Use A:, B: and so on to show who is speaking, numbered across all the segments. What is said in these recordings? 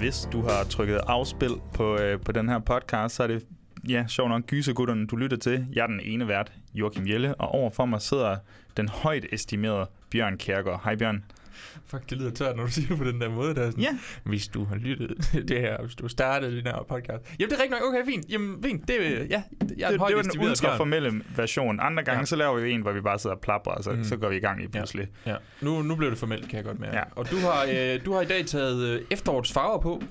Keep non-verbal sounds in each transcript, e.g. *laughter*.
A: Hvis du har trykket afspil på, øh, på den her podcast, så er det ja, sjov nok gysergutterne, du lytter til. Jeg er den ene vært, Joachim Jelle, og overfor mig sidder den højt estimerede Bjørn Kærgaard. Hej Bjørn.
B: Fuck, det lyder tørt, når du *laughs* siger det på den der måde. Der er sådan,
A: Ja.
B: Hvis du har lyttet *laughs* til det her, hvis du startede den her podcast. Jamen, det er rigtigt nok. Okay, fint. Jamen, fint. Det, er- ja, jeg er
A: Det, det var den ultraformelle version. Andre gange,
B: Ja.
A: ja. så laver vi en, hvor vi bare sidder og plapper, og så,
B: Mm.
A: så går vi i gang i pludselig.
B: Ja. Nu, nu blev det formelt, kan jeg godt mærke.
A: Ja.
B: Og du har, øh, du har i dag taget øh, efterårets farver på.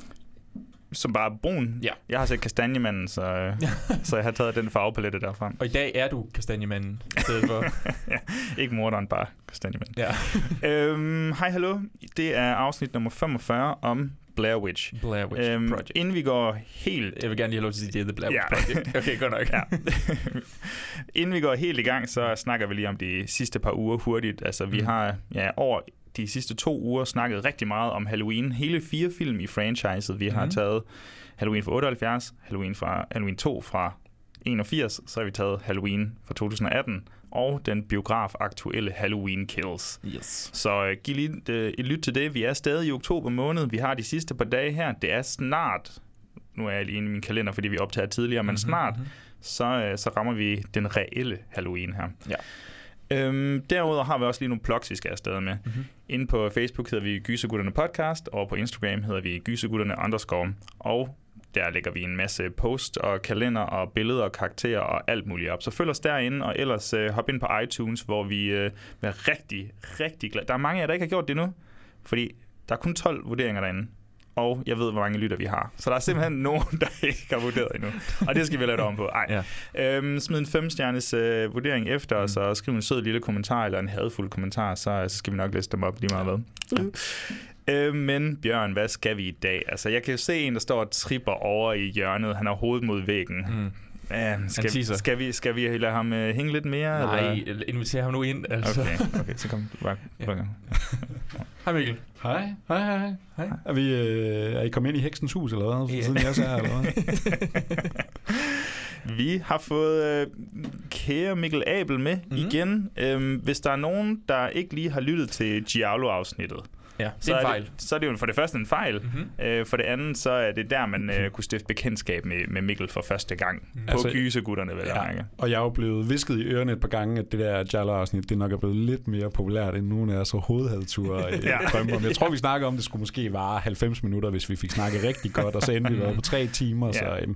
A: Som bare er brun.
B: Ja.
A: Jeg har set kastanjemanden, så, *laughs* så jeg har taget den farvepalette derfra.
B: Og i dag er du kastanjemanden i stedet for. *laughs*
A: ja. Ikke morderen, bare kastanjemanden.
B: ja. *laughs*
A: øhm, hej, hallo. Det er afsnit nummer 45 om Blair Witch.
B: Blair Witch
A: Øhm,
B: Project.
A: inden vi går helt
B: Jeg vil gerne lige have lov til at sige, det er The Blair Witch
A: Ja.
B: Project. Okay, godt nok.
A: ja. Inden vi går helt i gang, så snakker vi lige om de sidste par uger hurtigt. Altså, vi
B: Mm.
A: har ja, over de sidste to uger snakket rigtig meget om Halloween. Hele fire film i franchiset. Vi har
B: Mhm.
A: taget Halloween fra 78, Halloween, fra, Halloween 2 fra 81, så har vi taget Halloween fra 2018, og den biograf-aktuelle Halloween Kills.
B: Yes.
A: Så øh, giv lige øh, et lyt til det. Vi er stadig i oktober måned. Vi har de sidste par dage her. Det er snart, nu er jeg lige i min kalender, fordi vi optager tidligere, men
B: Mhm,
A: snart,
B: mhm.
A: så, øh, så rammer vi den reelle Halloween her.
B: Ja.
A: Øhm, derudover har vi også lige nogle plugs, vi skal afsted med.
B: Mhm.
A: Inde på Facebook hedder vi Gysergutterne Podcast, og på Instagram hedder vi Gysergutterne underscore. Og der lægger vi en masse post og kalender og billeder og karakterer og alt muligt op. Så følg os derinde, og ellers øh, hop ind på iTunes, hvor vi øh, er rigtig, rigtig glade. Der er mange af jer, der ikke har gjort det nu, fordi der er kun 12 vurderinger derinde. Og jeg ved, hvor mange lytter vi har. Så der er simpelthen nogen, der *laughs* ikke har vurderet endnu. Og det skal vi lave om på. Ej.
B: Ja.
A: Øhm, smid en femstjernes øh, vurdering efter os, og skriv en sød lille kommentar, eller en hadfuld kommentar, så, så skal vi nok læse dem op lige meget hvad. Øh, men Bjørn, hvad skal vi i dag? Altså, jeg kan jo se en, der står og tripper over i hjørnet. Han har hovedet mod væggen.
B: Mm.
A: Ja, skal,
B: teaser.
A: skal, vi, skal vi lade ham øh, hænge lidt mere?
B: Nej,
A: Eller?
B: inviter ham nu ind, altså.
A: Okay, okay, så kom du bare.
B: Ja.
A: bare. *laughs*
B: Hej Mikkel.
C: Hej, hej, hej.
B: Hej.
C: Er, vi, øh, er I kommet ind i heksens hus, eller hvad?
B: Ja.
C: Siden jeg også er her, eller hvad? *laughs*
A: Vi har fået øh, kære Mikkel Abel med mm. igen. Øhm, hvis der er nogen, der ikke lige har lyttet til Giallo-afsnittet,
B: Ja, det
A: så
B: er en
A: er
B: fejl.
A: Det, så er det jo for det første en fejl.
B: Mhm.
A: Øh, for det andet, så er det der, man øh, kunne stifte bekendtskab med, med Mikkel for første gang. På
C: Altså,
A: gysegutterne, vel
C: ja.
A: ja. mærke.
C: Og jeg er jo blevet visket i ørerne et par gange, at det der Jallo-afsnit, det nok er blevet lidt mere populært, end nogen af os overhovedet havde tur *laughs*
A: Ja.
C: ja. drømme om. Jeg tror, vi snakker om, det skulle måske vare 90 minutter, hvis vi fik snakket rigtig godt, og så endte vi *laughs* på tre timer.
A: Ja.
C: Så øhm,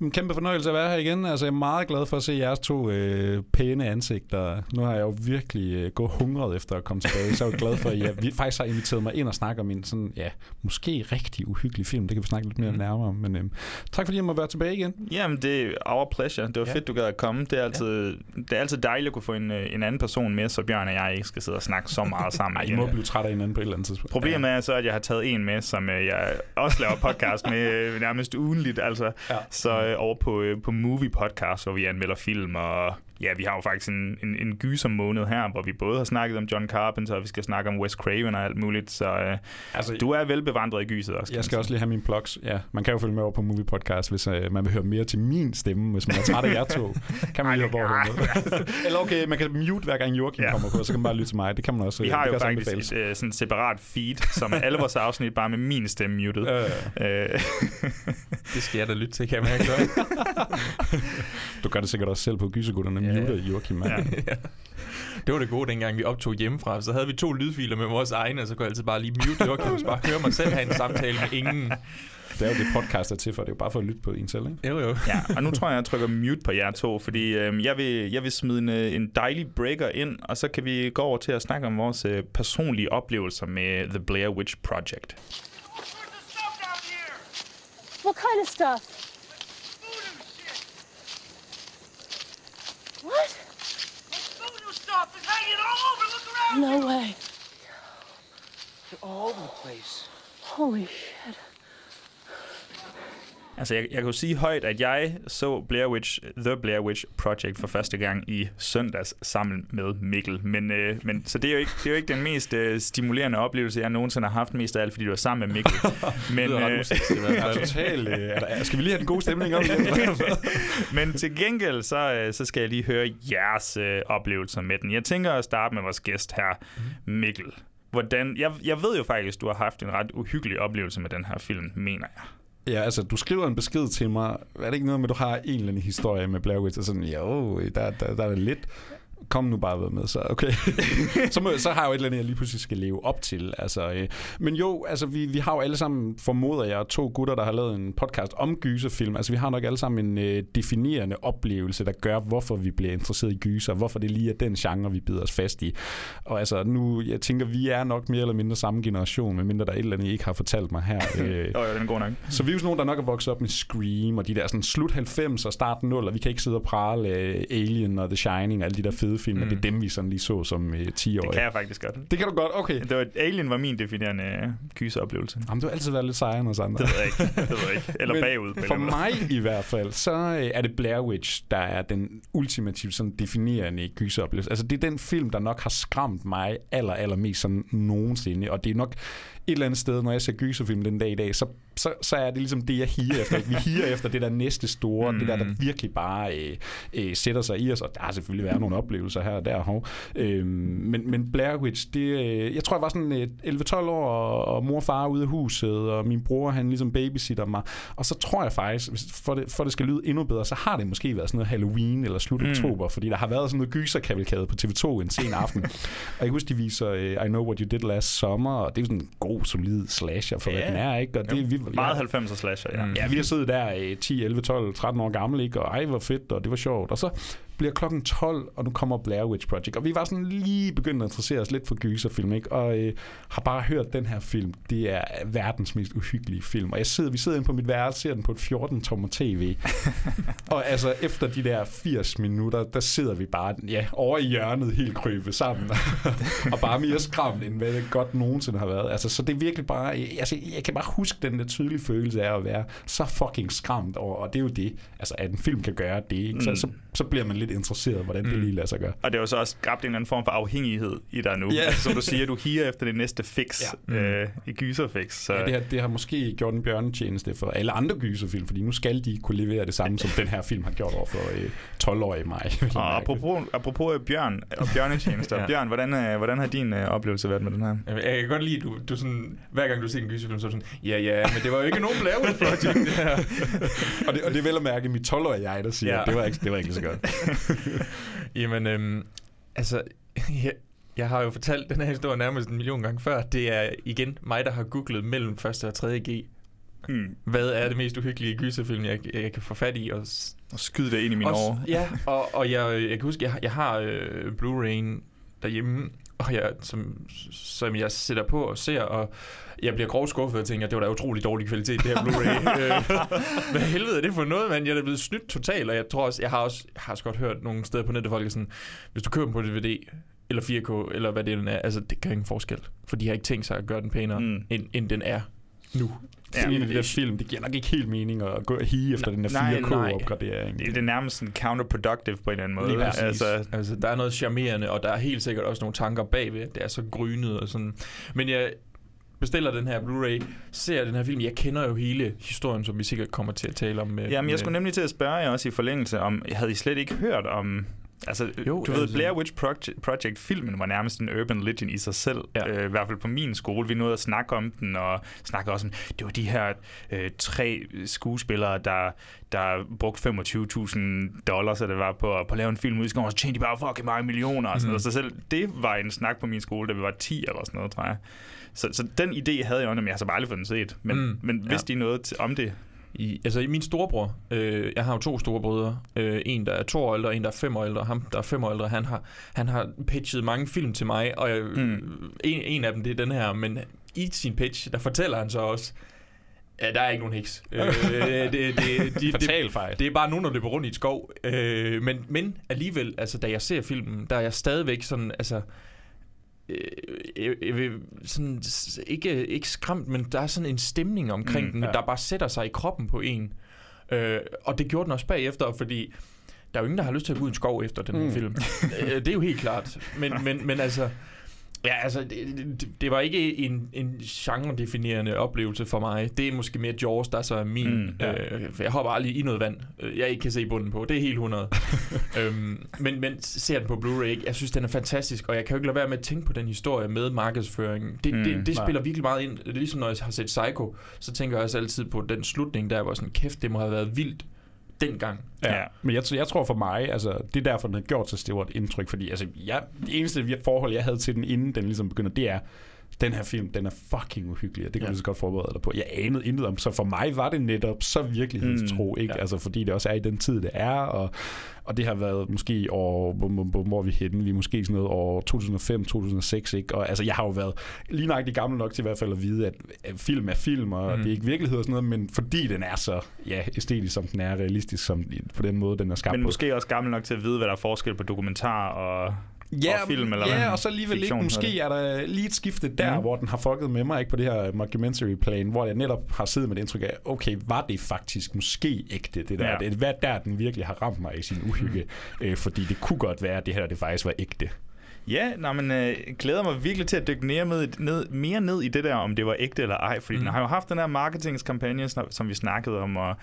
C: en kæmpe fornøjelse at være her igen. Altså, jeg er meget glad for at se jeres to øh, pæne ansigter. Nu har jeg jo virkelig øh, gået hungret efter at komme tilbage, så er jeg glad for, at I har- faktisk har inviteret mig ind og snakke om en sådan, ja, måske rigtig uhyggelig film. Det kan vi snakke lidt mere
A: Mhm.
C: nærmere om. Men øhm, tak fordi jeg må være tilbage igen.
A: Jamen, det er our pleasure. Det var
B: Ja.
A: ja. fedt, du gad at komme. Det er, altid, det er altid dejligt at kunne få en, øh, en anden person med, så Bjørn og jeg ikke skal sidde og snakke så meget sammen.
C: Ej, I må blive træt af hinanden på et eller andet tidspunkt.
A: Problemet er så, at jeg har taget en med, som øh, jeg også laver podcast med øh, nærmest ugenligt. Altså.
C: Ja.
A: Så øh, Øh, over på, øh, på Movie Podcast, hvor vi anmelder film, og ja, vi har jo faktisk en, en, en gyser måned her, hvor vi både har snakket om John Carpenter, og vi skal snakke om Wes Craven og alt muligt. Så øh,
C: Altså,
A: du er velbevandret i gyset også.
C: jeg
A: man
C: skal også lige have mine plugs. Ja, man kan jo følge med over på Movie Podcast, hvis uh, man vil høre mere til min stemme, hvis man er træt af jer to. *laughs* Kan man lige hoppe over. Eller okay, man kan mute hver gang Joachim
A: Ja.
C: kommer på, så kan man bare lytte til mig. Det kan man også.
A: Vi
C: øh,
A: har jo faktisk et øh, sådan separat feed, som er alle vores afsnit bare med min stemme muted.
C: Øh,
A: Øh, *laughs*
B: Det skal jeg da lytte til, kan mærke. så. *laughs*
C: du gør det sikkert også selv på Gysegutterne, Muter Joachim. Ja. *laughs*
B: Det var det gode, dengang vi optog hjemmefra. Så havde vi to lydfiler med vores egne, og så kunne jeg altid bare lige mute Joachim, og *laughs* bare høre mig selv have en samtale med ingen.
C: Det er jo det podcast er til for, det er jo bare for at lytte på en selv, ikke?
B: Jo, jo.
A: ja, og nu tror jeg, jeg trykker mute på jer to, fordi øh, jeg, vil, jeg vil smide en, øh, en dejlig breaker ind, og så kan vi gå over til at snakke om vores øh, personlige oplevelser med The Blair Witch Project.
D: What kind of stuff? What? No way.
E: They're all over the place.
D: Holy shit.
A: Altså, jeg, jeg kan jo sige højt, at jeg så Blair Witch, The Blair Witch Project for første gang i søndags sammen med Mikkel. Men, øh, men så det er, jo ikke, det er jo ikke den mest øh, stimulerende oplevelse, jeg nogensinde har haft, mest af alt, fordi du var sammen med Mikkel. *laughs* Men,
B: ret
A: øh,
C: totalt. Øh, skal vi lige have den gode stemning op igen? *laughs*
A: men til gengæld, så, øh, så skal jeg lige høre jeres øh, oplevelser med den. Jeg tænker at starte med vores gæst her, Mikkel. Hvordan, jeg, jeg ved jo faktisk, du har haft en ret uhyggelig oplevelse med den her film, mener jeg.
C: Ja, altså, du skriver en besked til mig. Er det ikke noget med, at du har en eller anden historie med Blair Witch? Og sådan, jo, der, der, der er lidt. Kom nu bare ved med, så okay. *laughs* så, må, så har jeg jo et eller andet, jeg lige pludselig skal leve op til. Altså, øh. Men jo, altså, vi, vi har jo alle sammen, formoder jeg, to gutter, der har lavet en podcast om gyserfilm. Altså, vi har nok alle sammen en øh, definerende oplevelse, der gør, hvorfor vi bliver interesseret i gyser. Hvorfor det lige er den genre, vi bider os fast i. Og altså, nu, jeg tænker, vi er nok mere eller mindre samme generation, medmindre der er et eller andet, I ikke har fortalt mig her. *laughs* Øh,
A: Åh, ja, den god nok.
C: så vi er jo sådan nogen, der nok er vokset op med Scream og de der sådan slut 90 og start 0, og vi kan ikke sidde og prale af Alien og The Shining og alle de der fede film, mm. det er dem, vi sådan lige så som øh, 10-årige.
A: Det kan jeg faktisk godt.
C: Det kan du godt, okay.
A: Det var, Alien var min definerende øh, gyseroplevelse.
C: Jamen, du har altid været lidt sejere end os andre.
A: Det ved jeg ikke. Det ved jeg ikke. Eller
C: Men
A: bagud.
C: For
A: eller
C: mig i hvert fald, så øh, er det Blair Witch, der er den ultimativt sådan definerende gyseroplevelse. Altså, det er den film, der nok har skræmt mig aller, allermest sådan nogensinde. Og det er nok et eller andet sted, når jeg ser gyserfilm den dag i dag, så, så, så er det ligesom det, jeg higer efter. Vi higer *laughs* efter det der næste store, mm. det der, der virkelig bare øh, øh, sætter sig i os. Og der har selvfølgelig været nogle oplevelser her og der. Hov. Øh, men, men Blair Witch, det, øh, jeg tror, jeg var sådan øh, 11-12 år, og, og mor og far ude af huset, og min bror, han ligesom babysitter mig. Og så tror jeg faktisk, hvis- for det, for det skal lyde endnu bedre, så har det måske været sådan noget Halloween eller slut
A: Mm.
C: oktober, fordi der har været sådan noget gyserkavalkade på TV2 en sen aften. *laughs* og jeg kan huske, de viser øh, I Know What You Did Last Summer, og det er sådan en god, solid slasher for, hvad
A: Ja.
C: den er, ikke? Og det,
A: Jo,
C: vi,
A: Meget
C: ja,
A: 90'er slasher, ja.
B: Mm.
C: Ja, vi har siddet der øh, 10, 11, 12, 13 år gammel, ikke? Og ej, hvor fedt, og det var sjovt. Og så bliver klokken 12, og nu kommer Blair Witch Project. Og vi var sådan lige begyndt at interessere os lidt for gyserfilm, ikke? Og øh, har bare hørt, at den her film, det er verdens mest uhyggelige film. Og jeg sidder, vi sidder inde på mit værelse, ser den på et 14-tommer tv. *laughs* og altså, efter de der 80 minutter, der sidder vi bare ja, over i hjørnet helt krybet sammen. *laughs* og bare mere skræmt, end hvad det godt nogensinde har været. Altså, så det er virkelig bare... Altså, jeg kan bare huske den der tydelige følelse af at være så fucking skræmt over, og det er jo det, altså, at en film kan gøre det, ikke? Så,
A: Mm.
C: så, så bliver man lidt interesseret, hvordan det
A: Mm.
C: lige lader sig gøre.
A: Og det er jo så også skabt en eller anden form for afhængighed i dig nu. Yeah. Altså, som du siger, du higer efter det næste fix,
C: Ja.
A: øh, i gyserfix. Så.
C: Ja, det, har, det har måske gjort en bjørnetjeneste for alle andre gyserfilm, fordi nu skal de kunne levere det samme, som den her film har gjort over for øh, 12-årige mig.
A: Og apropos, apropos øh, Bjørn og bjørnetjenester. *laughs*
B: Ja.
A: Bjørn, hvordan, øh, hvordan har din øh, oplevelse været med den her?
B: Jamen, Jeg kan godt lide, at du, du sådan, hver gang du ser en gyserfilm, så er du sådan, ja, ja, men det var jo ikke nogen Blair Witch Project, det her.
C: og, det, og det er vel at mærke mit 12-årige jeg, der siger,
B: ja.
C: det, var ikke, det var ikke så godt. *laughs* *laughs*
B: Jamen, øhm, altså, *laughs* jeg, jeg har jo fortalt den her historie nærmest en million gange før. Det er igen mig, der har googlet mellem 1. og 3. G.
A: Hmm.
B: Hvad er det mest uhyggelige gyserfilm, jeg, jeg kan få fat i? Og,
A: Og skyde det ind i mine år.
B: Ja, *laughs* og, og jeg, jeg kan huske, jeg, har- jeg har øh, Blu-ray'en derhjemme, og jeg, som, som jeg sætter på og ser, og jeg bliver grov skuffet og tænker, det var da utrolig dårlig kvalitet, det her Blu-ray. *laughs* Øh, Hvad helvede er det for noget, mand? Jeg er blevet snydt totalt, og jeg tror også, jeg har også, jeg har også godt hørt nogle steder på nettet, folk er sådan, hvis du køber den på DVD, eller 4K, eller hvad det den er, altså det gør ingen forskel. For de har ikke tænkt sig at gøre den pænere,
A: mm.
B: end, end den er nu.
C: Ja, en af de der film, det giver nok ikke helt mening at gå og hige efter den der
A: Nej, nej.
C: 4K-opgradering.
A: Det, det er nærmest sådan counterproductive på en eller anden måde.
B: Lige præcis.
A: Altså,
B: Altså, der er noget charmerende, og der er helt sikkert også nogle tanker bagved, det er så grynet og sådan. Men jeg bestiller den her Blu-ray, ser den her film. Jeg kender jo hele historien, som vi sikkert kommer til at tale om. Med,
A: Jamen, jeg skulle nemlig til at spørge jer også i forlængelse om, havde I slet ikke hørt om... Altså,
B: Jo,
A: jo, du ved,
B: altså-
A: Blair Witch Project, Project-filmen var nærmest en urban legend i sig selv.
B: Ja.
A: Ja. Øh, I hvert fald på min skole. Vi nåede at snakke om den, og snakke også om, det var de her øh, tre skuespillere, der, der brugte 25.000 dollars, så det var på, på at lave en film ud i skoven, og så tjente de bare fucking mange millioner og sådan
B: Mhm.
A: noget. Så selv det var en snak på min skole, da vi var 10 eller sådan noget, tror jeg. Så, så den idé havde jeg jo, men jeg har så bare aldrig fået den set. Men,
B: Mm,
A: men
B: ja.
A: vidste I noget til, om det?
B: I, altså, min storebror, øh, jeg har jo to storebrødre, øh, en der er to år ældre, og en der er fem år ældre. Ham, der er fem år ældre, han har, han har pitchet mange film til mig, og jeg, mm. En, en af dem, det er den her, men i sin pitch, der fortæller han så også, ja, der er ikke nogen heks. Øh, *laughs* det, det, det, det,
C: Fatal fejl.
B: det er bare nogen, der løber rundt i et skov. Øh, men, men alligevel, altså, da jeg ser filmen, der er jeg stadigvæk sådan, altså... øh, jeg, jeg vil sådan, ikke, ikke skræmt, men der er sådan en stemning omkring
A: Mm,
B: den,
A: ja.
B: der bare sætter sig i kroppen på en. Øh, og det gjorde den også bagefter, fordi der er jo ingen, der har lyst til at gå ud i en skov efter den
C: Mm.
B: film. Øh, det er jo helt klart. Men, men, men altså... Ja, altså, det, det, var ikke en, en genre-definerende oplevelse for mig. Det er måske mere Jaws, der så er min.
A: Mm, ja.
B: øh, for jeg hopper aldrig i noget vand, øh, jeg ikke kan se bunden på. Det er helt 100. *laughs* øhm, men, men ser den på Blu-ray, jeg synes, den er fantastisk, og jeg kan jo ikke lade være med at tænke på den historie med markedsføringen. Det,
A: Mm,
B: det, det
C: nej.
B: spiller virkelig meget ind. Det er ligesom, når jeg har set Psycho, så tænker jeg også altid på den slutning der, hvor sådan, kæft, det må have været vildt dengang.
C: Ja.
A: Ja.
C: Men jeg, jeg tror for mig, altså, det er derfor, den har gjort så stort indtryk, fordi altså, jeg, det eneste forhold, jeg havde til den, inden den ligesom begynder, det er, den her film, den er fucking uhyggelig, og det kan
A: Ja.
C: du så godt forberede dig på. Jeg anede intet om, så for mig var det netop så virkelighedstro,
A: Mm,
C: ikke?
B: ja.
C: Altså, fordi det også er i den tid, det er, og, og det har været måske år, hvor er vi henne? Vi er måske sådan noget år 2005-2006, ikke? Og altså, jeg har jo været lige nok de gamle nok til i hvert fald at vide, at, film er film, og
B: Mm.
C: det er ikke virkelighed og sådan noget, men fordi den er så ja, æstetisk, som den er, realistisk, som på den måde, den er skabt
A: Men
C: på.
A: måske også gammel nok til at vide, hvad der er forskel på dokumentar og, og film, eller
C: ja, og så alligevel ikke.
A: Fiktion,
C: Måske
A: hedder
C: er der lige et skifte der,
A: Mhm.
C: mm. hvor den har fucket med mig, ikke på det her mockumentary plan, hvor jeg netop har siddet med det indtryk af, okay, var det faktisk måske ægte, det der?
A: Ja.
C: Ja. Det hvad der, den virkelig har ramt mig i sin uhygge, øh, fordi det kunne godt være, at det her det faktisk var ægte.
A: Ja, nej, men øh, glæder mig virkelig til at dykke ned, med, ned, mere ned i det der, om det var ægte eller ej. Fordi mm. Den har jo haft den her marketingskampagne, som vi snakkede om. Og,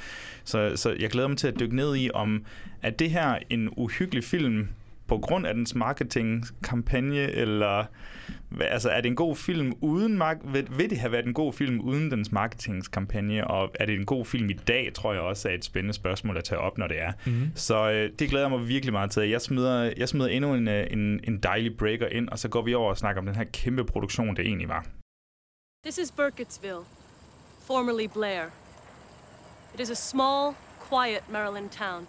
A: så, så jeg glæder mig til at dykke ned i, om er det her en uhyggelig film på grund af dens marketingkampagne, eller altså, er det en god film uden mark- vil, vil det have været en god film uden dens marketingskampagne, og er det en god film i dag, tror jeg også er et spændende spørgsmål at tage op, når det er.
B: Mm-hmm.
A: Så øh, det glæder jeg mig virkelig meget til. Jeg smider, jeg smider endnu en, øh, en, en dejlig breaker ind, og så går vi over og snakker om den her kæmpe produktion, det egentlig var.
F: This is Burkittsville, formerly Blair. It is a small, quiet Maryland town,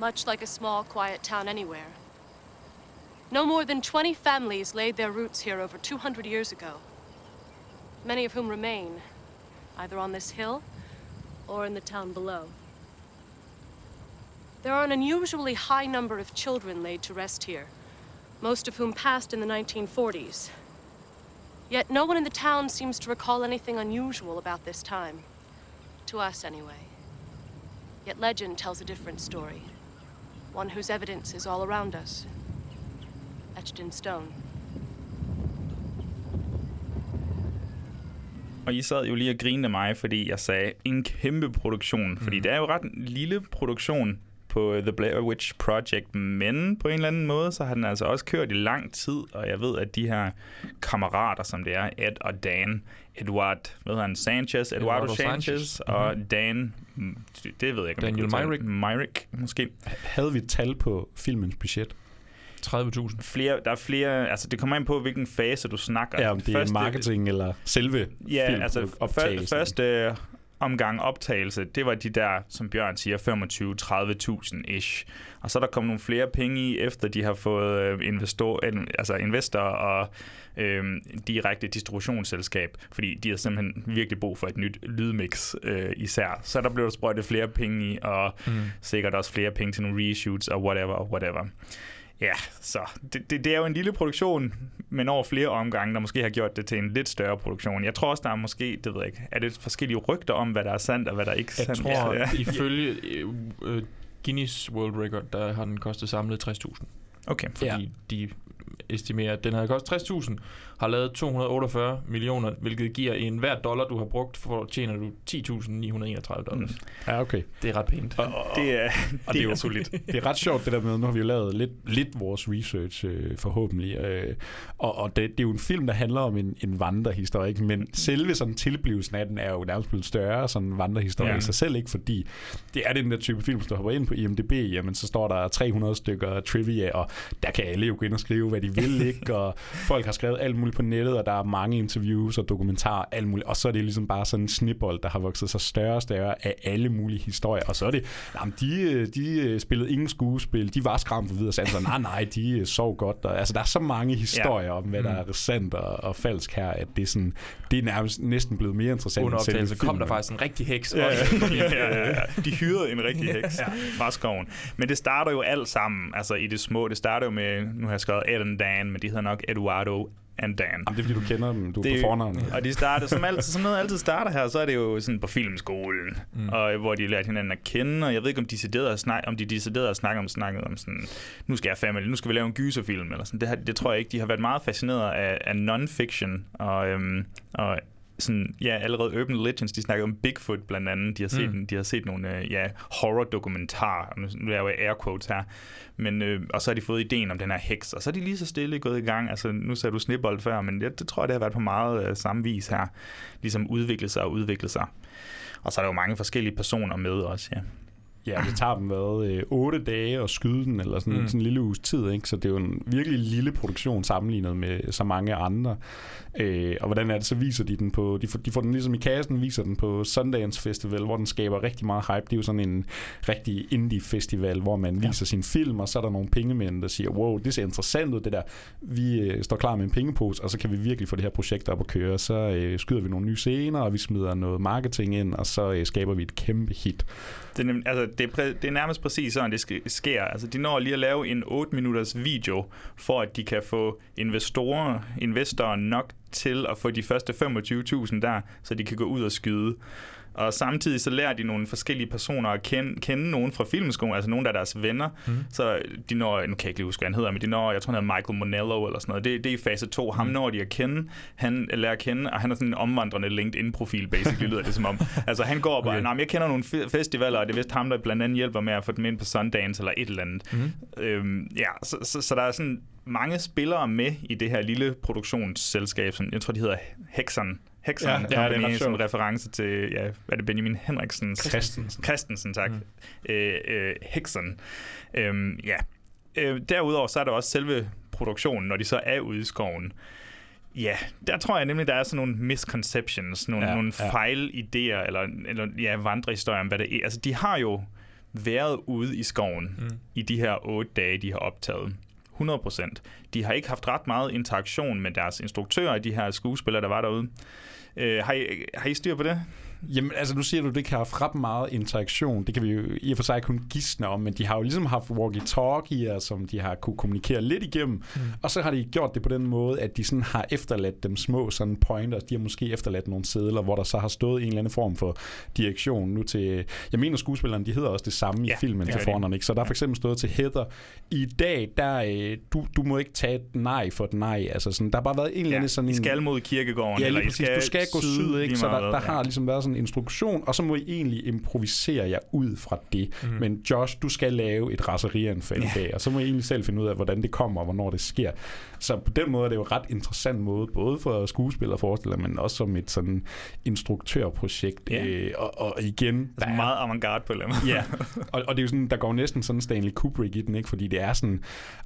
F: much like a small, quiet town anywhere. No more than 20 families laid their roots here over 200 years ago, many of whom remain, either on this hill or in the town below. There are an unusually high number of children laid to rest here, most of whom passed in the 1940s. Yet no one in the town seems to recall anything unusual about this time. To us, anyway. Yet legend tells a different story. One whose evidence is all around us. Etched in stone.
A: Og I sad jo lige og grinede af mig, fordi jeg sagde en kæmpe produktion. Fordi
B: Mhm.
A: det er jo ret en lille produktion på The Blair Witch Project, men på en eller anden måde, så har den altså også kørt i lang tid, og jeg ved, at de her kammerater, som det er, Ed og Dan, Edward, hvad hedder han, Sanchez, Eduardo,
B: Eduardo
A: Sanchez,
B: Sanchez.
A: og Dan, det ved jeg ikke, om
B: Daniel Myrick.
A: Myrick, måske.
C: Havde vi et tal på filmens budget?
B: 30.000.
A: Flere, der er flere, altså det kommer ind på, hvilken fase du snakker.
C: Ja, om det er marketing eller selve
A: Ja, altså før, første omgang optagelse, det var de der, som Bjørn siger, 25-30.000 ish. Og så er der kommet nogle flere penge i, efter de har fået øh, investor, altså investorer og øh, direkte distributionsselskab, fordi de har simpelthen virkelig brug for et nyt lydmix øh, især. Så der blev der sprøjtet flere penge i, og
B: Mm.
A: sikkert også flere penge til nogle reshoots og whatever, whatever. Ja, så det, det, det er jo en lille produktion, men over flere omgange, der måske har gjort det til en lidt større produktion. Jeg tror også, der er måske, det ved jeg ikke, er det forskellige rygter om, hvad der er sandt og hvad der ikke er
B: Jeg
A: sandt?
B: tror, *laughs*
A: ja.
B: ifølge øh, øh, Guinness World Record, der har den kostet samlet 60.000.
A: Okay.
B: Fordi ja. de estimerer, at den havde kostet 60.000, har lavet 248 millioner, hvilket giver en hver dollar, du har brugt, for tjener du 10.931 dollars. Mm.
C: Ja, okay.
B: Det er ret pænt.
C: Og, og,
A: Det er,
C: og
A: det er
C: jo-
A: solidt.
C: Det er ret sjovt det der med, nu har vi jo lavet lidt, lidt vores research øh, forhåbentlig, øh, og, og det, det er jo en film, der handler om en, en vandrehistorie, ikke? men selve sådan tilblivelsen af den er jo nærmest blevet større, sådan en vandrehistorie
A: Ja.
C: i sig selv, ikke? fordi det er den der type film, du hopper ind på IMDb, jamen så står der 300 stykker trivia, og der kan alle jo gå ind og skrive, hvad de vil, ikke? og folk har skrevet alt muligt muligt på nettet, og der er mange interviews og dokumentarer, alt muligt. Og så er det ligesom bare sådan en snibbold, der har vokset sig større og større af alle mulige historier. Og så er det, jamen, de, øh, de øh, spillede ingen skuespil, de var skræmt videre, så altså, nej, nej, de øh, sov godt. Og, altså, der er så mange historier ja. om, hvad der er sandt og, og falsk her, at det er, sådan, det er nærmest næsten blevet mere interessant
B: Under optagelse kom der faktisk en rigtig heks.
A: Ja,
B: også. *laughs*
A: ja, ja, ja. De hyrede en rigtig heks fra skoven. Men det starter jo alt sammen, altså i det små. Det starter jo med, nu har jeg skrevet Ed and Dan, men de hedder nok Eduardo and Dan.
C: Jamen, det er fordi, du kender dem, du er
A: Det,
C: på fornavn. *laughs*
A: og de starter, som, altid, som noget altid starter her, så er det jo sådan på filmskolen, mm. og, hvor de lærte hinanden at kende, og jeg ved ikke, om de deciderede at snakke, om de deciderede at snakke om, snakket om sådan, nu skal jeg family, nu skal vi lave en gyserfilm, eller sådan. Det, det tror jeg ikke. De har været meget fascineret af, af non-fiction, og, øhm, og sådan, ja, allerede Urban Legends, de snakker om Bigfoot blandt andet. De har set,
B: Mm.
A: de har set nogle øh, ja, horror-dokumentarer. Nu nu er jeg air quotes her. Men, øh, og så har de fået ideen om den her heks, og så er de lige så stille gået i gang. Altså, nu sagde du snibbold før, men det, det tror jeg, det har været på meget øh, samme vis her. Ligesom udvikle sig og udvikle sig. Og så er der jo mange forskellige personer med også, ja.
C: Ja, det tager dem hvad, øh, 8 dage at skyde den, eller sådan,
B: Mm.
C: sådan en lille uges tid, ikke? Så det er jo en virkelig lille produktion sammenlignet med så mange andre. Øh, og hvordan er det, så viser de den på, de får, de får den ligesom i kassen, viser den på Sundance Festival, hvor den skaber rigtig meget hype. Det er jo sådan en rigtig indie-festival, hvor man viser sin film, og så er der nogle pengemænd, der siger, wow, det ser interessant ud, det der. Vi øh, står klar med en pengepose, og så kan vi virkelig få det her projekt op at køre. Så øh, skyder vi nogle nye scener, og vi smider noget marketing ind, og så øh, skaber vi et kæmpe hit.
A: Det er, nem- altså, det, er præ- det er nærmest præcis sådan, det sker. Altså, de når lige at lave en 8 minutters video, for at de kan få investorer, investorer nok til at få de første 25.000 der, så de kan gå ud og skyde. Og samtidig så lærer de nogle forskellige personer at kende, kende nogen fra filmskolen, altså nogle af deres venner.
B: Mm.
A: Så de når, nu kan jeg ikke lige huske, hvad han hedder, men de når, jeg tror han hedder Michael Monello eller sådan noget. Det, det er i fase 2. Ham
B: Mm.
A: når de at kende, han lærer at kende, og han er sådan en omvandrende LinkedIn-profil, basically, lyder det som om. *laughs* Altså han går bare,
B: Okay.
A: okay. jeg kender nogle fe- festivaler, og det er vist ham, der blandt andet hjælper med at få dem ind på Sundance eller et eller andet.
B: Mm.
A: Øhm, ja, så, så, så der er sådan mange spillere med i det her lille produktionsselskab, som jeg tror, de hedder Hexon. Hexon
C: Ja,
A: ja,
C: ja, det er
A: Company,
C: sjovt.
A: reference til, ja, er det, Benjamin Henriksen?
C: Christensen.
A: Christensen, tak.
B: Mm.
A: Øh, øh, Hexon. Øhm, ja. Øh, derudover så er der også selve produktionen, når de så er ude i skoven. Ja, der tror jeg nemlig, der er sådan nogle misconceptions, nogle,
C: Ja,
A: nogle
C: ja.
A: fejlidéer, eller, eller ja, vandrehistorier om, hvad det er. Altså, de har jo været ude i skoven
B: Mm.
A: mm. i de her otte dage, de har optaget. 100 procent. De har ikke haft ret meget interaktion med deres instruktører, de her skuespillere, der var derude. Øh, har, I, har I styr på det?
C: Jamen, altså nu siger du, at det kan have haft ret meget interaktion. Det kan vi jo i og for sig kun gisne om, men de har jo ligesom haft walkie-talkier, som de har kunne kommunikere lidt igennem. Mm. Og så har de gjort det på den måde, at de sådan har efterladt dem små sådan pointers. De har måske efterladt nogle sædler, hvor der så har stået en eller anden form for direktion nu til... Jeg mener, skuespillerne, de hedder også det samme ja, i
A: Ja,
C: filmen til fornavn, ikke? Så der er for eksempel stået til Heather. I dag, der, øh, du, du må ikke tage et nej for et nej. Altså sådan, der har bare været en eller anden sådan
A: I
C: en...
A: skal mod kirkegården,
C: Ja,
A: eller
C: lige
A: I
C: præcis.
A: skal
C: du skal gå syd, ikke? Så der, der
A: hvad.
C: har ligesom været sådan en instruktion, og så må I egentlig improvisere jer ud fra det. Mm. Men Josh, du skal lave et raserianfald i dag, og så må I egentlig selv finde ud af, hvordan det kommer, og hvornår det sker. Så på den måde er det jo et ret interessant måde, både for skuespillere og forestillere, men også som et sådan instruktørprojekt.
A: Ja.
C: Øh, og, og igen,
A: Altså meget avantgarde på dem.
C: Ja, *laughs* og, og det er jo sådan, der går næsten sådan Stanley Kubrick i den, ikke? Fordi det er sådan,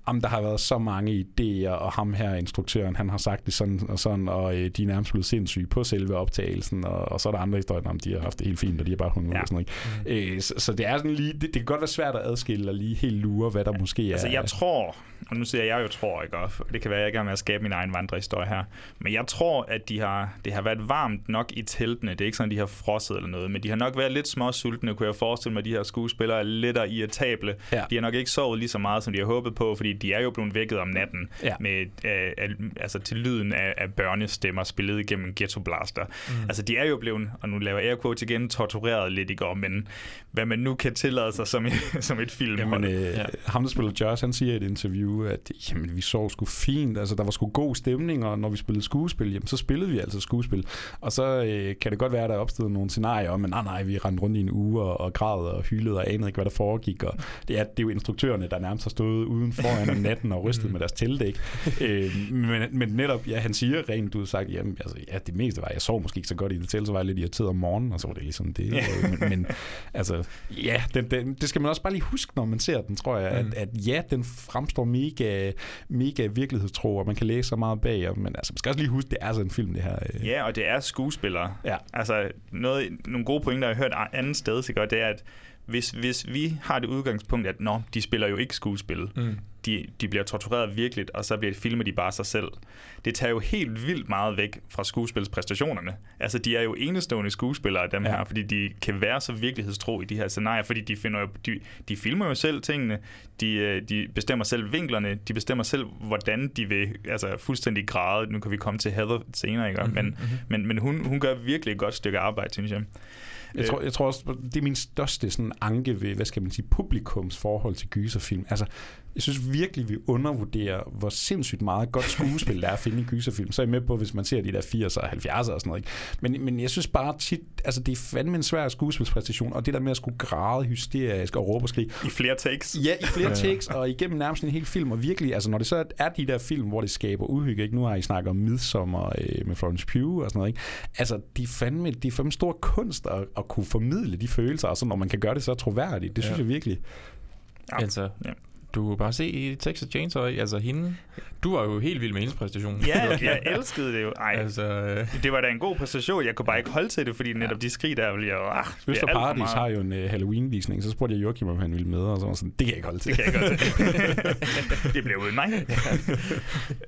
C: om der har været så mange idéer, og ham her, instruktøren, han har sagt det sådan og sådan, og øh, de er nærmest blevet sindssyge på selve optagelsen, og, og så er der andre historier om, de har haft det helt fint, og de har bare hunget ja.
A: Ja.
C: og sådan noget. Mm. Øh, så, så, det er sådan lige, det, det kan godt være svært at adskille og lige helt lure, hvad der måske er.
A: Altså, jeg tror, og nu siger jeg jo tror, ikke? Og det kan være, jeg i gang med at skabe min egen vandrehistorie her. Men jeg tror, at de har, det har været varmt nok i teltene. Det er ikke sådan, de har frosset eller noget, men de har nok været lidt småsultne, kunne jeg forestille mig, at de her skuespillere er lidt irritable.
C: Ja.
A: De har nok ikke sovet lige så meget, som de har håbet på, fordi de er jo blevet vækket om natten
C: Ja.
A: med, øh, al- altså til lyden af, af børnestemmer spillet igennem en ghetto blaster. Mm. Altså, de er jo blevet, og nu laver jeg quotes igen, tortureret lidt i går, men hvad man nu kan tillade sig som, *laughs* som et film.
C: Jamen, øh, ja. ham der spiller Josh, han siger i et interview, at jamen, vi sov sgu fint, altså der var sgu god stemning, og når vi spillede skuespil, jamen, så spillede vi altså skuespil. Og så øh, kan det godt være, at der opstod nogle scenarier om, men nej, nej, vi rendte rundt i en uge og, og græd og hyldede og anede ikke, hvad der foregik. Og det er, det er jo instruktørerne, der nærmest har stået uden foran om natten og rystet med deres ikke? øh, men, men netop, ja, han siger rent ud sagt, jamen, altså, ja, det meste var, jeg sov måske ikke så godt i det til, så var jeg lidt irriteret om morgenen, og så var det ligesom det.
A: Ja.
C: Øh, men, men altså, ja, den, den, det skal man også bare lige huske, når man ser den, tror jeg,
B: Mm.
C: at, at ja, den fremstår mega, mega virkelighedstro, og man kan læse så meget bag, og, men altså, man skal også lige huske, det er altså en film, det her. Øh.
A: Ja, og det er skuespillere.
C: Ja.
A: Altså, noget, nogle gode pointer, jeg har hørt andet sted, så godt, det er, at hvis, hvis vi har det udgangspunkt, at nå, de spiller jo ikke skuespil,
B: Mm.
A: de, de bliver tortureret virkeligt, og så bliver filmet de bare sig selv. Det tager jo helt vildt meget væk fra skuespilspræstationerne. Altså, de er jo enestående skuespillere, dem
C: Ja.
A: her, fordi de kan være så virkelighedstro i de her scenarier, fordi de, finder jo, de, de filmer jo selv tingene, de, øh, de bestemmer selv vinklerne, de bestemmer selv, hvordan de vil altså, fuldstændig græde. Nu kan vi komme til Heather senere, ikke?
B: Mhm,
A: Men,
B: mhm.
A: men, men hun, hun gør virkelig et godt stykke arbejde, synes jeg.
C: Jeg tror, jeg tror også, det er min største sådan, anke ved, hvad skal man sige, publikums forhold til gyserfilm. Altså, jeg synes virkelig, vi undervurderer, hvor sindssygt meget godt skuespil der er at finde i gyserfilm. Så er jeg med på, hvis man ser de der 80'er og 70'er og sådan noget. Ikke? Men, men jeg synes bare tit, altså det er fandme en svær skuespilspræstation, og det der med at skulle græde hysterisk og råbe og skrige.
A: I flere takes.
C: Ja, i flere *laughs* takes, og igennem nærmest en hel film, og virkelig, altså når det så er de der film, hvor det skaber uhygge, ikke? Nu har I snakket om Midsommer øh, med Florence Pugh og sådan noget, ikke? Altså, de er fandme, de er fandme stor kunst at, at kunne formidle de følelser, og så når man kan gøre det så troværdigt, det synes
B: Ja.
C: jeg virkelig.
A: Ja.
B: Altså,
A: Ja.
B: Du kan bare se i Texas Chainsaw, altså hende, du var jo helt vild med hendes præstation.
A: Ja, *laughs* jeg elskede det jo. Ej,
B: Altså, øh,
A: det var da en god præstation. Jeg kunne bare ikke holde til det, fordi netop de skrig der ville jeg jo... Ah, er
C: Øster Paradis har jo en uh, Halloween-visning, så spurgte jeg Joachim, om han ville med, og så var sådan, det kan jeg ikke holde til.
A: Det kan jeg godt. *laughs* det blev uden mig.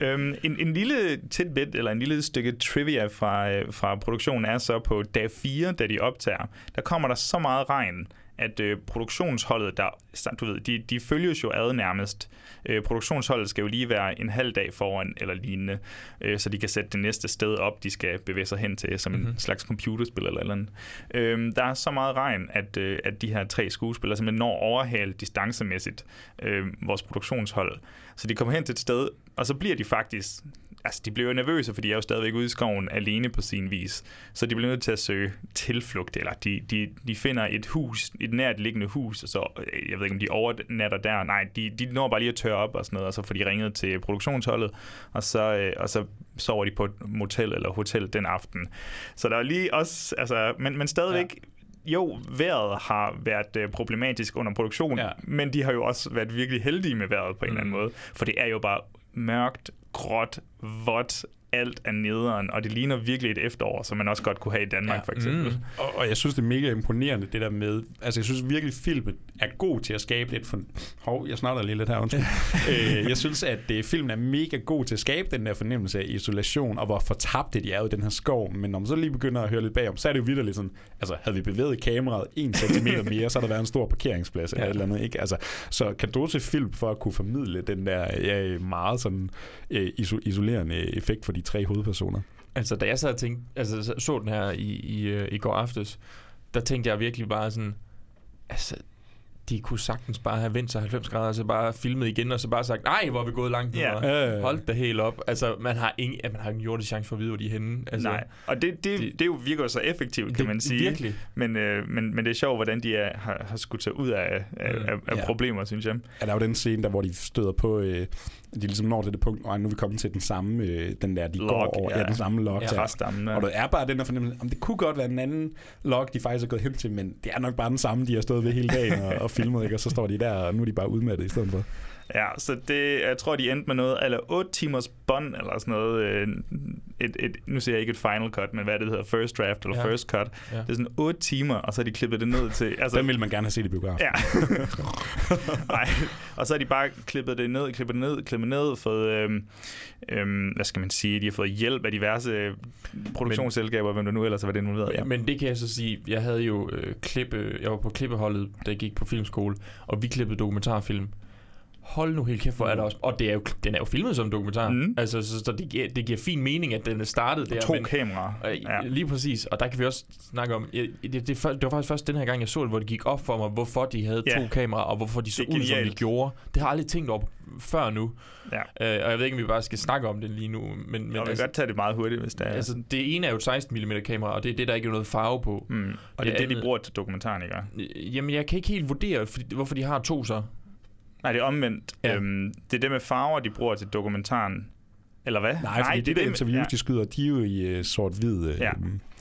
A: øhm, en, en lille tidbit, eller en lille stykke trivia fra, øh, fra produktionen er så på dag 4, da de optager, der kommer der så meget regn, at øh, produktionsholdet, der, du ved, de, de følges jo ad nærmest. Øh, produktionsholdet skal jo lige være en halv dag foran eller lignende, øh, så de kan sætte det næste sted op, de skal bevæge sig hen til, som mm-hmm. en slags computerspil eller eller andet. Øh, der er så meget regn, at, øh, at de her tre skuespillere simpelthen når at overhale distancemæssigt øh, vores produktionshold. Så de kommer hen til et sted, og så bliver de faktisk altså, de bliver jo nervøse, for de er jo stadigvæk ude i skoven alene på sin vis. Så de bliver nødt til at søge tilflugt, eller de, de, de finder et hus, et nært liggende hus, og så, øh, jeg ved ikke, om de overnatter der. Nej, de, de når bare lige at tørre op og sådan noget, og så får de ringet til produktionsholdet, og så, øh, og så sover de på et motel eller hotel den aften. Så der er lige også, altså, men, men stadigvæk, ja jo, vejret har været øh, problematisk under produktionen,
C: Ja.
A: ja. men de har jo også været virkelig heldige med vejret på en mm. eller anden måde. For det er jo bare mørkt, gråt, vådt, alt er nederen, og det ligner virkelig et efterår, som man også godt kunne have i Danmark,
C: Ja.
A: for eksempel. Mm.
C: Og, og jeg synes, det er mega imponerende, det der med... Altså, jeg synes virkelig, filmen er god til at skabe lidt for... Hov, jeg snakker lige lidt her, undskyld. *laughs* øh, jeg synes, at det, filmen er mega god til at skabe den der fornemmelse af isolation, og hvor fortabte de er i den her skov. Men når man så lige begynder at høre lidt bagom, så er det jo vidderligt sådan... Altså, havde vi bevæget kameraet en centimeter *laughs* mere, så havde der været en stor parkeringsplads eller
B: Ja.
C: eller andet, ikke? Altså, så kan du til film for at kunne formidle den der ja, meget sådan øh, iso- isolerende effekt for de tre hovedpersoner?
B: Altså, da jeg sad og tænkte, altså, så- den her i, i, øh, i går aftes, der tænkte jeg virkelig bare sådan, altså, de kunne sagtens bare have vendt sig 90 grader, og så bare filmet igen, og så bare sagt, nej, hvor er vi gået langt nu,
A: Ja.
B: og
C: Øh.
B: hold da helt op. Altså, man har ingen, ja, man har ingen jordisk chance for at vide, hvor de er henne. Altså,
A: Nej, og det, det,
B: det-
A: det, det jo virker jo så effektivt, kan
B: det-
A: man sige.
B: virkelig.
A: Men, øh, men, men det er sjovt, hvordan de er, har, har skudt sig ud af, af,
B: Mm.
A: af, af
C: Ja.
A: problemer, synes jeg.
C: Ja, der er jo den scene, der hvor de støder på, øh, de ligesom når til det punkt, og nu er vi kommet til den samme, øh, den der, de
A: Log,
C: går over, ja.
A: ja.
C: ja, den samme log.
B: Ja.
A: Træstammen, ja.
C: Og der er bare den der fornemmelse, om det kunne godt være den anden log, de faktisk er gået hen til, men det er nok bare den samme, de har stået ved hele dagen og, og filmet, ikke? og så står de der, og nu er de bare udmattet i stedet for.
A: Ja, så det, jeg tror, de endte med noget, eller 8 timers bånd, eller sådan noget. øh, Et, et, nu siger jeg ikke et final cut, men hvad det hedder, first draft eller
B: Ja.
A: first cut.
B: Ja.
A: Det er sådan 8 timer, og så har de klippet det ned til... Altså,
C: Den vil man gerne have set i biografen.
A: Ja. *laughs* Nej. Og så har de bare klippet det ned, klippet det ned, klippet ned, fået, øhm, øhm, hvad skal man sige, de har fået hjælp af diverse produktionsselskaber, hvem der nu ellers har været involveret.
B: Ja. Men det kan jeg så sige, jeg havde jo øh, klippe, jeg var på klippeholdet, da jeg gik på filmskole, og vi klippede dokumentarfilm. Hold nu helt kæft, hvor er der også... Og det er jo, den er jo filmet som dokumentar.
A: Mm.
B: Altså, så, så det, giver, det giver fin mening, at den er startet der.
A: To
B: men,
A: kameraer.
B: Øh,
A: Ja.
B: Lige præcis, og der kan vi også snakke om, jeg- det, det, det, det var faktisk først den her gang, jeg så det, hvor det gik op for mig, hvorfor de havde
A: Ja.
B: to kameraer, og hvorfor de så
A: Det
B: ud, som de gjorde. Det har jeg aldrig tænkt over før nu,
A: Ja.
B: øh, og jeg ved ikke, om vi bare skal snakke om det lige nu, men, men
A: jeg vil
B: altså,
A: godt tage det meget hurtigt, hvis det er.
B: altså, det ene er jo et 16 mm kamera, og det er det, der ikke er noget farve på.
A: mm. Og det er
B: det
A: det, de
B: andet-
A: bruger til dokumentaren, ikke?
B: Øh, Jamen, jeg kan ikke helt vurdere, fordi, hvorfor de har to så.
A: Nej, det er omvendt. Ja. Øhm, det er det med farver, de bruger til dokumentaren. Eller hvad?
C: Nej, fordi det, det der interviews, ja. de skyder, de er jo i uh, sort-hvid uh, ja.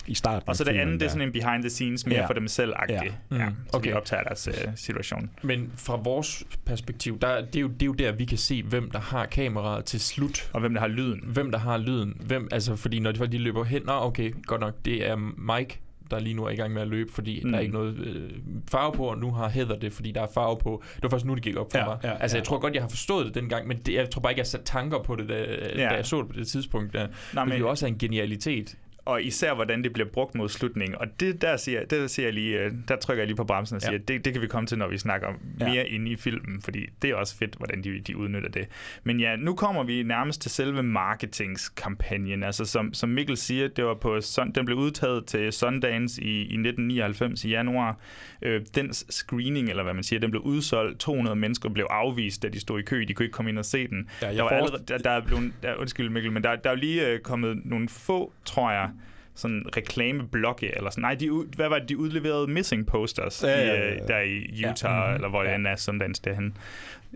C: i starten.
A: Og så det andet, der. det er sådan en behind the scenes, mere ja. for dem selv ja.
B: Mm.
A: ja. Så okay. de optager deres uh, situation.
B: Men fra vores perspektiv, der, det, er jo, det er jo der, vi kan se, hvem der har kameraet til slut.
A: Og hvem der har lyden.
B: Hvem der har lyden. Hvem, altså, fordi når de, de løber hen, nå okay, godt nok, det er Mike, der lige nu er i gang med at løbe, fordi mm. der er ikke noget øh, farve på, og nu har Heather det, fordi der er farve på. Det var først nu, det gik op for ja, mig. Ja, altså, ja. jeg tror godt, jeg har forstået det dengang, men det, jeg tror bare ikke, jeg satte tanker på det, da, ja. da jeg så det på det tidspunkt. Der. Nej, men, det er jo også en genialitet
A: og især hvordan det bliver brugt mod slutningen. Og det der siger, det der siger jeg lige, øh, der trykker jeg lige på bremsen og siger, ja. det, det kan vi komme til, når vi snakker mere ja. inde i filmen, fordi det er også fedt, hvordan de, de udnytter det. Men ja, nu kommer vi nærmest til selve marketingskampagnen. Altså som, som Mikkel siger, det var på, den blev udtaget til Sundance i, i 1999 i januar. Øh, dens screening, eller hvad man siger, den blev udsolgt. 200 mennesker blev afvist, da de stod i kø. De kunne ikke komme ind og se den. Ja, der, var allerede, der, der er blevet, der, undskyld Mikkel, men der, der er lige øh, kommet nogle få, tror jeg, sådan reklameblokke, eller sådan. Nej, de, hvad var det, de udleverede missing posters ja, ja, ja, ja. I, der i Utah, ja. mm-hmm. eller hvor det ja. end er, Sundance derhen.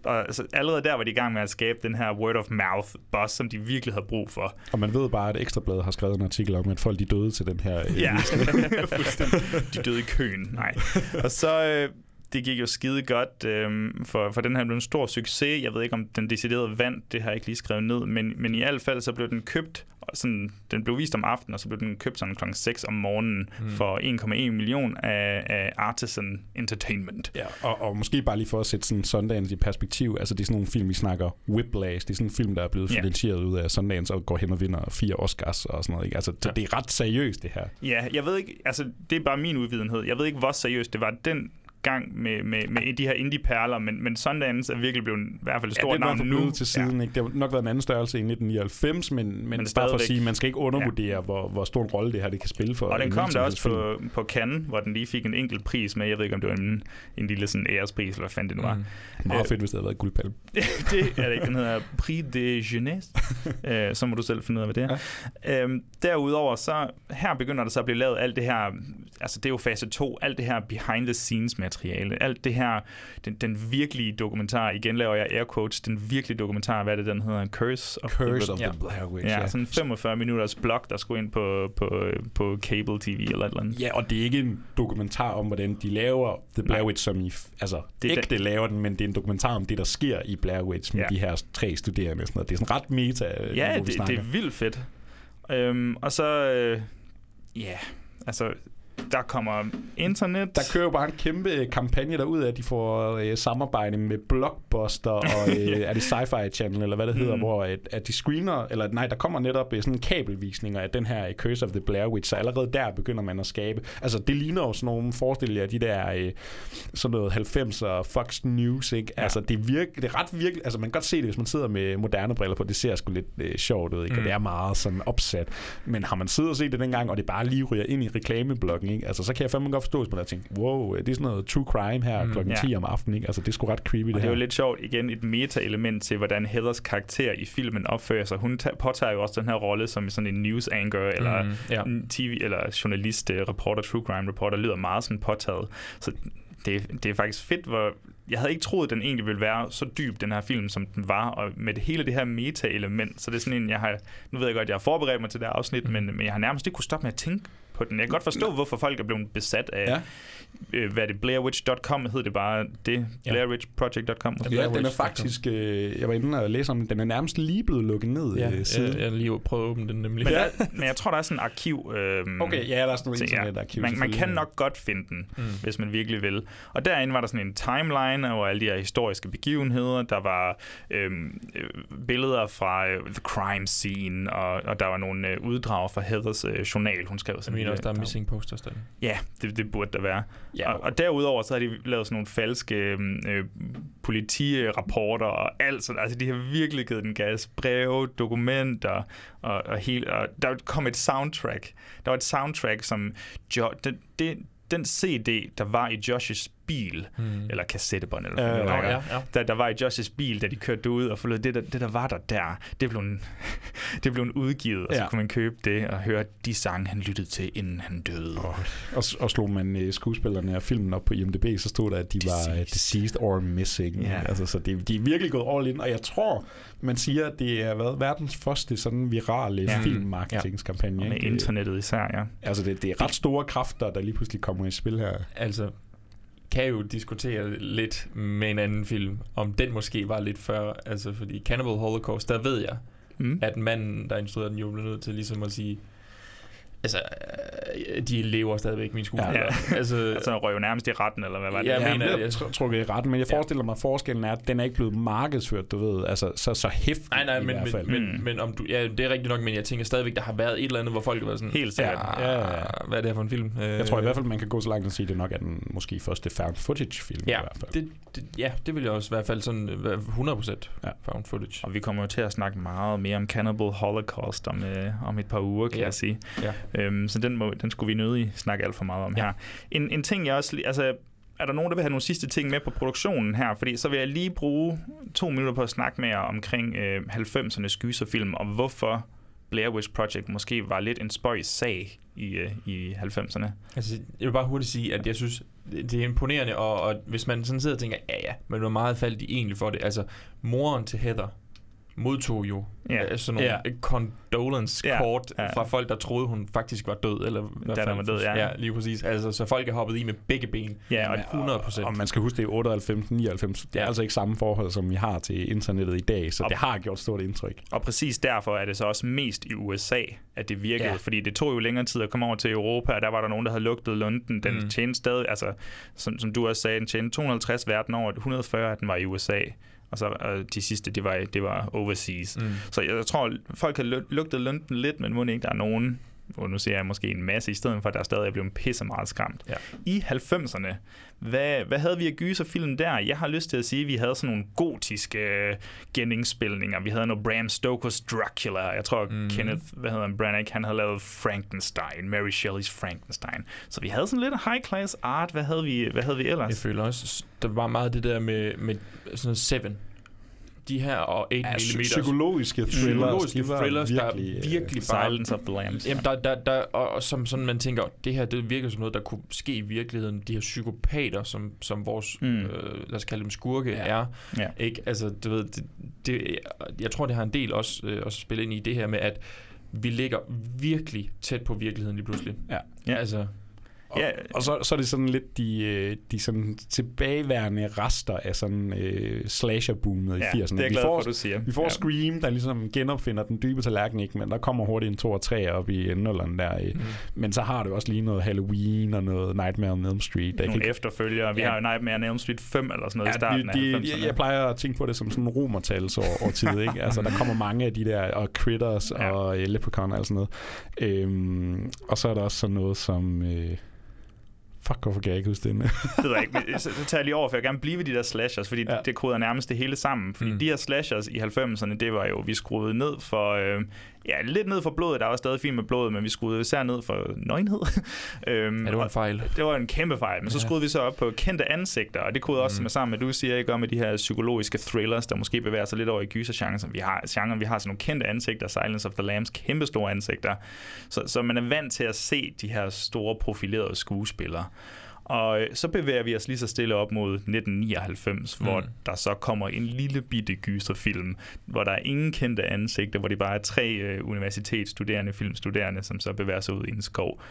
A: Og altså, allerede der var de i gang med at skabe den her word of mouth buzz, som de virkelig havde brug for.
C: Og man ved bare, at Ekstrabladet har skrevet en artikel om, at folk de døde til den her...
A: Øh, ja, *laughs* De døde i køen, nej. Og så... Øh, det gik jo skide godt, øh, for, for den her blev en stor succes. Jeg ved ikke, om den deciderede vandt, det har jeg ikke lige skrevet ned, men, men i hvert fald så blev den købt, sådan, den blev vist om aftenen, og så blev den købt sådan kl. 6 om morgenen mm. for 1,1 million af, af Artisan Entertainment.
C: Ja, og, og måske bare lige for at sætte sådan Sundance i perspektiv, altså det er sådan nogle film, vi snakker Whiplash, det er sådan en film, der er blevet finansieret ja. ud af Sundance og går hen og vinder fire Oscars og sådan noget. Ikke? Altså, ja. det er ret seriøst, det her.
A: Ja, jeg ved ikke, altså det er bare min udvidenhed. Jeg ved ikke, hvor seriøst det var. Den gang med, med, med de her indie-perler, men, men Sundance er virkelig blevet i hvert fald et stort ja, navn
C: nu. til siden, ja. ikke? Det har nok været en anden størrelse i 1999, men, men, men bare for at sige, man skal ikke undervurdere, ja. hvor, hvor stor en rolle det her det kan spille for.
A: Og den kom der også på, på Cannes, hvor den lige fik en enkelt pris med. Jeg ved ikke, om det var en, en lille sådan ærespris, eller hvad fanden det nu var. Mm.
C: Meget fedt, hvis det havde været guldpalme. *laughs*
A: det er det ikke. Den hedder Prix de Jeunesse. uh, *laughs* så må du selv finde ud af, hvad det er. Ja. Uh, derudover, så her begynder der så at blive lavet alt det her, altså det er jo fase 2, alt det her behind the scenes materiale, alt det her, den, den virkelige dokumentar, igen laver jeg air quotes, den virkelige dokumentar, hvad er det, den hedder? Curse
C: of, Curse the, of ja. the Blair Witch.
A: Ja, ja, sådan 45 minutters blog, der skulle ind på, på, på cable tv eller et eller andet.
C: Ja, og det er ikke en dokumentar om, hvordan de laver The Blair Witch, som i, altså det ikke det laver den, men det er en dokumentar om det, der sker i Blair Witch med ja. de her tre studerende. Sådan noget. Det er sådan ret meta,
A: Ja, det, det er vildt fedt. Øhm, og så, øh, ja, yeah, altså der kommer internet.
C: Der kører jo bare en kæmpe kampagne derud af, at de får øh, samarbejde med Blockbuster og *laughs* øh, ja. er det Sci-Fi Channel, eller hvad det hedder, mm. hvor at, at de screener, eller nej, der kommer netop øh, sådan kabelvisninger af den her Curse of the Blair Witch, så allerede der begynder man at skabe. Altså, det ligner jo sådan nogle forestillinger af de der øh, sådan noget 90'er Fox News, ikke? Ja. Altså, det virke, det er ret virkelig, altså man kan godt se det, hvis man sidder med moderne briller på, det ser sgu lidt øh, sjovt ud, ikke? Mm. Og det er meget sådan opsat. Men har man siddet og set det dengang, og det bare lige ryger ind i reklameblokken, ikke? Altså, så kan jeg fandme godt forstå, hvis man har tænkt, wow, det er sådan noget true crime her mm, klokken ja. 10 om aftenen, ikke? Altså, det er sgu ret creepy, det,
A: det
C: her.
A: er jo lidt sjovt, igen, et meta-element til, hvordan Heathers karakter i filmen opfører sig. Hun påtager jo også den her rolle som sådan en news anchor, eller mm, ja. tv, eller journalist, øh, reporter, true crime reporter, lyder meget sådan påtaget. Så det, det er faktisk fedt, hvor jeg havde ikke troet, den egentlig ville være så dyb, den her film, som den var, og med det hele det her meta-element, så det er sådan en, jeg har, nu ved jeg godt, jeg har forberedt mig til det her afsnit, mm. men, men jeg har nærmest ikke kunne stoppe med at tænke på den. Jeg kan godt forstå, hvorfor folk er blevet besat af, ja. Øh, hvad er det, blairwitch.com hed det bare det, ja. blairwitchproject.com.
C: Ja, den er faktisk, øh, jeg var inde og læse om den, den er nærmest lige blevet lukket ned.
B: Ja, øh, siden. Jeg, jeg lige prøvet at åbne den nemlig.
A: Men, der, men jeg tror, der er sådan en arkiv. Øh,
C: okay, ja, der er sådan noget internetarkiv.
A: Man, man kan nok godt finde den, mm. hvis man virkelig vil. Og derinde var der sådan en timeline over alle de her historiske begivenheder. Der var øhm, øh, billeder fra øh, the crime scene, og, og der var nogle øh, uddrag fra Heathers øh, journal. Hun skrev sådan
B: mener også, der er missing posters der.
A: Ja, det, det burde der være. Ja. Og, og derudover så har de lavet sådan nogle falske øhm, øh, politirapporter og alt sådan. Altså de har virkelig givet den gas. Breve, dokumenter og, og, helt, og der kom et soundtrack. Der var et soundtrack, som jo, det, det, den CD, der var i Josh's bil, mm. eller kassettebånd, eller
C: Øh,
A: var.
B: ja, ja.
A: Der, der var i Josh's bil, da de kørte ud og forlod, det der, det der var der der, det blev, en, *laughs* det blev en udgivet, og så
C: Ja.
A: kunne man købe det og høre de sange, han lyttede til, inden han døde.
C: Og, og slog man øh, skuespillerne og filmen op på IMDb, så stod der, at de var øh, deceased or missing.
A: Ja.
C: Altså, så det, de er virkelig gået all in, og jeg tror, man siger, at det er hvad, verdens første sådan virale
A: Ja.
C: ja. filmmarketingskampagne.
A: Og med
C: ikke?
A: internettet især, ja.
C: Altså, det, det er ret store kræfter, der lige pludselig kommer i spil her.
B: Altså, kan jo diskutere lidt med en anden film, om den måske var lidt før. Altså, fordi Cannibal Holocaust, der ved jeg,
A: Mm.
B: at manden, der instruerede den, jo blev nødt til ligesom at sige, altså, øh, de lever stadigvæk, mine skuespillere.
A: Ja. *laughs*
B: altså,
A: Altså, røg jo nærmest i retten, eller hvad var det?
B: Ja,
C: Ja,
B: mener,
C: er
B: jeg-
C: tr- trukket i retten, men jeg
B: Ja.
C: forestiller mig, at forskellen er, at den er ikke blevet markedsført, du ved, altså så, så hæftigt
B: Nej, nej,
C: i
B: men,
C: hvert fald.
B: men, men,
A: Mm.
B: men om du, ja, det er rigtigt nok, men jeg tænker stadigvæk, der har været et eller andet, hvor folk har været sådan,
A: Helt sikkert.
B: Ja,
C: Ja, ja.
B: hvad er det her for en film?
C: Jeg tror i hvert fald, man kan gå så langt og sige, at det nok er den måske første found footage-film
B: Ja,
C: i hvert fald.
B: det, det, ja, det vil jeg også i hvert fald sådan øh, være 100%
C: Ja.
B: found footage.
A: Og vi kommer jo til at snakke meget mere om Cannibal Holocaust om, øh, om et par uger, kan
B: Ja.
A: jeg sige.
B: Ja.
A: Øhm, så den, må, den skulle vi nødig snakke alt for meget om
B: Ja.
A: her. En, en ting, jeg også... Altså, er der nogen, der vil have nogle sidste ting med på produktionen her? Fordi så vil jeg lige bruge to minutter på at snakke med jer omkring øh, 90'ernes gyserfilm, og hvorfor Blair Witch Project måske var lidt en spøjs sag i, øh, i 90'erne.
B: Altså, jeg vil bare hurtigt sige, at jeg synes, det det er imponerende, og, og hvis man sådan sidder og tænker, ja ja, men hvor meget faldt de egentlig for det? Altså, moren til Heather modtog jo
A: Ja.
B: ja. sådan nogle
A: Ja.
B: condolence-kort Ja.
A: ja.
B: Fra folk, der troede, hun faktisk var død. Eller hvad
A: Da der
B: fanden-
A: var død, ja.
B: ja. lige præcis. Altså, så folk er hoppet i med begge ben.
A: Ja, og,
C: Men-
B: 100 procent.
C: Og man skal huske, det er 98, 99. Det er
B: Ja.
C: altså ikke samme forhold, som vi har til internettet i dag, så
A: Og-
C: det har gjort stort indtryk.
A: og præcis derfor er det så også mest i USA, at det virkede. Ja. Fordi det tog jo længere tid at komme over til Europa, og der var der nogen, der havde lugtet London. Den mm.
B: Mm.
A: tjente stadig, altså som, som du også sagde, den tjente 250 verden over, 140 af den var i USA. Og så øh, de sidste, det var, det var overseas. Mm. Så jeg, jeg tror, folk har lu- lugtet London lidt, men må ikke, der er nogen, og nu ser jeg måske en masse, i stedet for, at der stadig er blevet pisse meget skræmt.
B: Ja.
A: I 90'erne, hvad, hvad havde vi af gyserfilm der? Jeg har lyst til at sige, at vi havde sådan nogle gotiske øh, genindspilninger. Vi havde noget Bram Stoker's Dracula. Jeg tror, mm. Kenneth, hvad hedder han, Branagh, han havde lavet Frankenstein, Mary Shelley's Frankenstein. Så vi havde sådan lidt high class art. Hvad havde vi, hvad havde vi ellers?
B: Jeg føler også, der var meget det der med, med sådan Seven. De her og 8
C: Ja,
B: mm.
C: psy- psykologiske thrillers,
B: psykologiske
C: de
B: thrillers, der
C: virkelig, øh,
B: virkelig bare
A: Silence of the Lambs.
B: Jamen, der, der, der, og, og som sådan, man tænker, det her, det virker som noget, der kunne ske i virkeligheden. De her psykopater, som, som vores,
A: Mm.
B: øh, lad os kalde dem skurke,
C: ja.
B: er.
A: Ja.
B: Ikke? Altså, du ved, det, det, jeg tror, det har en del også øh, at spille ind i det her med, at vi ligger virkelig tæt på virkeligheden lige pludselig.
C: Ja.
A: Ja.
B: Altså,
C: Og,
A: Ja.
C: og så, så er det sådan lidt de, øh, de sådan tilbageværende rester af sådan øh, slasher-boomet
A: Ja,
C: i 80'erne.
A: det er
C: vi
A: glad
C: får,
A: for, du siger.
C: Vi får
A: Ja.
C: Scream, der ligesom genopfinder den dybe tallerken, ikke? men der kommer hurtigt en 2 og 3 op i nullerne der. Mm.
B: mm.
C: Men så har du også lige noget Halloween og noget Nightmare on Elm Street. Der
A: Nogle
C: kan
A: efterfølgere. Vi
C: Ja.
A: har jo Nightmare on Elm Street 5 eller sådan noget i
C: Ja,
A: starten
C: de,
A: af
C: de,
A: 90'erne.
C: jeg, jeg plejer at tænke på det som sådan en romertals over, over tid, ikke? *laughs* Altså, der kommer mange af de der, og Critters
A: Ja.
C: ja. og uh, Leprechaun og alt sådan noget. Øhm, og så er der også sådan noget som... Øh, fuck, hvorfor kan jeg ikke huske det? *laughs*
A: det ved jeg ikke. Så, så tager jeg lige over, for jeg vil gerne blive ved de der slashers, fordi ja.
C: Ja.
A: det koder nærmest det hele sammen. Fordi. Mm. de her slashers i 90'erne, det var jo, vi skruede ned for, øh, ja, lidt ned for blodet. Der var stadig fint med blodet, men vi skruede især ned for nøgenhed. øhm, *laughs*
B: ja, det var en fejl.
A: det var en kæmpe fejl, men så
B: Ja.
A: skruede vi så op på kendte ansigter, og det koder også
B: Mm.
A: sammen med, du siger, ikke, om med de her psykologiske thrillers, der måske bevæger sig lidt over i gysergenren, som vi har. Genre, vi har sådan nogle kendte ansigter, Silence of the Lambs, kæmpe store ansigter. Så, så man er vant til at se de her store profilerede skuespillere. Og øh, så bevæger vi os lige så stille op mod 1999, mm. hvor der så kommer en lille bitte gyserfilm, hvor der er ingen kendte ansigter, hvor det bare er tre øh, universitetsstuderende, filmstuderende, som så bevæger sig ud i en skov.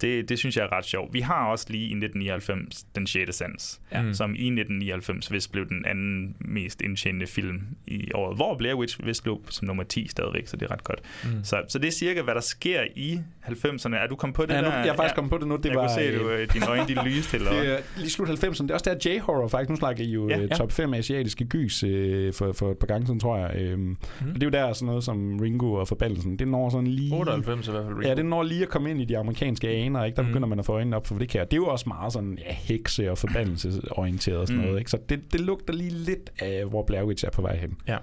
A: Det, det synes jeg er ret sjovt. Vi har også lige i 1999 Den 6. Sans,
B: Ja.
A: mm. som i 1999 vist blev den anden mest indtjenende film i året, hvor Blair Witch vist lå som nummer 10 stadigvæk, så det er ret godt.
B: Mm.
A: Så, så det er cirka, hvad der sker i 90'erne. Er du kommet på det
C: Ja, nu,
A: der?
C: jeg er faktisk kommet på det nu. Det
A: jeg
C: var,
A: kunne se, at du,
C: øh,
A: øh, dine øjne de *laughs* lyste.
C: Det er lige slut 90'erne. Det er også der J-horror faktisk. Nu snakker I jo
A: Ja,
C: ja,
A: ja.
C: ja. top 5 asiatiske gys øh, for, for et par gange siden, tror jeg. Øhm, mm. Og det er jo der sådan noget som Ringo og Forbandelsen. Det når sådan lige...
B: 98 i hvert fald.
C: Ja, det når lige at komme ind i de amerikanske aner, ikke? Der
B: Mm.
C: begynder man at få øjnene op for det kan. Det er jo også meget sådan ja, hekse- og forbandelsesorienteret og sådan
A: Mm.
C: noget, ikke? Så det, det lugter lige lidt af, hvor Blair Witch er på vej hen.
A: Ja.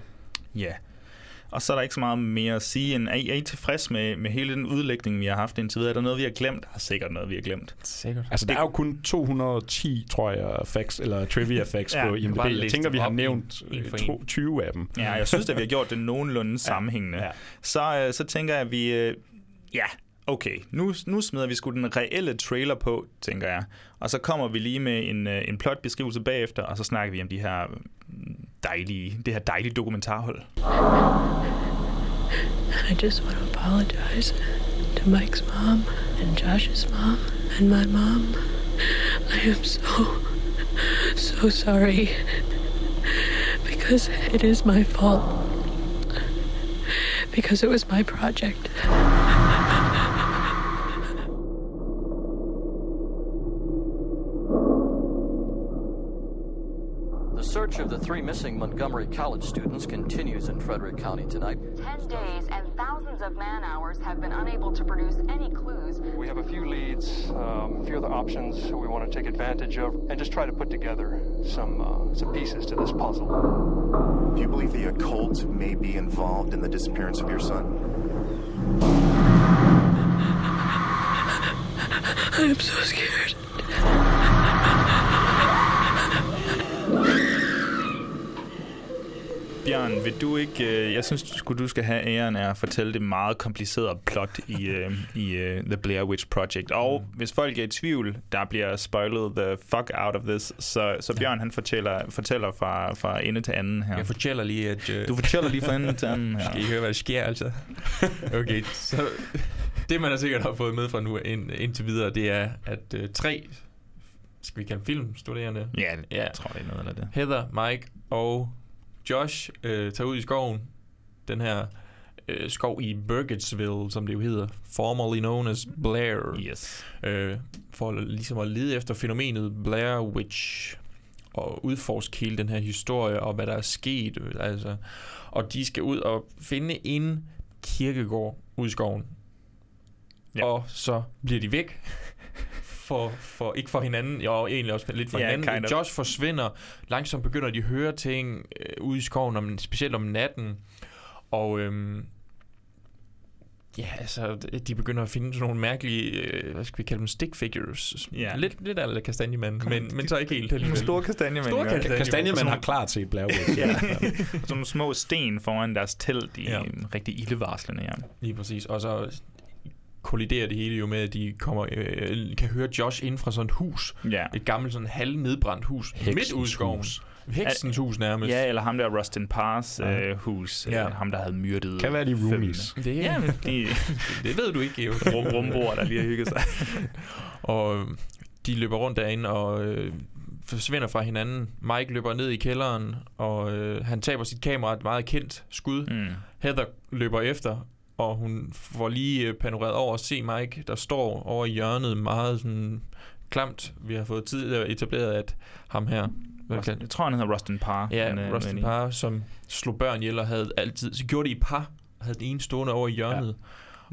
A: Og så er der ikke så meget mere at sige, end er I, er I tilfreds med, med hele den udlægning, vi har haft indtil videre? Er der noget, vi har glemt? Der er sikkert noget, vi har glemt.
B: Sikkert.
C: Altså, der er jo kun 210, tror jeg, facts, eller trivia facts
A: Ja,
C: på IMDb. Jeg tænker, vi har nævnt
B: en
C: øh,
B: for
C: to- 20 af dem.
A: Ja, jeg synes, at vi har gjort det nogenlunde *laughs* sammenhængende.
C: Ja.
A: Så, øh, så tænker jeg, at vi... Øh, ja, okay. Nu, nu smider vi sgu den reelle trailer på, tænker jeg. Og så kommer vi lige med en, øh, en plotbeskrivelse bagefter, og så snakker vi om de her mm, dejlige, det her dejlige dokumentarhold.
G: I just want to apologize to Mike's mom and Josh's mom and my mom. I am so, so sorry. Because it is my fault. Because it was my project.
H: Search of the three missing Montgomery College students continues in Frederick County tonight.
I: Ten days and thousands of man hours have been unable to produce any clues.
J: We have a few leads, um, a few other options we want to take advantage of, and just try to put together some uh, some pieces to this puzzle.
K: Do you believe the occult may be involved in the disappearance of your son?
G: I am so scared.
A: Bjørn, vil du ikke... Øh, jeg synes, skulle du skal have æren af at fortælle det meget komplicerede plot i, øh, i øh, The Blair Witch Project. Og mm. hvis folk er i tvivl, der bliver spoilet the fuck out of this. Så, så Bjørn, han fortæller, fortæller fra, fra ende til anden her.
B: Jeg fortæller lige, at... Øh,
A: Du fortæller lige fra ende til anden her. *laughs*
B: Skal I høre, hvad der sker, altså? *laughs* Okay, så det, man har sikkert har fået med fra nu ind, indtil videre, det er, at øh, tre, skal vi kalde filmstuderende?
A: Ja, jeg ja. tror, det er noget af det.
B: Heather, Mike og Josh øh, tager ud i skoven. Den her øh, skov i Burkittsville, som det jo hedder. Formerly known as Blair.
A: Yes.
B: Øh, for ligesom at lede efter fænomenet Blair Witch. Og udforske hele den her historie, og hvad der er sket. Altså. Og de skal ud og finde en kirkegård ud i skoven. Ja. Og så bliver de væk. For, for, ikke for hinanden, jo egentlig også lidt for
A: Ja,
B: hinanden.
A: kind of.
B: Josh forsvinder. Langsomt begynder de at høre ting øh, ude i skoven, om, specielt om natten. Og øhm, ja, altså, de begynder at finde sådan nogle mærkelige, øh, hvad skal vi kalde dem, stick figures.
A: Ja.
B: Lidt, lidt af det kastanjemand, men, men så ikke helt alligevel.
A: En stor kastanjemand.
B: Stor
A: i hvert fald.
B: kastanjemand.
C: Kastanjemand har klart set Blair *laughs* Witch.
A: ja. Sådan nogle små sten foran deres telt
B: Ja.
A: ja. rigtig ildevarslende, ja.
B: Lige præcis. Og så kolliderer det hele jo med, at de kommer, øh, kan høre Josh ind fra sådan et hus.
A: Ja.
B: Et gammelt sådan halvnedbrændt hus.
C: Heksens
B: midt ude i skoven.
C: hus.
B: Heksens hus nærmest.
A: Ja, eller ham der Rustin Pars
B: Ja.
A: øh, hus.
B: Ja.
A: Øh, ham, der havde myrdet
C: Kan være de roomies.
B: Det,
A: Ja, men de *laughs*
B: det ved du ikke, jo.
A: rum, rumboer, der lige har hygget sig. *laughs*
B: Og øh, de løber rundt derinde og øh, forsvinder fra hinanden. Mike løber ned i kælderen, og øh, han taber sit kamera, et meget kendt skud.
A: Mm.
B: Heather løber efter, og hun får lige øh, panoreret over at se Mike, der står over i hjørnet meget sådan klamt. Vi har fået tidligere etableret, at ham her, kan,
A: Jeg tror, han hedder Rustin Parr.
B: ja,
A: men, øh,
B: Rustin
A: men-
B: Parr, som slog børn ihjel og havde altid, så gjorde det i par, havde den ene stående over i hjørnet.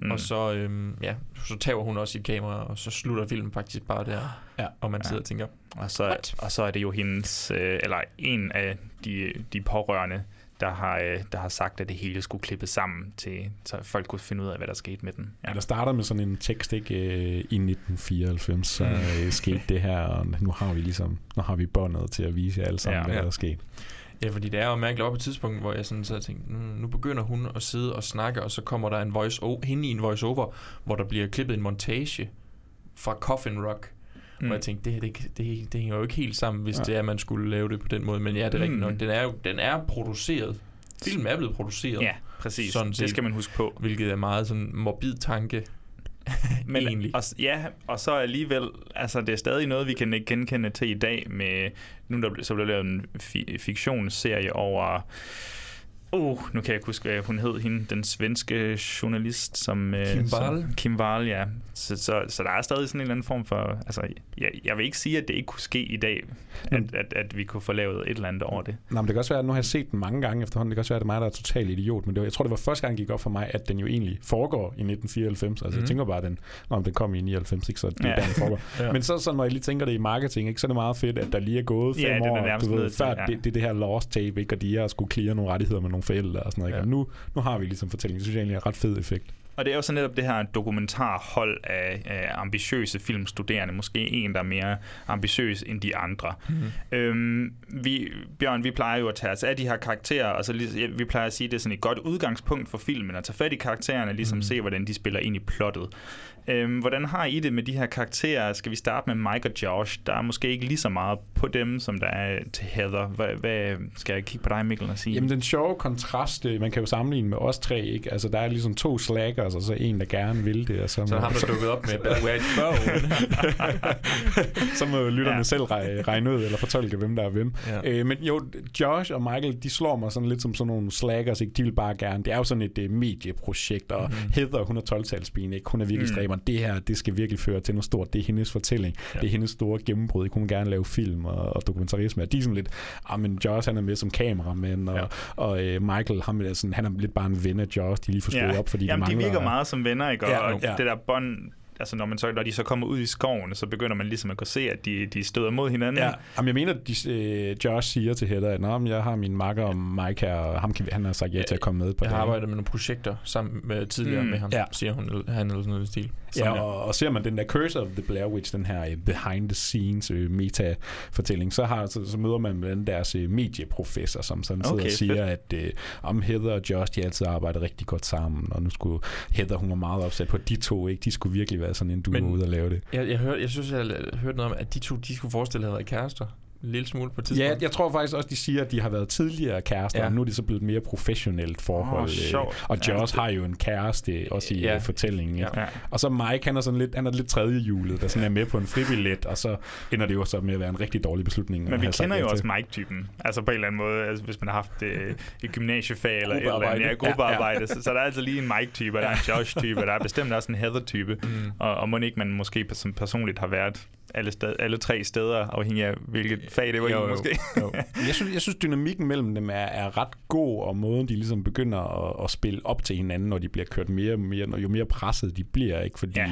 A: Mm.
B: Og så, øhm, ja, så tager hun også sit kamera, og så slutter filmen faktisk bare der.
C: Ja.
B: Og man
A: Ja.
B: sidder og tænker,
A: Og så,
B: What?
A: og så er det jo hendes, øh, eller en af de, de pårørende, der har, øh, der har sagt, at det hele skulle klippes sammen, til, så folk kunne finde ud af, hvad der skete med den.
C: Ja. Der starter med sådan en tekst ikke, øh, i 1994, så
A: Mm.
C: øh, skete det her, og nu har vi ligesom, nu har vi båndet til at vise jer alle sammen,
A: Ja.
C: ja. hvad
B: Ja.
C: der er sket.
B: Ja, fordi det er jo mærkeligt op på et tidspunkt, hvor jeg sådan så tænkte, mm, nu begynder hun at sidde og snakke, og så kommer der en voice over, hende i en voice-over, hvor der bliver klippet en montage fra Coffin Rock. Mm. Hvor jeg tænkte, det, her, det, det, det hænger jo ikke helt sammen, hvis
C: Ja.
B: det er, at man skulle lave det på den måde. Men ja, det er rigtigt
A: Mm.
B: nok. Den er jo den er produceret. Filmen er blevet produceret.
A: Ja, præcis.
B: Sådan
A: det
B: set.
A: skal man huske på.
B: Hvilket er meget sådan morbid tanke. *laughs*
A: Men,
B: egentlig.
A: Og, ja, og så alligevel, altså det er stadig noget, vi kan genkende til i dag med, nu der så blev lavet en fi- fiktionsserie over, uh, nu kan jeg ikke huske, hvad hun hed, hende, den svenske journalist, som... øh,
B: Kim
A: som-
B: Wall?
A: Kim Wall, ja. Så, så, så der er stadig sådan en eller anden form for, altså, jeg, jeg vil ikke sige, at det ikke kunne ske i dag, at, at, at vi kunne få lavet et eller andet over det.
C: Nå, men det kan også være, at nu har jeg set den mange gange efterhånden. Det kan også være, at det er mig, der er total idiot. Men det var, jeg tror, det var første gang, det gik op for mig, at den jo egentlig foregår i 1994. Altså, mm.
B: Mhm.
C: jeg tænker bare, at den, men den kom i 99, ikke? så det er
A: Ja.
C: der, den foregår. *laughs*
B: Ja.
C: Men så, så, når jeg lige tænker det i marketing, ikke, så er det meget fedt, at der lige er gået fem
A: Ja, er
C: år,
A: nærmest
C: du ved, før
A: ja.
C: det, det, er det her lost tape, ikke? og de har skulle clear nogle rettigheder med nogle forældre og sådan noget. Ja. Og nu, nu har vi ligesom fortællingen. Det synes jeg egentlig er ret fed effekt.
A: Og det er jo så netop det her dokumentarhold af, af ambitiøse filmstuderende. Måske en, der er mere ambitiøs end de andre. Mm. Øhm, vi, Bjørn, vi plejer jo at tage os af de her karakterer, og så lige, vi plejer at sige, at det er sådan et godt udgangspunkt for filmen, at tage fat i karaktererne, ligesom mm. se, hvordan de spiller ind i plottet. Øhm, hvordan har I det med de her karakterer? Skal vi starte med Mike og Josh? Der er måske ikke lige så meget på dem, som der er til Heather. Hvad, hvad skal jeg kigge på dig, Mikkel, og sige?
C: Jamen, den sjove kontrast, øh, man kan jo sammenligne med os tre, ikke? Altså, der er ligesom to slackers, og så en, der gerne vil det. Og så,
B: så er ham, der *laughs* dukket op med Where's Bone?
C: så må lytterne ja. selv regne, regne ud, eller fortolke, hvem der er hvem. Ja. Øh, men jo, Josh og Michael, de slår mig sådan lidt som sådan nogle slackers, ikke? De vil bare gerne. Det er jo sådan et uh, medieprojekt, og mm-hmm. Heather, hun er 12-talspigen, ikke? Hun er virkelig mm. Stræberen. Det her, det skal virkelig føre til noget stort. Det er hendes fortælling. Ja. Det er hendes store gennembrud. Hun vil gerne lave film og, og dokumentarisme. Og de er sådan lidt, ah, men Josh, han er med som kameramand, og, ja. og uh, Michael, han er, sådan, han er lidt bare en ven af Josh. De lige får ja. op, fordi
A: Jamen,
C: de,
A: mangler,
C: de
A: virker meget som venner, ikke? Og, ja, og ja. det der bånd, altså når, man så, når de så kommer ud i skoven, så begynder man ligesom at kunne se, at de, de støder mod hinanden.
C: Ja, Jamen, jeg mener, at de, øh, Josh siger til Hedda, at Nå, jeg har min makker og Mike her, og ham, han har sagt ja til at komme med på
B: Jeg
C: det.
B: har arbejdet med nogle projekter sammen med, tidligere mm, med ham, ja. siger hun, han eller sådan noget stil.
C: Ja, og, og ser man den der Curse of the Blair Witch, den her uh, behind the scenes uh, meta-fortælling, så, har, så, så møder man den deres uh, medieprofessor, som sådan okay, sidder og siger, fedt. at uh, om Heather og Josh, de altid arbejder rigtig godt sammen, og nu skulle Heather, hun var meget opsat på, at de to, ikke, de skulle virkelig være sådan en duo ud og lave det.
B: Jeg, jeg, hørte, jeg synes, jeg hørte noget om, at de to, de skulle forestille at have været kærester en lille smule på tidspunkt.
C: Ja, jeg tror faktisk også, de siger, at de har været tidligere kærester, ja. og nu er det så blevet et mere professionelt forhold. Oh,
A: sjovt.
C: og Josh ja, har jo en kæreste også i ja. fortællingen. Ja. Og så Mike, han er sådan lidt, han er lidt tredje hjulet, der sådan er med på en fribillet, og så ender det jo så med at være en rigtig dårlig beslutning.
A: Men vi kender jo også Mike-typen, altså på en eller anden måde, altså, hvis man har haft øh, et gymnasiefag eller et eller andet, ja, gruppearbejde, ja, ja. Så, så der er altså lige en Mike-type, og der er en Josh-type, og der er bestemt også en Heather-type, mm. og, og må ikke man måske som personligt har været alle, sted, alle tre steder, afhængig af hvilket fag det var jo, i, måske. Jo. *laughs*
C: jeg, synes, jeg synes, dynamikken mellem dem er, er ret god, og måden, de ligesom begynder at, at spille op til hinanden, når de bliver kørt mere, mere jo mere presset de bliver, ikke? Fordi ja.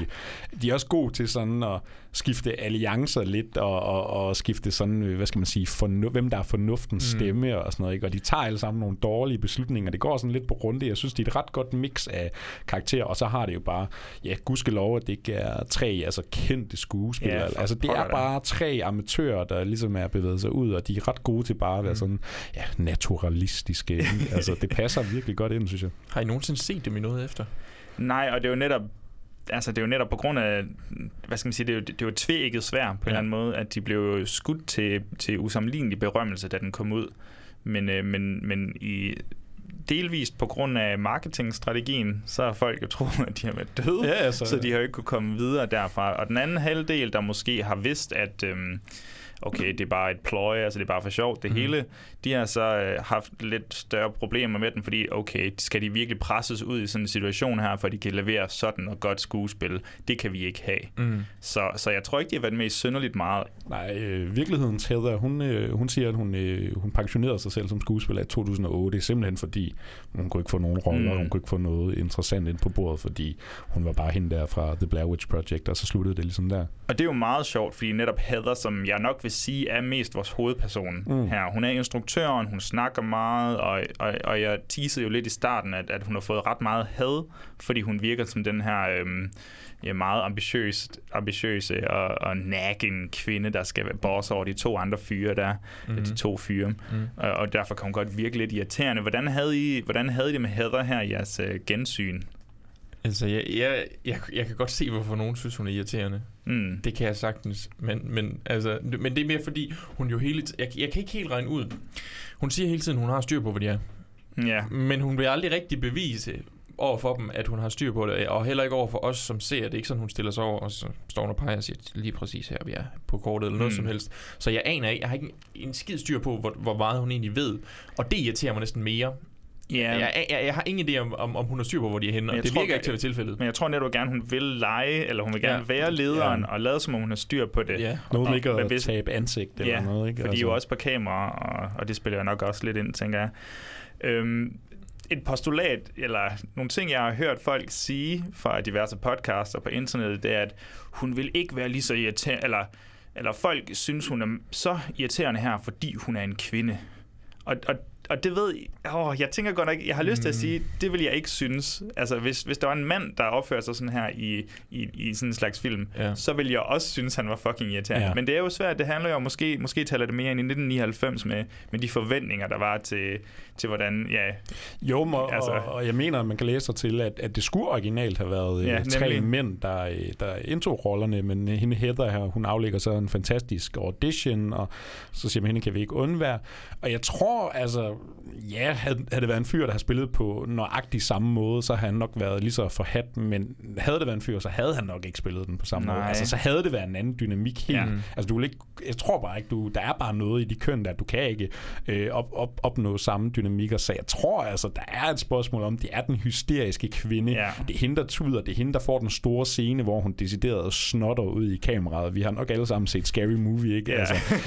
C: de er også gode til sådan at skifte alliancer lidt, og, og, og skifte sådan, øh, hvad skal man sige, fornu- hvem der er fornuftens mm. stemme og sådan noget, ikke? Og de tager alle sammen nogle dårlige beslutninger. Det går sådan lidt på runde. Jeg synes, det er et ret godt mix af karakterer, og så har det jo bare, ja, gudskelov, at det ikke er tre altså kendte skuespillere. Ja, altså, det er bare tre amatører, der ligesom er bevæget sig ud, og de er ret gode til bare at være mm. sådan, ja, naturalistiske. altså, det passer virkelig godt ind, synes jeg.
B: Har I nogensinde set dem i noget efter?
A: Nej, og det er jo netop altså det er jo netop på grund af, hvad skal man sige, det er jo, det er jo tvækket svær på ja. en eller anden måde, at de blev skudt til, til usammenlignelig berømmelse, da den kom ud. Men, øh, men, men i delvist på grund af marketingstrategien, så har folk jo troet, at de har været døde, ja, altså, så de har jo ikke kunne komme videre derfra. Og den anden halvdel, der måske har vidst, at øhm, okay, det er bare et ploy, altså det er bare for sjovt, det mm. hele, de har så øh, haft lidt større problemer med den, fordi okay, skal de virkelig presses ud i sådan en situation her, for de kan levere sådan og godt skuespil? Det kan vi ikke have. Mm. Så, så jeg tror ikke, de har været med i synderligt meget.
C: Nej, øh, virkelighedens Heather, hun, øh, hun siger, at hun, øh, hun pensionerede sig selv som skuespiller i 2008, simpelthen fordi hun kunne ikke få nogen roller, mm. hun kunne ikke få noget interessant ind på bordet, fordi hun var bare hende der fra The Blair Witch Project, og så sluttede det ligesom der.
A: Og det er jo meget sjovt, fordi netop Heather, som jeg nok vil sige er mest vores hovedperson mm. her, hun er instruktøren, hun snakker meget, og, og, og jeg teasede jo lidt i starten, at, at hun har fået ret meget had, fordi hun virker som den her øhm, ja, meget ambitiøs, ambitiøse og, og nagging kvinde, der skal være boss over de to andre fyre der, mm-hmm. de to fyre. Mm. Og, og derfor kan hun godt virke lidt irriterende. Hvordan havde I, hvordan havde I det med Heather her i jeres uh, gensyn?
B: Altså, jeg, jeg, jeg, jeg kan godt se, hvorfor nogen synes, hun er irriterende.
A: Mm.
B: Det kan jeg sagtens. Men, men, altså, men det er mere fordi, hun jo hele jeg, jeg kan ikke helt regne ud. Hun siger hele tiden, hun har styr på, hvad de er.
A: Ja.
B: Men hun vil aldrig rigtig bevise over for dem, at hun har styr på det, og heller ikke over for os, som ser det. er ikke sådan, hun stiller sig over, og så står hun og peger og siger, lige præcis her, vi er på kortet, eller noget mm. som helst. Så jeg aner ikke, jeg har ikke en, en skid styr på, hvor, hvor meget hun egentlig ved. Og det irriterer mig næsten mere,
A: Yeah.
B: Jeg, jeg, jeg har ingen idé om, om, om hun har styr på, hvor de er henne, og det tror, virker ikke til at være tilfældet.
A: Men jeg tror netop gerne, hun vil lege, eller hun vil gerne ja. være lederen, ja. og lade som om hun har styr på det.
C: Ja. Noget ikke at hvis, tabe ansigt eller
A: ja,
C: noget. Ikke?
A: fordi altså. jo også på kamera, og, og det spiller jeg nok også lidt ind, tænker jeg. Øhm, et postulat, eller nogle ting, jeg har hørt folk sige fra diverse podcaster på internettet, det er, at hun vil ikke være lige så irriterende, eller, eller folk synes, hun er så irriterende her, fordi hun er en kvinde. Og, og og det ved åh, jeg tænker godt nok, jeg har lyst til at sige, det vil jeg ikke synes. Altså, hvis, hvis der var en mand, der opførte sig sådan her i, i, i sådan en slags film,
B: Ja.
A: så vil jeg også synes, han var fucking irriterende.
C: Ja.
A: Men det er jo svært, det handler jo måske, måske taler det mere ind i 1999 med, med de forventninger, der var til, til hvordan, ja,
C: Jo, og,
A: Altså-
C: altså, og, jeg mener, at man kan læse sig til, at, at det skulle originalt have været
A: Ja,
C: ja, tre
A: nemlig.
C: mænd, der, øh, der indtog rollerne, men øh, hende Heather her, hun aflægger så en fantastisk audition, og så siger man, hende kan vi ikke undvære. Og jeg tror, altså, ja, havde, havde det været en fyr, der har spillet på nøjagtig samme måde, så havde han nok været lige så forhat, men havde det været en fyr, så havde han nok ikke spillet den på samme måde.
A: Nej.
C: Altså, så havde det været en anden dynamik helt.
A: Ja.
C: Altså, du vil ikke, jeg tror bare ikke, du, der er bare noget i de køn, der du kan ikke øh, op, op, opnå samme dynamikker, så jeg tror altså, der er et spørgsmål om, det er den hysteriske kvinde.
A: Ja.
C: Det er hende, der tuder, det er hende, der får den store scene, hvor hun decideret snotter ud i kameraet. Vi har nok alle sammen set Scary Movie, ikke?
A: Ja.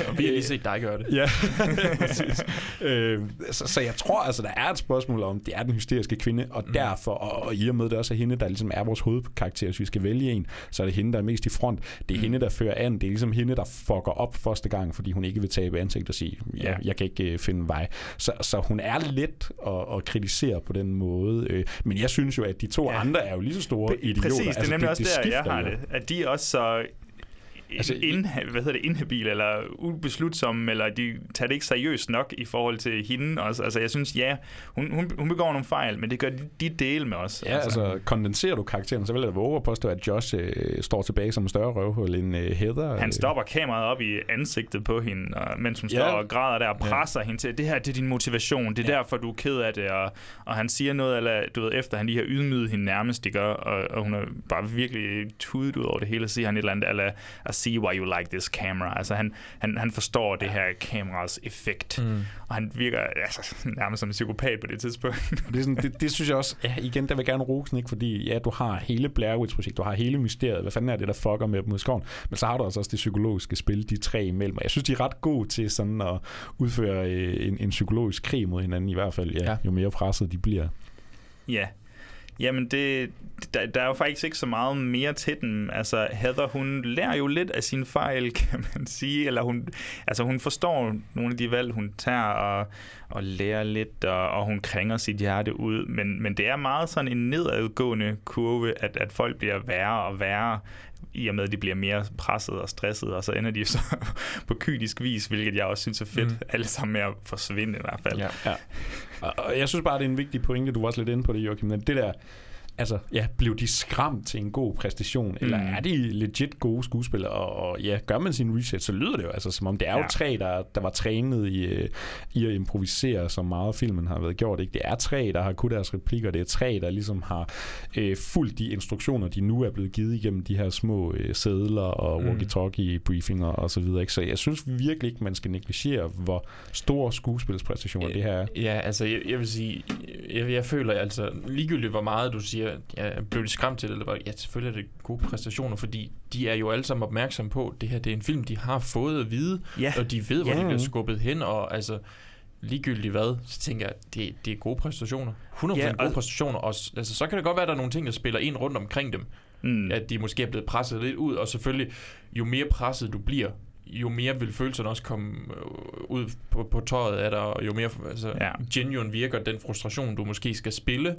B: Og *laughs* vi har lige set dig gøre det.
C: Ja, *laughs* præcis. øh, så, så jeg tror altså, der er et spørgsmål om, det er den hysteriske kvinde, og mm. derfor, og, og i og med det også er hende, der ligesom er vores hovedkarakter, hvis vi skal vælge en, så er det hende, der er mest i front. Det er mm. hende, der fører an. Det er ligesom hende, der fucker op første gang, fordi hun ikke vil tabe ansigt og sige, ja, jeg kan ikke øh, finde vej. Så, så hun er let at, at kritisere på den måde. Øh, men jeg synes jo, at de to ja. andre er jo lige så store idioter.
A: Præcis, det er
C: Altså,
A: nemlig også der, jeg har
C: jo.
A: det. At de også så
C: Altså,
A: altså, in, hvad hedder det, inhabile eller ubeslutsomme, eller de tager det ikke seriøst nok i forhold til hende også. Altså, jeg synes, ja, hun, hun, hun begår nogle fejl, men det gør de, de dele med os.
C: Ja, altså, kondenserer du karakteren, så vil jeg våge at påstå, at Josh øh, står tilbage som en større røvhul end øh, Heather.
A: Han
C: øh.
A: stopper kameraet op i ansigtet på hende, og, mens hun
C: Ja.
A: står og græder der og presser ja. hende til, det her det er din motivation, det er ja. derfor, du er ked af det, og, og han siger noget, eller du ved, efter han lige har ydmyget hende nærmest, det gør, og, og hun er bare virkelig tudet ud over det hele, og siger han et eller andet, eller see why you like this camera. Altså han, han, han forstår det her kameras effekt, mm. og han virker altså, nærmest som en psykopat på det tidspunkt. *laughs*
C: Det, er sådan, det, det synes jeg også, ja, igen, der vil jeg gerne rose ikke? fordi ja, du har hele Blair Witch projekt, du har hele mysteriet, hvad fanden er det, der fucker med dem ud i skoven, men så har du altså også det psykologiske spil, de tre imellem, og jeg synes, de er ret gode til sådan at udføre øh, en, en psykologisk krig mod hinanden, i hvert fald, ja,
B: Ja.
C: ja. jo mere presset de bliver.
A: Ja. Jamen, det, der, der er jo faktisk ikke så meget mere til den. Altså, Heather, hun lærer jo lidt af sine fejl, *laughs* kan man sige. Eller hun, altså, hun forstår nogle af de valg, hun tager, og, og lærer lidt, og, og hun krænger sit hjerte ud. Men, men det er meget sådan en nedadgående kurve, at, at folk bliver værre og værre i og med, at de bliver mere presset og stresset, og så ender de *laughs* så på kynisk vis, hvilket jeg også synes er fedt,
C: Mm.
A: alle sammen med at forsvinde i hvert fald.
C: Ja. ja. Og, jeg synes bare, det er en vigtig pointe, du var også lidt inde på det, Joachim, det der, altså, ja, blev de skræmt til en god præstation, mm. eller er de legit gode skuespillere, og, og ja, gør man sin research, så lyder det jo altså, som om det er jo
A: Ja.
C: tre, der, der var trænet i, øh, i at improvisere, så meget filmen har været gjort, ikke? Det er tre, der har kunnet deres replikker, det er tre, der ligesom har øh, fulgt de instruktioner, de nu er blevet givet igennem de her små øh, sædler og
B: Mm.
C: walkie-talkie briefinger og så videre, ikke? Så jeg synes virkelig ikke, man skal negligere, hvor stor skuespilspræstation det her er.
B: Ja, altså jeg, jeg vil sige, jeg, jeg føler altså, ligegyldigt hvor meget du siger, ja, blev de skræmt til det, eller hvad, ja, selvfølgelig er det gode præstationer, fordi de er jo alle sammen opmærksomme på, at det her det er en film, de har fået at vide,
A: Ja.
B: og de ved, hvor
A: Ja.
B: de bliver skubbet hen, og altså, ligegyldigt hvad, så tænker jeg, det, det er gode præstationer. 100%
A: Ja,
B: ja, gode
A: og-
B: præstationer, og altså, så kan det godt være, at der er nogle ting, der spiller ind rundt omkring dem,
A: Mm.
B: at de måske er blevet presset lidt ud, og selvfølgelig, jo mere presset du bliver, jo mere vil følelserne også komme øh, ud på, på tøjet af dig, og jo mere altså,
A: ja.
B: genuine virker den frustration, du måske skal spille.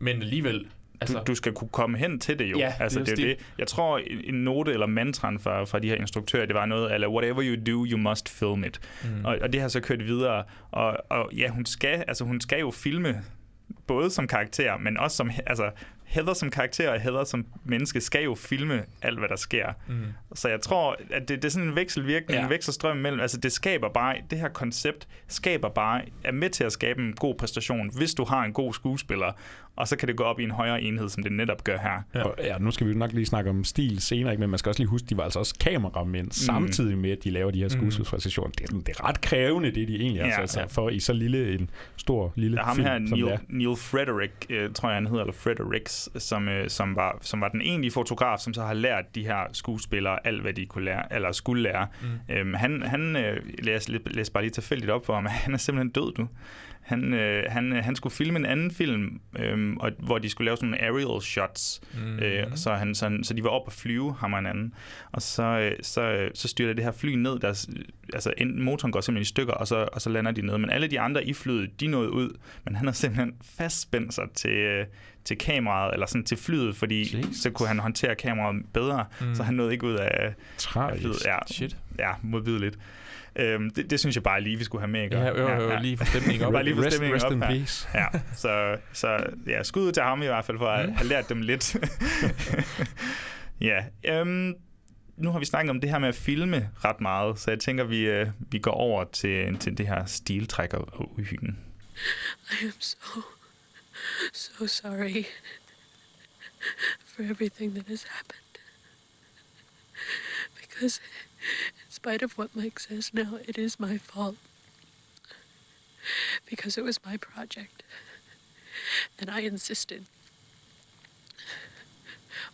B: Men alligevel, altså...
A: du, du skal kunne komme hen til det jo.
B: Ja,
A: altså,
B: det er
A: det, jo
B: det.
A: det. Jeg tror, en note eller mantraen fra, fra de her instruktører, det var noget, eller whatever you do, you must film it.
B: Mm.
A: Og, og det har så kørt videre. Og, og ja, hun skal, altså, hun skal jo filme både som karakter, men også som, altså, Heather som karakter og Heather som menneske skal jo filme alt, hvad der sker.
B: Mm.
A: Så jeg tror, at det, det er sådan en vekselvirkning,
B: ja.
A: en vekselstrøm mellem, altså det skaber bare, det her koncept skaber bare, er med til at skabe en god præstation, hvis du har en god skuespiller, og så kan det gå op i en højere enhed, som det netop gør her.
C: Ja. Og, ja, nu skal vi jo nok lige snakke om stil senere, ikke? men man skal også lige huske, de var altså også kameramænd, mm. samtidig med, at de laver de her skuespilspræstationer. Det, er sådan- det er ret krævende, det de egentlig er,
A: Ja.
C: altså, for i så lille en stor lille
A: Der er ham
C: film,
A: her,
C: er.
A: Neil, Neil Frederick, øh, tror jeg han hedder, eller Fredericks, som, øh, som, var, som var den egentlige fotograf, som så har lært de her skuespillere alt, hvad de kunne lære, eller skulle lære. Mm. Øhm, han, han øh, læs, læs bare lige tilfældigt op for ham, *laughs* han er simpelthen død nu. Han, øh, han, øh, han skulle filme en anden film, øh, og, hvor de skulle lave sådan nogle aerial shots,
B: Mhm.
A: øh, så, han, så, han, så de var oppe at flyve, ham og en anden. Og så, øh, så, øh, så styrter det her fly ned, der, altså en, motoren går simpelthen i stykker, og så, og så lander de ned. Men alle de andre i flyet, de nåede ud, men han har simpelthen fastspændt sig til, øh, til kameraet, eller sådan til flyet, fordi Jesus. så kunne han håndtere kameraet bedre,
B: Mm.
A: mm. så han nåede ikke ud af, af
C: Tragisk.
A: flyet. Ja,
B: Shit.
A: Ja, modbydeligt. Øhm, det, det, synes jeg bare lige, vi skulle have med. ikke?
B: Ja, jo, jo, lige for stemningen *laughs* op.
A: bare lige for
B: Rest-
A: stemningen
B: rest
A: op
B: in
A: her.
B: peace.
A: Ja, så, så ja, skud ud til ham i hvert fald, for at
B: Mm.
A: have lært dem lidt. *laughs* ja, øhm, nu har vi snakket om det her med at filme ret meget, så jeg tænker, vi, øh, vi går over til, til det her stiltræk og og uhyggen.
G: I am so, so sorry for everything that has happened. Because, spite of what Mike says now, it is my fault. Because it was my project. And I insisted.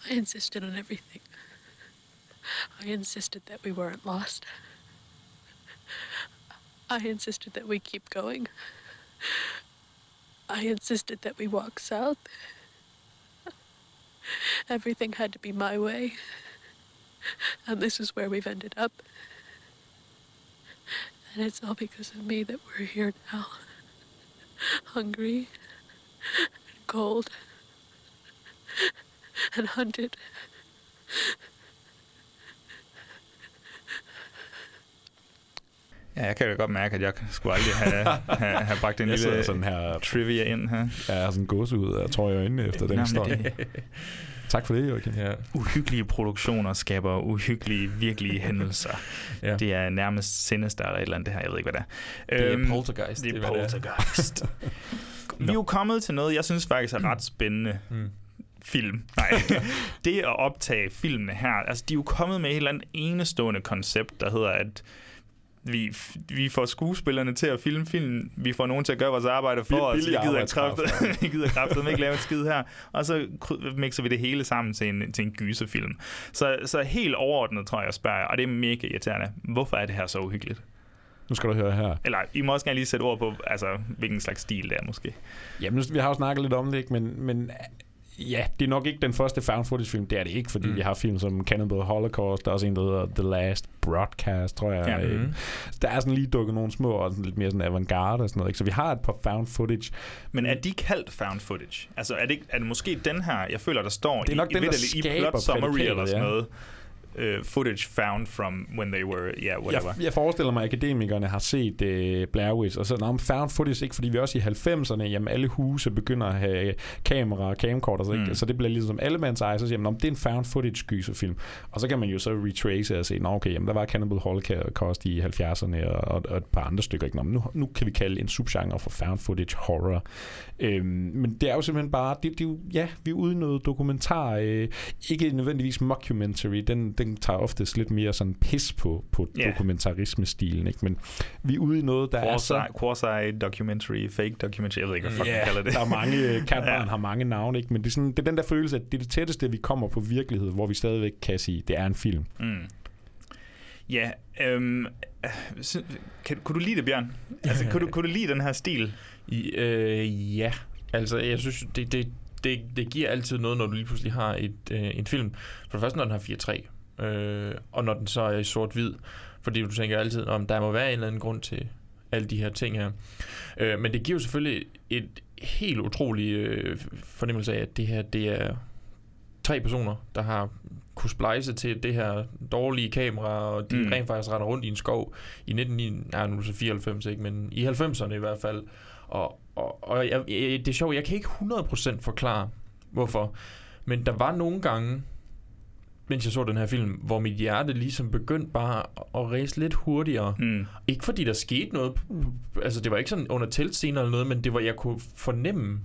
G: I insisted on everything. I insisted that we weren't lost. I insisted that we keep going. I insisted that we walk south. Everything had to be my way. *laughs* And this is where we've ended up. And it's all because of me that we're here now. *laughs* Hungry and cold *laughs* and hunted.
A: Ja, jeg kan da godt mærke, at jeg skulle aldrig have, have, have bragt en
C: Jeg sidder
A: lille
C: sådan her-
A: trivia ind her.
C: Jeg er sådan gås ud og tror i øjnene efter den
A: Nå, men
C: historie.
A: det-
C: Tak for det, Joachim.
B: Ja.
A: Uhyggelige produktioner skaber uhyggelige, virkelige hændelser. *laughs*
B: Ja.
A: Det er nærmest sinister eller et eller andet, det her. Jeg ved ikke, hvad det er.
B: Det er
A: Øhm,
B: poltergeist,
A: Det
B: det
A: er
B: er, hvad det er.
A: poltergeist. *laughs* Vi er jo kommet til noget, jeg synes faktisk er ret spændende.
B: Mm.
A: Film. Nej. *laughs* det at optage filmene her, altså de er jo kommet med et eller andet enestående koncept, der hedder, at vi, vi får skuespillerne til at filme film, vi får nogen til at gøre vores arbejde for os, vi gider kraftet, *laughs* vi gider kraftet ikke lave et skid her, og så mixer vi det hele sammen til en, til en gyserfilm. Så, så helt overordnet tror jeg, jeg spørger, og det er mega irriterende, hvorfor er det her så uhyggeligt?
C: Nu skal du høre her.
A: Eller I må også gerne lige sætte ord på, altså, hvilken slags stil det er måske.
C: Jamen, nu- vi har jo snakket lidt om det, ikke? Men, men ja, det er nok ikke den første found footage film. Det er det ikke, fordi
A: Mm.
C: mm. vi har film som Cannibal Holocaust. Der er også en, der hedder The Last Broadcast, tror jeg.
A: Ja.
B: Mhm.
C: Der er sådan lige dukket nogle små og sådan lidt mere sådan avantgarde og sådan noget. Ikke? Så vi har et par found footage.
A: Men er de kaldt found footage? Altså er det, ikke, er det måske den her, jeg føler, der står
C: Det er nok
A: i,
C: den, der
A: i, plot summary eller sådan
C: ja.
A: Uh, footage found from when they were, yeah, whatever.
C: Jeg, jeg forestiller mig, at akademikerne har set uh, Blair Witch, og så når found footage, ikke fordi vi også i 90'erne, jamen alle huse begynder at have kamera og camcorder, så,
A: Mm.
C: så det bliver ligesom allemands eje, så siger man, "Nå, men det er en found footage gyserfilm. Og så kan man jo så retrace og se, nå okay, jamen der var Cannibal Holocaust i 70'erne og, og, og et par andre stykker. Ikke? Nå, nu, nu kan vi kalde en subgenre for found footage horror. Øhm, men det er jo simpelthen bare, det, det jo, ja, vi er ude i noget dokumentar, øh, ikke nødvendigvis mockumentary, den, den tager oftest lidt mere sådan pis på, på yeah. dokumentarisme-stilen, ikke? men vi er ude i noget, der er
A: Quasi,
C: så...
A: quasi-documentary, fake documentary, jeg ved ikke, hvad fuck man kalder det.
C: der er mange, øh, *laughs* Catbarn
A: Ja.
C: har mange navne, ikke? men det er, sådan, det er den der følelse, at det er det tætteste, vi kommer på virkelighed, hvor vi stadigvæk kan sige, det er en film.
A: Mm. Ja, øhm, øh, kan, kunne du lide det, Bjørn? Altså, kunne du, *laughs* kunne du lide den her stil?
B: I, øh, ja, altså jeg synes, det, det, det, det giver altid noget, når du lige pludselig har et, øh, en film. For det første, når den har 4-3, øh, og når den så er i sort-hvid. Fordi du tænker altid, om der må være en eller anden grund til alle de her ting her. Øh, men det giver jo selvfølgelig et helt utroligt øh, fornemmelse af, at det her, det er tre personer, der har kunne splice til det her dårlige kamera, og de
A: Mm.
B: mm. rent faktisk render rundt i en skov i 19, nej, nu er det så 94, ikke, men i 90'erne i hvert fald. Og, og, og jeg, jeg, det er sjovt, jeg kan ikke 100% forklare, hvorfor. Men der var nogle gange, mens jeg så den her film, hvor mit hjerte ligesom begyndte bare at ræse lidt hurtigere.
A: Mm.
B: Ikke fordi der skete noget, altså det var ikke sådan under teltscener eller noget, men det var, jeg kunne fornemme,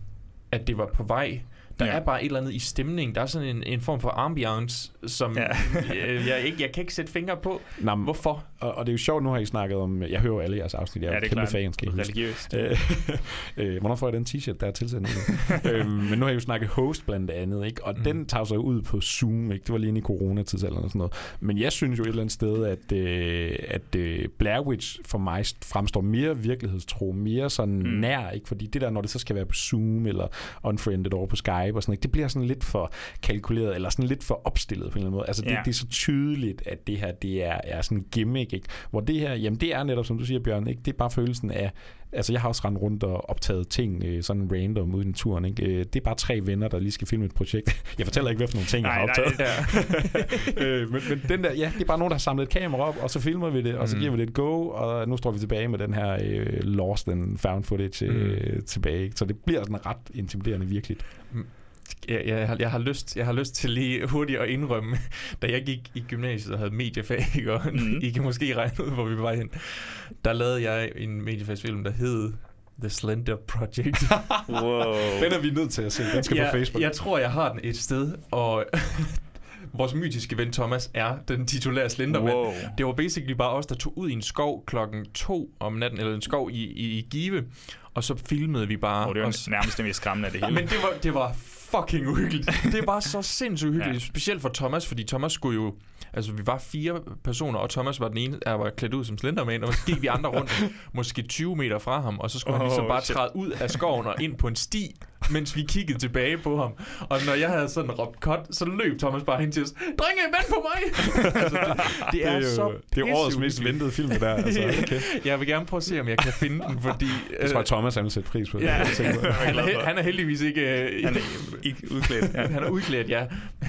B: at det var på vej. Der
A: Ja.
B: er bare et eller andet i stemningen. Der er sådan en, en form for ambiance, som
A: Ja. *laughs*
B: jeg, jeg, ikke, jeg kan ikke sætte fingre på.
C: Nå, men-
B: Hvorfor?
C: Og, og det er jo sjovt, nu har I snakket om... Jeg hører jo alle jeres afsnit. Jeg er
A: Ja, det er
C: kæmpe
A: klart.
C: fan, skal I.
A: Religiøst.
C: Øh, *laughs* øh, hvornår får jeg den t-shirt, der er tilsendt? *laughs* øhm, men nu har jeg jo snakket host blandt andet, ikke? og mm. den tager sig ud på Zoom. Ikke? Det var lige i coronatidsalderen og sådan noget. Men jeg synes jo et eller andet sted, at, øh, at øh, Blair Witch for mig fremstår mere virkelighedstro, mere sådan mm. nær, ikke? fordi det der, når det så skal være på Zoom eller unfriended over på Skype og sådan noget, det bliver sådan lidt for kalkuleret, eller sådan lidt for opstillet på en eller anden måde. Altså det,
A: Ja.
C: det er så tydeligt, at det her, det er, er sådan en gimmick, ikke? Hvor det her, jamen det er netop, som du siger, Bjørn, ikke? det er bare følelsen af, altså jeg har også rendt rundt og optaget ting øh, sådan random ude i naturen, ikke? Øh, det er bare tre venner, der lige skal filme et projekt. *laughs* Jeg fortæller ikke, hvad for nogle ting, jeg har
A: Nej, nej,
C: optaget. *laughs* øh, men, men den der, ja, det er bare nogen, der har samlet et kamera op, og så filmer vi det, og så
A: Mm.
C: giver vi det et go, og nu står vi tilbage med den her øh, lost and found footage øh, tilbage. Ikke? Så det bliver sådan ret intimiderende virkeligt.
B: Jeg, jeg, har, jeg, har lyst, jeg har lyst til lige hurtigt at indrømme, da jeg gik i gymnasiet og havde mediefag, ikke? og
A: Mhm.
B: I kan måske regne ud, hvor vi var hen, der lavede jeg en mediefagsfilm, der hed The Slender Project. *laughs*
A: Wow.
C: Den er vi nødt til at se. Den skal
B: jeg,
C: på Facebook.
B: Jeg tror, jeg har den et sted, og *laughs* vores mytiske ven Thomas er den titulære Slenderman.
A: Wow.
B: Det var basically bare os, der tog ud i en skov klokken to om natten, eller en skov i, i, i Give, og så filmede vi bare.
A: Oh, det er
B: og,
A: jo nærmest det mest skræmmende af det *laughs* hele.
B: men det var, det var fucking uhyggeligt. Det var så *laughs* sindssygt uhyggeligt.
A: Ja.
B: Specielt for Thomas, fordi Thomas skulle jo... Altså, vi var fire personer, og Thomas var den ene, der var klædt ud som Slenderman, og så gik vi andre rundt, *laughs* måske 20 meter fra ham, og så skulle oh, han ligesom bare
A: shit.
B: træde ud af skoven og ind på en sti, mens vi kiggede tilbage på ham. Og når jeg havde sådan råbt cut, så løb Thomas bare hen til os, Drenge, vent på mig! *laughs* altså, det, det, er,
C: det er jo,
B: så
C: det er årets mest ventede film, det der. *laughs* Altså, okay.
B: Jeg vil gerne prøve at se, om jeg kan finde den, fordi...
C: Jeg tror, at Thomas han vil sætte pris på det.
B: Ja, han, er, han er heldigvis ikke... øh,
A: Han er ikke udklædt. Ja.
B: han er udklædt, ja.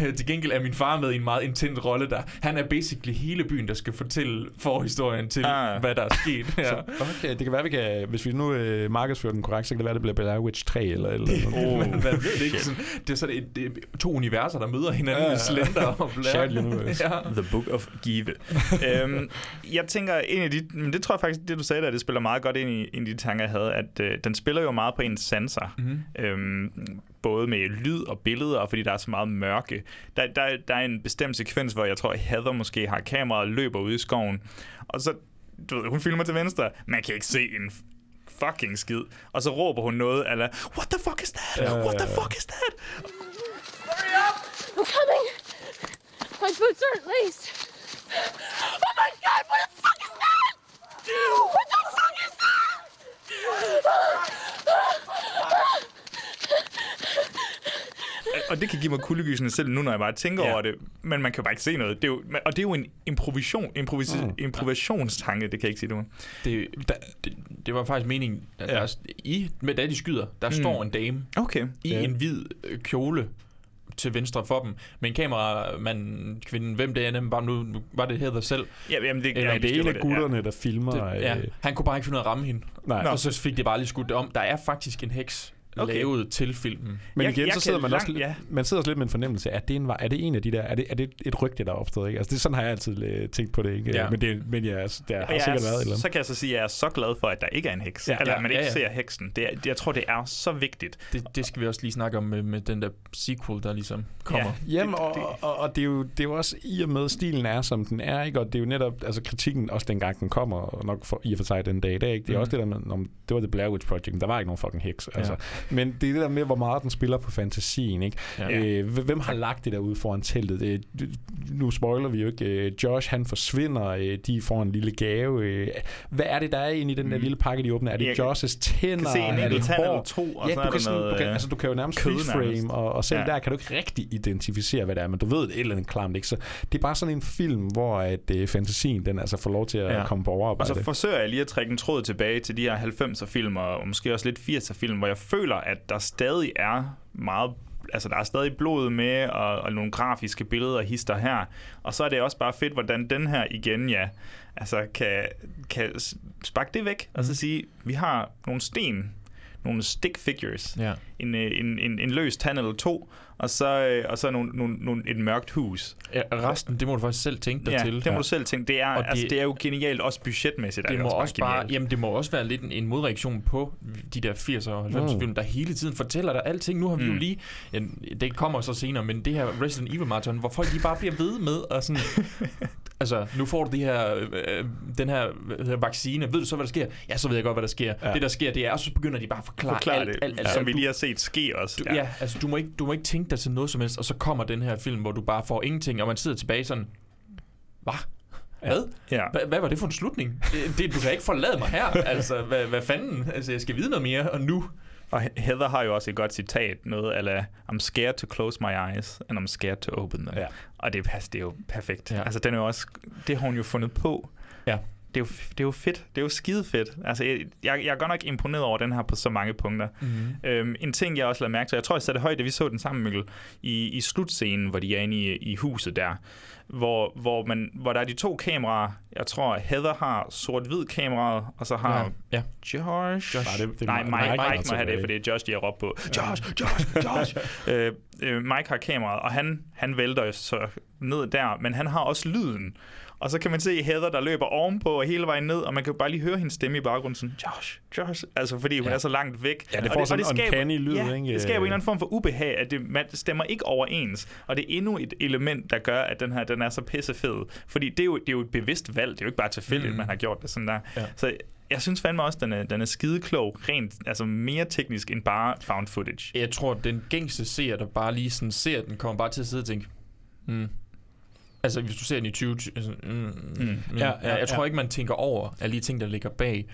B: Øh, Til gengæld er min far med i en meget intens rolle der. Han er basically hele byen, der skal fortælle forhistorien til,
A: Ah.
B: hvad der er sket. *laughs* Ja.
C: Så, okay, det kan være, vi kan, hvis vi nu øh, markedsfører den korrekt, så kan det være, det bliver Blair Witch 3 eller eller. *laughs*
B: Oh, man ved det ikke. Sådan, det er sådan et, det er to universer, der møder hinanden
C: Ja, ja.
B: Slender og Blair.
C: Shared universe.
B: Ja.
A: The Book of Give. øhm, jeg tænker, en af de, men det tror jeg faktisk, det du sagde der, det spiller meget godt ind i, ind i de tanker, jeg havde, at øh, den spiller jo meget på ens sanser.
B: Mhm.
A: Øhm, både med lyd og billeder, og fordi der er så meget mørke. Der, der, der er en bestemt sekvens, hvor jeg tror, Heather måske har kameraet og løber ud i skoven, og så, du ved, hun filmer til venstre, man kan ikke se en fucking skid. Og så råber hun noget, eller what the fuck is that? What the fuck is that?
D: Hurry up! I'm coming! My boots aren't laced. Oh my god, what the fuck is that? What the fuck is *laughs*
A: og det kan give mig kuldegysende selv nu, når jeg bare tænker ja. over det. Men man kan bare ikke se noget. Det er jo, og det er jo en improvisation, improvis, mm. improvisationstanke, det kan jeg ikke sige det.
B: Det, det, det, det var faktisk meningen, at ja. der, i, med da de skyder, der mm. står en dame
A: okay.
B: i
C: Ja.
B: en hvid øh, kjole til venstre for dem, med en kameramand, kvinden, hvem det er, nem, bare nu, var det Heather selv.
A: Ja, jamen det,
B: Eller
C: Ja, det er en af gutterne, der filmer.
B: Det, ja,
C: øh,
B: han kunne bare ikke finde ud af at ramme hende.
C: Nej.
B: Og så fik det bare lige skudt det om. Der er faktisk en heks
A: Okay.
B: lavet til filmen.
C: Men
A: Jeg-
C: igen,
A: jeg
C: så sidder man
A: langt-
C: også lidt,
A: ja.
C: man sidder også lidt med en fornemmelse af, at det er, en, er det en af de der, er det, er det et rygte, der er opstået, ikke? Altså, det, sådan har jeg altid øh, tænkt på det, ikke?
B: Ja.
C: Men, det, men ja, altså, der har
A: Og jeg
C: sikkert
A: er,
C: været et eller
A: så
C: andet.
A: kan jeg så sige, at jeg er så glad for, at der ikke er en heks. Ja,
C: Ja,
A: eller
B: ja,
A: at man
B: ja,
A: ikke
B: ja.
A: ser heksen. Det er, jeg tror, det er så vigtigt.
B: Det, det skal vi også lige snakke om med, med den der sequel, der ligesom kommer.
A: Ja.
C: Jamen, og,
A: det-
C: og, og det, er jo, det er jo også i og med, at stilen er, som den er, ikke? Og det er jo netop, altså kritikken, også dengang den kommer, og nok for, i og for sig den dag i dag, ikke? Det er
B: Mhm.
C: også det der med, om, det var The Blair Witch Project, men der var ikke nogen fucking heks, altså. Men det er det der med, hvor meget den spiller på fantasien, ikke?
B: Ja.
C: Øh, hvem har lagt det der ud foran teltet? Øh, nu spoiler vi jo ikke. Øh, Josh, han forsvinder. Øh, de får en lille gave. Øh, hvad er det, der er inde i den der
A: Mm.
C: lille pakke, de åbner? Er det
A: Jeg
C: Josh's tænder?
A: kan se en
C: er det
A: tand eller
C: hår?
A: to, og
C: ja,
A: så
C: du kan, sådan,
A: noget,
C: du, kan,
A: øh,
C: altså, du kan jo nærmest
A: kød
C: freeze frame,
A: nærmest.
C: og, og selv
A: Ja.
C: der kan du ikke rigtig identificere, hvad det er, men du ved, det et eller andet klamt, ikke? Så det er bare sådan en film, hvor at, øh, fantasien, den altså får lov til at
B: Ja.
C: komme på
A: Og
C: overarbejde.
A: så forsøger jeg lige at trække en tråd tilbage til de her 90'er film, og måske også lidt 80'er film, hvor jeg føler, at der stadig er meget altså der er stadig blod med, og, og nogle grafiske billeder hister her. Og så er det også bare fedt, hvordan den her igen, ja, altså kan, kan sparke det væk, og så sige, vi har nogle sten, nogle stick figures.
B: Ja.
A: En, øh, en, en, en løs tand eller to, og så, øh, og så nogle, nogle, nogle, et mørkt hus.
B: Ja, resten, det må du faktisk selv tænke dig
A: ja,
B: til.
A: det må du selv tænke. Det er,
B: Og
A: altså,
B: det-
A: det er jo genialt, også budgetmæssigt. er
B: det må
A: også
B: også bare,
A: genialt.
B: jamen det må også være lidt en, en modreaktion på de der 80'er og 90'er
A: Mm.
B: film, der hele tiden fortæller dig alting. Nu har vi jo
A: Mm.
B: lige, ja, det kommer så senere, men det her Resident Evil Marathon, hvor folk de bare bliver ved med at sådan, *laughs* altså nu får du de her, øh, den her vaccine, ved du så hvad der sker? Ja, så ved jeg godt hvad der sker.
A: Ja.
B: Det der sker, det er, og så begynder de bare at forklare,
A: Forklare
B: alt,
A: det,
B: alt,
A: ja. som vi lige har set ske også.
B: Du, ja. ja, altså du må, ikke, du må ikke tænke dig til noget som helst, og så kommer den her film, hvor du bare får ingenting, og man sidder tilbage sådan, hvad? Hvad?
A: Ja.
B: Hvad, hvad var det for en slutning? Det, det, du kan ikke forlade mig her. Altså, hvad, hvad fanden? Altså, jeg skal vide noget mere, og nu...
A: Og Heather har jo også et godt citat, noget ala, I'm scared to close my eyes, and I'm scared to open them.
C: Ja.
A: Og det, det er jo perfekt.
B: Ja.
A: Altså, den er jo også, det har hun jo fundet på.
B: Ja.
A: Det er, jo, det er jo fedt. Det er jo skide fedt. Altså, jeg, jeg er godt nok imponeret over den her på så mange punkter.
B: Mhm.
A: Øhm, en ting, jeg også lavede mærke til, jeg tror, jeg satte højt, da vi så den sammen, Mikkel, i, i slutscenen, hvor de er inde i, i huset der, hvor, hvor, man, hvor der er de to kameraer. Jeg tror, Heather har sort-hvid kameraet, og så har
B: Ja, ja.
A: Josh...
C: Josh. Nej, det- det-
A: Nej, Mike,
C: Mike
A: Mike, Mike må have det, for det er Josh, de har råbt på. Josh, Josh, Josh! *laughs* øh, øh, Mike har kameraet, og han, han vælter så ned der, men han har også lyden. Og så kan man se Heather, der løber ovenpå og hele vejen ned, og man kan bare lige høre hendes stemme i baggrunden sådan, Josh, Josh, altså fordi hun
C: Ja.
A: er så langt væk.
C: Ja, det
A: Og
C: får sådan
A: og
C: en uncanny lyd,
A: ja,
C: ikke?
A: det skaber en eller anden form for ubehag, at det, man det stemmer ikke overens. Og det er endnu et element, der gør, at den her den er så pissefed. Fordi det er, jo, det er jo et bevidst valg. Det er jo ikke bare tilfældigt,
B: Mm.
A: man har gjort det sådan der.
B: Ja.
A: Så jeg synes fandme også, den er, den er skide klog, rent, altså mere teknisk end bare found footage.
B: Jeg tror, den gængse seer, der bare lige sådan ser den, kommer bare til at sidde og tænke, mm. Altså, hvis du ser den i 20... Altså, mm, mm, mm.
C: Ja,
B: Ja,
C: ja,
B: ja, jeg tror
C: ja.
B: ikke, man tænker over alle de ting, der ligger bag,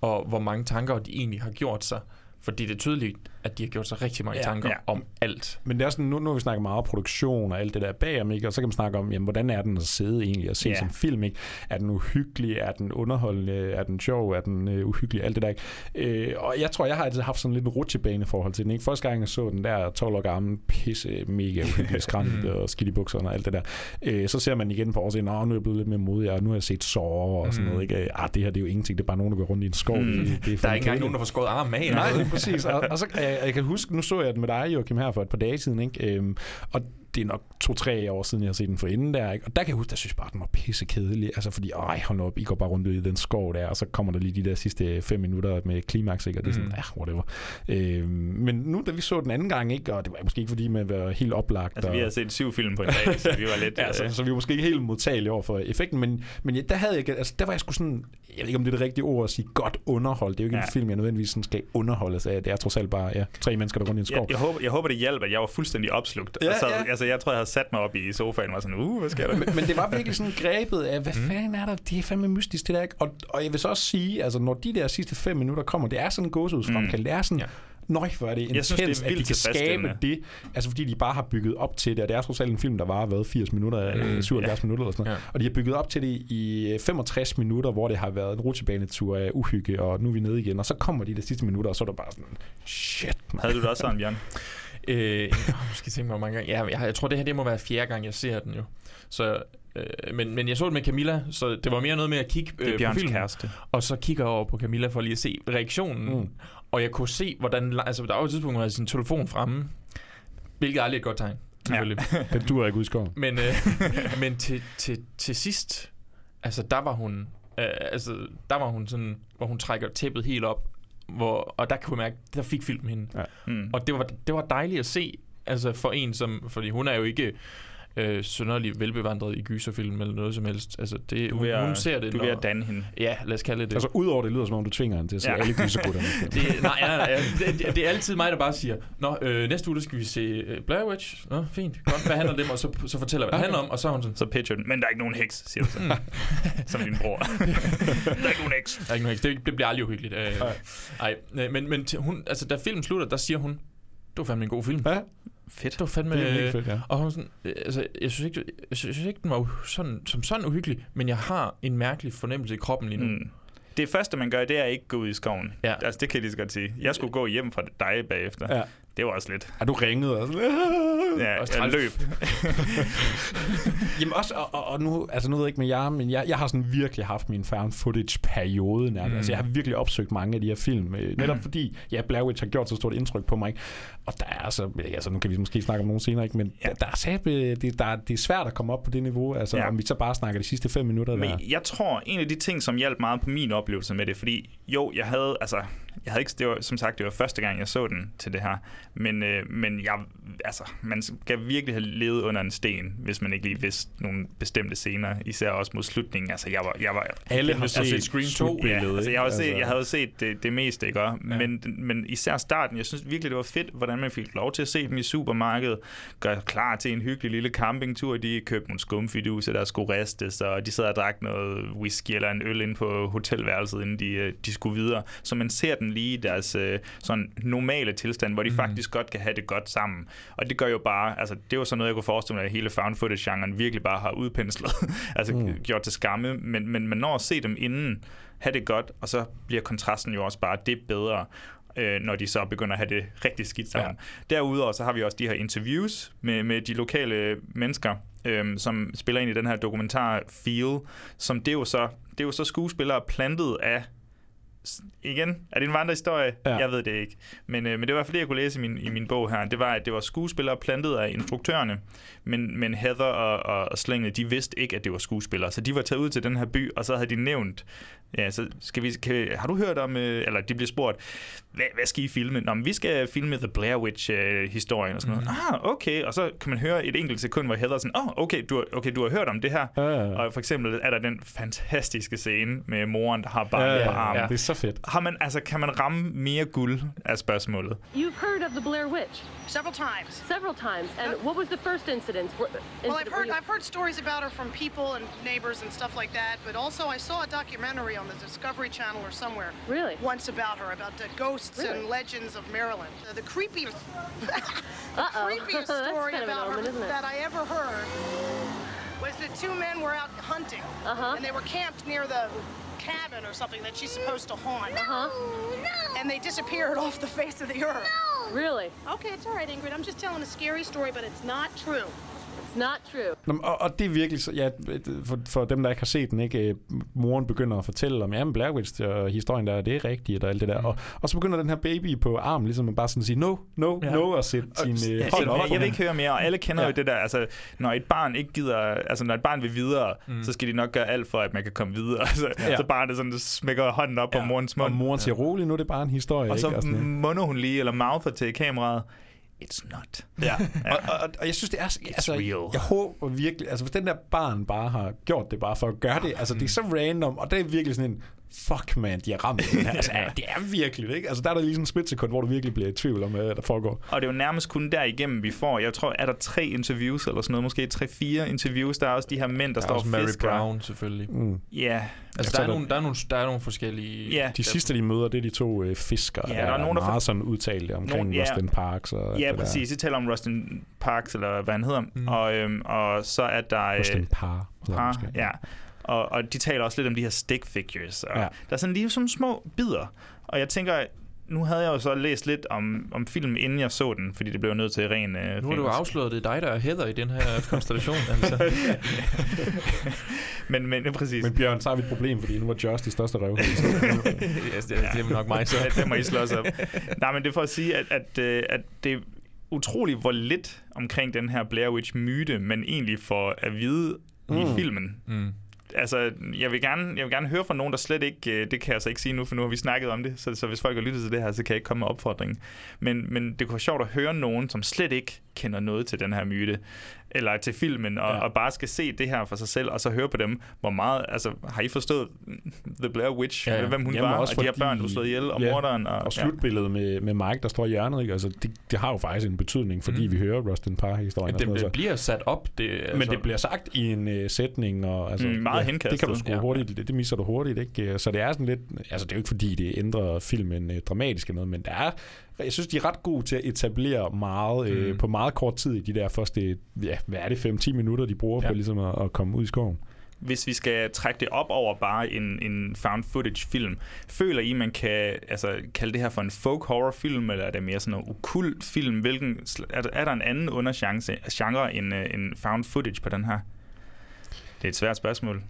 B: og hvor mange tanker de egentlig har gjort sig. Fordi det er tydeligt, at de har gjort sig rigtig mange
C: Ja,
B: tanker
C: ja.
B: om alt.
C: Men det er sådan, nu, nu har vi snakket meget om produktion og alt det der bagom, ikke? og så kan man snakke om, jamen, hvordan er den at sidde egentlig og se
A: Ja.
C: som film? Ikke? Er den uhyggelig? Er den underholdende? Er den sjov? Er den øh, uhyggelig? Alt det der. Ikke? Øh, og jeg tror, jeg har altid haft sådan lidt en rutsjebane i forhold til den. Ikke? Første gang jeg så den der 12 år gammel, pisse, mega uhyggelig *laughs* skræmt og skidt i bukserne og alt det der. Øh, så ser man igen på årsagen, nå, nu er jeg blevet lidt mere modig, og nu har jeg set sår og sådan
B: Mm.
C: noget. Ikke? Ah, det her det er jo ingenting, det er bare nogen, der går rundt i en skov.
A: Mm.
C: Det, det er
B: Der er ikke engang nogen, der får skåret armen af.
C: Nej, præcis. Og, og så, jeg, jeg kan huske, nu så jeg den med dig, Joachim, her for et par dage siden, ikke? Øhm, og det er nok to-tre år siden, jeg har set den for inden der, ikke? Og der kan jeg huske, der synes bare, den var pisse kedelig. Altså fordi, ej, hold op, I går bare rundt ud i den skov der, og så kommer der lige de der sidste fem minutter med klimaks, ikke? Og det er sådan,
B: Mm.
C: ja, whatever. Øhm, men nu, da vi så den anden gang, ikke? Og det var måske ikke, fordi man var helt oplagt.
A: Altså,
C: og,
A: vi har set syv film på en dag, så vi var lidt... *laughs*
C: Ja, så,
A: øh,
C: så vi var måske ikke helt modtagelige over for effekten, men, men ja, der, havde jeg, altså, der var jeg sgu sådan, jeg ved ikke om det er det rigtige ord at sige, godt underholdt. Det er jo ikke ja. en
A: Ja.
C: film, jeg nødvendigvis sådan skal underholdes af. Det er trods alt bare ja, tre mennesker, der går rundt i en skov.
A: jeg, jeg, håber, jeg håber, det hjalp, at jeg var fuldstændig opslugt.
C: Ja,
A: og så,
C: ja.
A: Altså, jeg tror, jeg havde sat mig op i sofaen og var sådan, uh, hvad sker der?
C: men, men det var virkelig sådan grebet af, hvad
A: Mm.
C: fanden er der? Det er fandme mystisk, det der ikke? Og, og jeg vil så også sige, altså når de der sidste fem minutter kommer, det er sådan en gåsehudsfremkald. Mm. Det er sådan, ja. Nøj, hvor er det
A: Jeg synes, det er
C: intens, at de kan skabe det. Altså fordi de bare har bygget op til det, og det er trods alt en film, der var hvad, 80 minutter,
B: Mm,
C: mm, 77
B: ja.
C: minutter eller sådan noget.
B: Ja.
C: Og de har bygget op til det i øh, 65 minutter, hvor det har været en rutsjebanetur af uhygge, og nu er vi nede igen. Og så kommer de der sidste minutter, og så er der bare sådan, shit. Man.
A: Havde du det også sådan, Bjørn? *laughs*
B: Øh, *laughs* jeg skal tænke mig, hvor mange gange. Ja, jeg, jeg tror, det her det må være fjerde gang, jeg ser den jo. Så, øh, men, men jeg så det med Camilla, så det var mere noget med at kigge
A: Det er
B: øh, på filmen.
A: kæreste.
B: Og så kigger jeg over på Camilla for lige at se reaktionen. Mm. Og jeg kunne se, hvordan... Altså, der var jo et tidspunkt, hvor jeg havde sin telefon fremme. Hvilket er aldrig et godt tegn. selvfølgelig. *laughs*
C: Den dur ikke ud i skoven.
B: Men, øh, *laughs* men til, til, til sidst, altså der var hun, øh, altså der var hun sådan, hvor hun trækker tæppet helt op, hvor, og der kunne jeg mærke, der fik filmen hende.
C: Ja.
A: Mm.
B: Og det var, det var dejligt at se, altså for en som, fordi hun er jo ikke øh, synderligt velbevandret i gyserfilm eller noget som helst. Altså det,
A: Du er
B: hun,
A: at-
B: hun ser det,
A: du er ved at danne hende.
B: Ja, lad os kalde det.
C: Altså udover det lyder som om, du tvinger hende til at se
A: Ja.
C: alle gysergutterne. *laughs*
B: Det, nej, nej, nej. Det, det, det er altid mig, der bare siger, Nå, øh, næste uge der skal vi se øh, Blair Witch. Nå, fint. Godt, hvad handler det om? Og så, så fortæller hvad det handler om. Og så er hun sådan,
A: Så pitcher den, men der er ikke nogen heks, siger du så. *laughs* Som din bror. *laughs* der er ikke nogen heks.
B: Der er ikke nogen heks. Det, det bliver aldrig uhyggeligt. Øh, ej, øh, men, men hun, altså, da filmen slutter, der siger hun, det var fandme en god film.
C: Ja,
A: Fedt.
B: Det var fandme...
C: det er fedt, ja.
B: Og hun sådan, øh, altså, jeg synes ikke, jeg synes, jeg synes ikke den var u- sådan, som sådan uhyggelig, men jeg har en mærkelig fornemmelse i kroppen lige nu.
A: Mm. Det første, man gør, det er ikke gå ud i skoven.
B: Ja.
A: Altså, det kan jeg lige så godt sige. Jeg skulle gå hjem fra dig bagefter.
C: Ja.
A: det var også lidt.
C: Ja, du ringede og *laughs*
A: Ja,
C: Også
A: jeg løb. *laughs*
C: Jamen også, og, og, nu, altså nu ved jeg ikke med jer, men jeg, jeg har sådan virkelig haft min found footage-periode nærmest.
A: Mm.
C: Mm. Altså jeg har virkelig opsøgt mange af de her film, øh, netop
A: Mm.
C: fordi, ja, Blair Witch har gjort så stort indtryk på mig. Og der er altså, ja, altså nu kan vi måske snakke om nogen senere, ikke? men ja. der, der, er, sat, det, der, er- det er svært at komme op på det niveau, altså
A: Ja.
C: ja. om vi så bare snakker de sidste fem minutter
A: Men
C: der.
A: jeg tror, en af de ting, som hjalp meget på min oplevelse med det, fordi jo, jeg havde, altså, jeg havde ikke, det var, som sagt, det var første gang, jeg så den til det her, men, øh, men jeg, altså, man skal virkelig have levet under en sten, hvis man ikke lige vidste nogle bestemte scener, især også mod slutningen. Altså, jeg var, jeg var
C: Alle har
A: altså,
C: set Scream 2
A: Ja,
C: billedet,
A: altså, jeg, har jo set,
C: Altså-
A: jeg havde set det, det meste, ikke? også? Men, men især starten, jeg synes virkelig, det var fedt, hvordan man fik lov til at se dem i supermarkedet, gøre klar til en hyggelig lille campingtur. De købte nogle skumfiduser, der skulle ristes, og de sad og drak noget whisky eller en øl ind på hotelværelset, inden de, øh, de skulle videre. Så man ser den lige i deres øh, sådan normale tilstand, hvor de mm. faktisk godt kan have det godt sammen. Og det gør jo bare, altså det var sådan noget, jeg kunne forestille mig, at hele found footage-genren virkelig bare har udpenslet, *laughs* altså mm. gjort til skamme. Men, men man når at se dem inden, have det godt, og så bliver kontrasten jo også bare det bedre øh, når de så begynder at have det rigtig skidt sammen. Ja. Derudover så har vi også de her interviews med, med de lokale mennesker, øhm, som spiller ind i den her dokumentar Feel, som det er jo så, det er jo så skuespillere plantet af igen, er det en vandrehistorie? Ja. Jeg ved det ikke. Men, øh, men det var i hvert fald det, jeg kunne læse i min, i min bog her. Det var, at det var skuespillere plantet af instruktørerne, men, men Heather og, og, og Slænget, de vidste ikke, at det var skuespillere. Så de var taget ud til den her by, og så havde de nævnt, ja, så skal vi, kan, har du hørt om, øh, eller de blev spurgt, hvad, hvad skal I filme? Nå, men vi skal filme The Blair Witch-historien og sådan noget. Ah, okay. Og så kan man høre et enkelt sekund, hvor Heather er sådan, åh, oh, okay, du har, okay, du har hørt om det her.
C: Ja, ja, ja.
A: Og for eksempel er der den fantastiske scene med moren, der har barnet
C: Ja, ja,
A: på
C: ja.
A: armen.
C: Det er så fedt.
A: Har man, altså, kan man ramme mere guld af spørgsmålet?
F: You've heard of the Blair Witch?
L: Several times.
F: Several times. And what was the first incident?
L: Well, I've heard I've heard stories about her from people and neighbors and stuff like that, but also I saw a documentary on the Discovery Channel or somewhere.
F: Really?
L: Once about her, about the ghosts and legends of Maryland. Uh, the creepiest, *laughs* the creepiest *laughs* story
F: kind of an
L: about
F: omen,
L: her
F: isn't
L: that I ever heard was that two men were out hunting,
F: Uh-huh.
L: and they were camped near the cabin or something that she's supposed to haunt.
F: Uh-huh.
L: And they disappeared *laughs* off the face of the earth. No.
F: Really?
L: Okay, it's all right, Ingrid. I'm just telling a scary story, but it's not true.
F: It's not true.
C: Nå, og, og det er virkelig, så- ja, for, for dem, der ikke har set den, ikke, øh, moren begynder at fortælle om, jamen Blair Witch og historien der, det er rigtigt, og alt det der. Og, og så begynder den her baby på armen, ligesom at bare sådan sige, no, no,
A: Ja.
C: no, og sætte sin øh,
A: Ja,
C: hånd op.
A: jeg, jeg vil ikke høre mere, og alle kender ja. Jo det der, altså, når et barn ikke gider, altså når et barn vil videre, mm. så skal de nok gøre alt for, at man kan komme videre. *laughs* Altså,
C: Ja.
A: Så barnet sådan smækker hånden op ja. på morens mund.
C: Og moren siger, rolig, nu er det bare en historie.
A: Og så
C: ikke? Og
A: munder hun lige, eller mouther til kameraet, it's not.
C: Ja, og, og, og jeg synes, det er... Altså,
A: real.
C: Jeg håber virkelig... Altså, hvis den der barn bare har gjort det bare for at gøre det... Altså, det er så random, og det er virkelig sådan en... Fuck, man, de har ramt den her. *laughs* Altså, ja, det er virkelig, ikke? Altså, der er der lige sådan en splitsekund, hvor du virkelig bliver i tvivl om, hvad der foregår.
A: Og det er jo nærmest kun derigennem, vi får, jeg tror, er der tre interviews eller sådan noget, måske tre-fire interviews, der er også de her mænd, der,
B: Der er
A: står
B: også
A: og
B: Mary
A: fisker.
B: Brown, selvfølgelig.
C: Mm.
A: Ja.
B: Altså, der er, nogle, der, er nogle, der er nogle forskellige...
A: Ja.
C: De sidste, de møder, det er de to øh, fiskere,
A: Ja,
C: der,
A: der er nogen, der
C: meget
A: for-
C: sådan udtalte omkring
A: Nogen- ja.
C: Rustin Parks. Og
A: Ja,
C: det
A: præcis. De taler om Rustin Parks, eller hvad han hedder. Mm. Og, øhm, og så er der... øh,
C: Rustin Parr.
A: Par, ja. Og, og de taler også lidt om de her stick figures. Og
C: Ja.
A: Der er sådan lige sådan små bidder. Og jeg tænker, nu havde jeg jo så læst lidt om, om filmen, inden jeg så den, fordi det blev nødt til ren øh,
B: Nu har du afsløret, det er dig, der er Heather i den her *laughs* konstellation. Altså. *laughs*
A: men, men præcis.
C: Men Bjørn, så har vi et problem, fordi nu var Josh de største røv. *laughs*
B: yes, det, det er nok mig så.
A: Ja, det må I slås op. Nej, men det er for at sige, at, at, øh, at det er utroligt, hvor lidt omkring den her Blair Witch-myte, man egentlig får at vide mm. i filmen.
B: Mm.
A: Altså, jeg vil, gerne, jeg vil gerne høre fra nogen, der slet ikke... Øh, det kan jeg altså ikke sige nu, for nu har vi snakket om det. Så, så hvis folk har lyttet til det her, så kan jeg ikke komme med opfordringen. Men, men det kunne være sjovt at høre nogen, som slet ikke kender noget til den her myte, eller til filmen, og, ja.
C: Ja.
A: og bare skal se det her for sig selv, og så høre på dem, hvor meget... Altså, har I forstået The Blair Witch?
C: Ja, ja.
A: Hvem hun
C: Jamen,
A: var,
C: også
A: og de her børn, du slog ihjel, og
C: Ja,
A: morderen. Og,
C: Og slutbilledet med, med Mike, der står i hjørnet, ikke? Altså, det, det har jo faktisk en betydning, fordi
B: Mm.
C: vi hører Rustin Parr-historien. og
B: Det, det
C: så-
B: bliver sat op. Det, altså,
C: Men det bliver sagt i en uh, sætning, og altså,
A: Mm, meget henkastet.
C: det kan du sgu
B: Ja.
C: hurtigt, det, det misser du hurtigt, ikke? Så det er sådan lidt, altså det er jo ikke fordi, det ændrer filmen uh, dramatisk eller noget, men der er, jeg synes, de er ret gode til at etablere meget, mm.
B: Mm.
C: øh, på meget kort tid i de der første, ja, hvad er det, 5-10 minutter, de bruger ja. På ligesom at, at komme ud i skoven.
A: hvis vi skal trække det op over bare en, en found footage film, føler I, man kan altså, kalde det her for en folk horror film, eller er det mere sådan noget okult film? Hvilken, er, der, er der en anden undergenre genre end, uh, end found footage på den her? Det er et svært spørgsmål.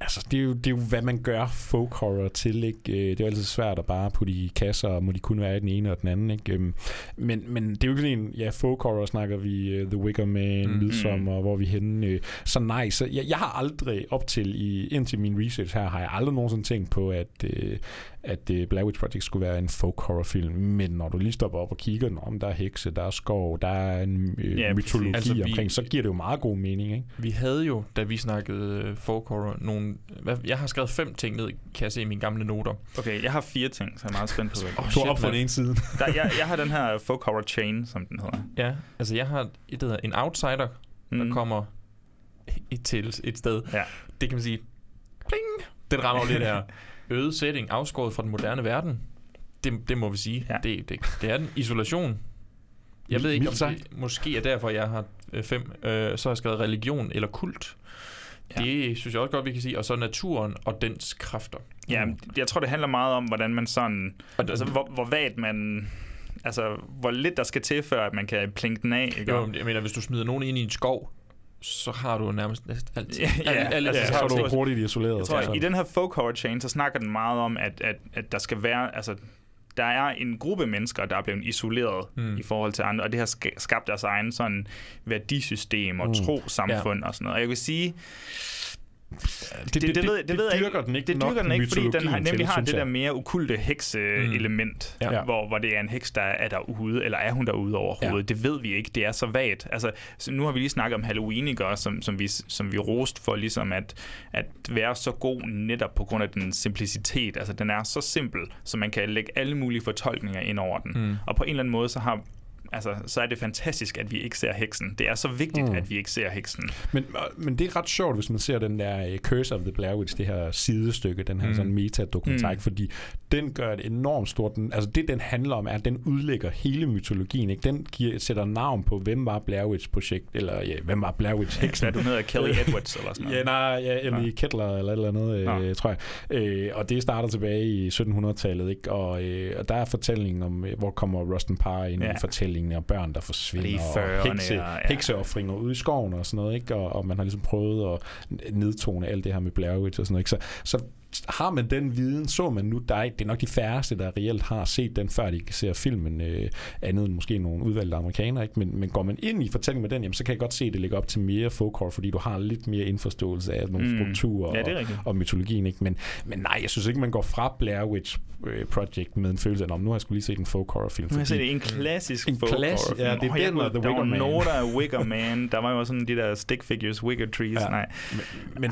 C: Altså, det er, jo, det er jo, hvad man gør folk horror til, ikke? Øh, Det er jo altid svært at bare putte i kasser, og må de kun være i den ene og den anden, ikke? Øhm, Men, men det er jo ikke sådan en, ja, folk horror snakker vi, uh, The Wicker Man,
B: Mhm.
C: mm. Midsommar, hvor vi henne. Øh, så nej, så jeg, jeg har aldrig op til, i, indtil min research her, har jeg aldrig nogensinde tænkt på, at, øh, at uh, Blair Witch Project skulle være en folk horror film. Men når du lige stopper op og kigger, om der er hekse, der er skov, der er en øh,
B: Ja,
C: mytologi
B: Altså,
C: altså,
B: vi-
C: omkring, så giver det jo meget god mening, ikke?
B: Vi havde jo, da vi snakkede øh, folk horror, nogle... Hvad, jeg har skrevet fem ting ned, kan jeg se i mine gamle noter.
A: Okay, jeg har fire ting, så jeg er meget spændt på.
B: Åh,
C: Du
B: shit,
C: har op for den ene side.
A: Der, jeg, jeg har den her folk horror chain, som den hedder.
B: Ja, altså jeg har et, der hedder en outsider, der
A: Mm.
B: kommer et til et sted.
A: Ja.
B: Det kan man sige, pling, den rammer jo lidt her. *laughs* Øget setting, afskåret fra den moderne verden. Det, det må vi sige.
A: Ja.
B: Det, det, det er den. Isolation. Jeg ved ikke, om det måske er derfor, jeg har øh, fem. Øh, så har jeg skrevet religion eller kult.
A: Ja.
B: Det synes jeg også godt, vi kan sige. Og så naturen og dens kræfter.
A: Ja, jeg tror, det handler meget om, hvordan man sådan... Altså, hvor, hvor vagt man... Altså, hvor lidt der skal til, før at man kan plinke den af, ikke?
B: Jo, jeg mener, hvis du smider nogen ind i en skov, så har du nærmest næsten altid.
A: Ja, ja,
B: alle, alle,
A: altså,
B: altså,
C: så
A: jeg
C: du
A: tror-
C: hurtigt isoleret.
A: Jeg tror,
C: så.
A: i den her folk horror chain, så snakker den meget om, at, at, at der skal være, altså, der er en gruppe mennesker, der er blevet isoleret
B: Mm.
A: i forhold til andre, og det har ska- skabt deres egen sådan værdisystem og
C: mm.
A: tro-samfund ja. og sådan noget. Og jeg vil sige,
C: det,
A: det, det, det, ved, det, ved jeg
C: dyrker
A: ikke.
C: den ikke
A: det dyrker den ikke, fordi den har, nemlig har det der mere okulte hekse-element, mm. ja. hvor, hvor det er en heks, der er derude, eller er hun derude overhovedet. Ja. Det ved vi ikke. Det er så vagt. Altså, så nu har vi lige snakket om Halloween, ikke også, som, som, vi, som vi rost for ligesom at, at være så god netop på grund af den simplicitet. Altså, den er så simpel, så man kan lægge alle mulige fortolkninger ind over den.
B: Mm.
A: Og på en eller anden måde, så har Altså, så er det fantastisk, at vi ikke ser heksen. Det er så vigtigt,
C: Mm.
A: at vi ikke ser heksen.
C: Men, men det er ret sjovt, hvis man ser den der uh, Curse of the Blair Witch, det her sidestykke, den her
A: Mm.
C: sådan meta-dokumentar,
A: Mm.
C: fordi den gør et enormt stort... Den, altså det, den handler om, er, at den udlægger hele mytologien. Ikke? Den giver, sætter navn på, hvem var Blair Witch-projekt, eller ja, hvem var Blair Witch-heksen.
A: Hvad du hedder, Kelly *laughs* Edwards eller sådan noget.
C: Ja, nej, ja, Ellie
A: Nå.
C: Kettler eller et eller andet,
A: Nå.
C: øh, tror jeg. Øh, og det starter tilbage i 1700-tallet, ikke? Og, øh, og der er fortællingen om, øh, hvor kommer Rustin Parr ind
A: Ja.
C: i fortællingen, og børn, der forsvinder,
A: er
C: og
A: 40'erne,
C: hekse,
A: og- ja.
C: hekseoffringer ude i skoven og sådan noget, ikke? Og, og man har ligesom prøvet at nedtone alt det her med Blair Witch og sådan noget, ikke? Så, så har man den viden, så man nu, der er, det er nok de færreste, der reelt har set den, før de ser filmen, øh, andet end måske nogle udvalgte amerikanere, ikke? Men, men går man ind i fortællingen med den, jamen, så kan jeg godt se, at det ligger op til mere folk horror, fordi du har lidt mere indforståelse af nogle
A: Mm.
C: strukturer
A: Ja,
C: og, og mytologien, ikke? Men, men nej, jeg synes ikke, man går fra Blair Witch øh, Project med en følelse af, "Nå, nu har jeg skulle lige set en folk horror film.
A: Nu har jeg set en klassisk
C: En
A: folk
C: klassisk-
A: horror
C: ja, det er
A: jeg
C: den og The
A: Der
C: Wicker
A: var
C: Man.
A: noter af *laughs* Wicker Man. Der var jo sådan de der stick figures, Wicker trees.
C: Ja.
A: Nej.
C: Men, men,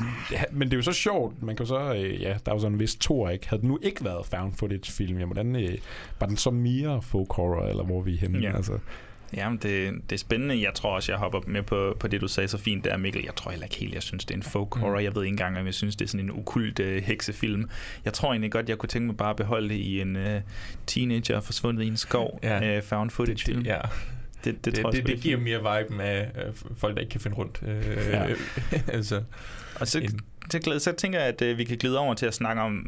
C: men det er jo så sjovt. Man kan så, øh, ja, der er jo sådan en vis tor, ikke? Havde den nu ikke været found footage film, jamen, hvordan, øh, var den så mere folk horror, eller hvor er vi henne?
A: Ja.
C: Altså,
A: Jamen, det, det er spændende. Jeg tror også, jeg hopper med på, på det, du sagde så fint der, Mikkel. Jeg tror heller ikke helt, jeg synes, det er en folk
B: Mm.
A: horror. Jeg ved ikke engang, om jeg synes, det er sådan en okult øh, heksefilm. Jeg tror egentlig godt, jeg kunne tænke mig bare at beholde det i en øh, teenager forsvundet i en skov
B: Ja.
A: øh, found footage film.
B: Ja.
A: Det, det,
B: Det,
A: tror
B: det,
A: jeg
B: det, det giver mere viben af øh, folk, der ikke kan finde rundt. Øh,
C: Ja. *laughs*
B: altså,
A: Og så,
B: En-
A: så, så tænker jeg, at øh, vi kan glide over til at snakke om,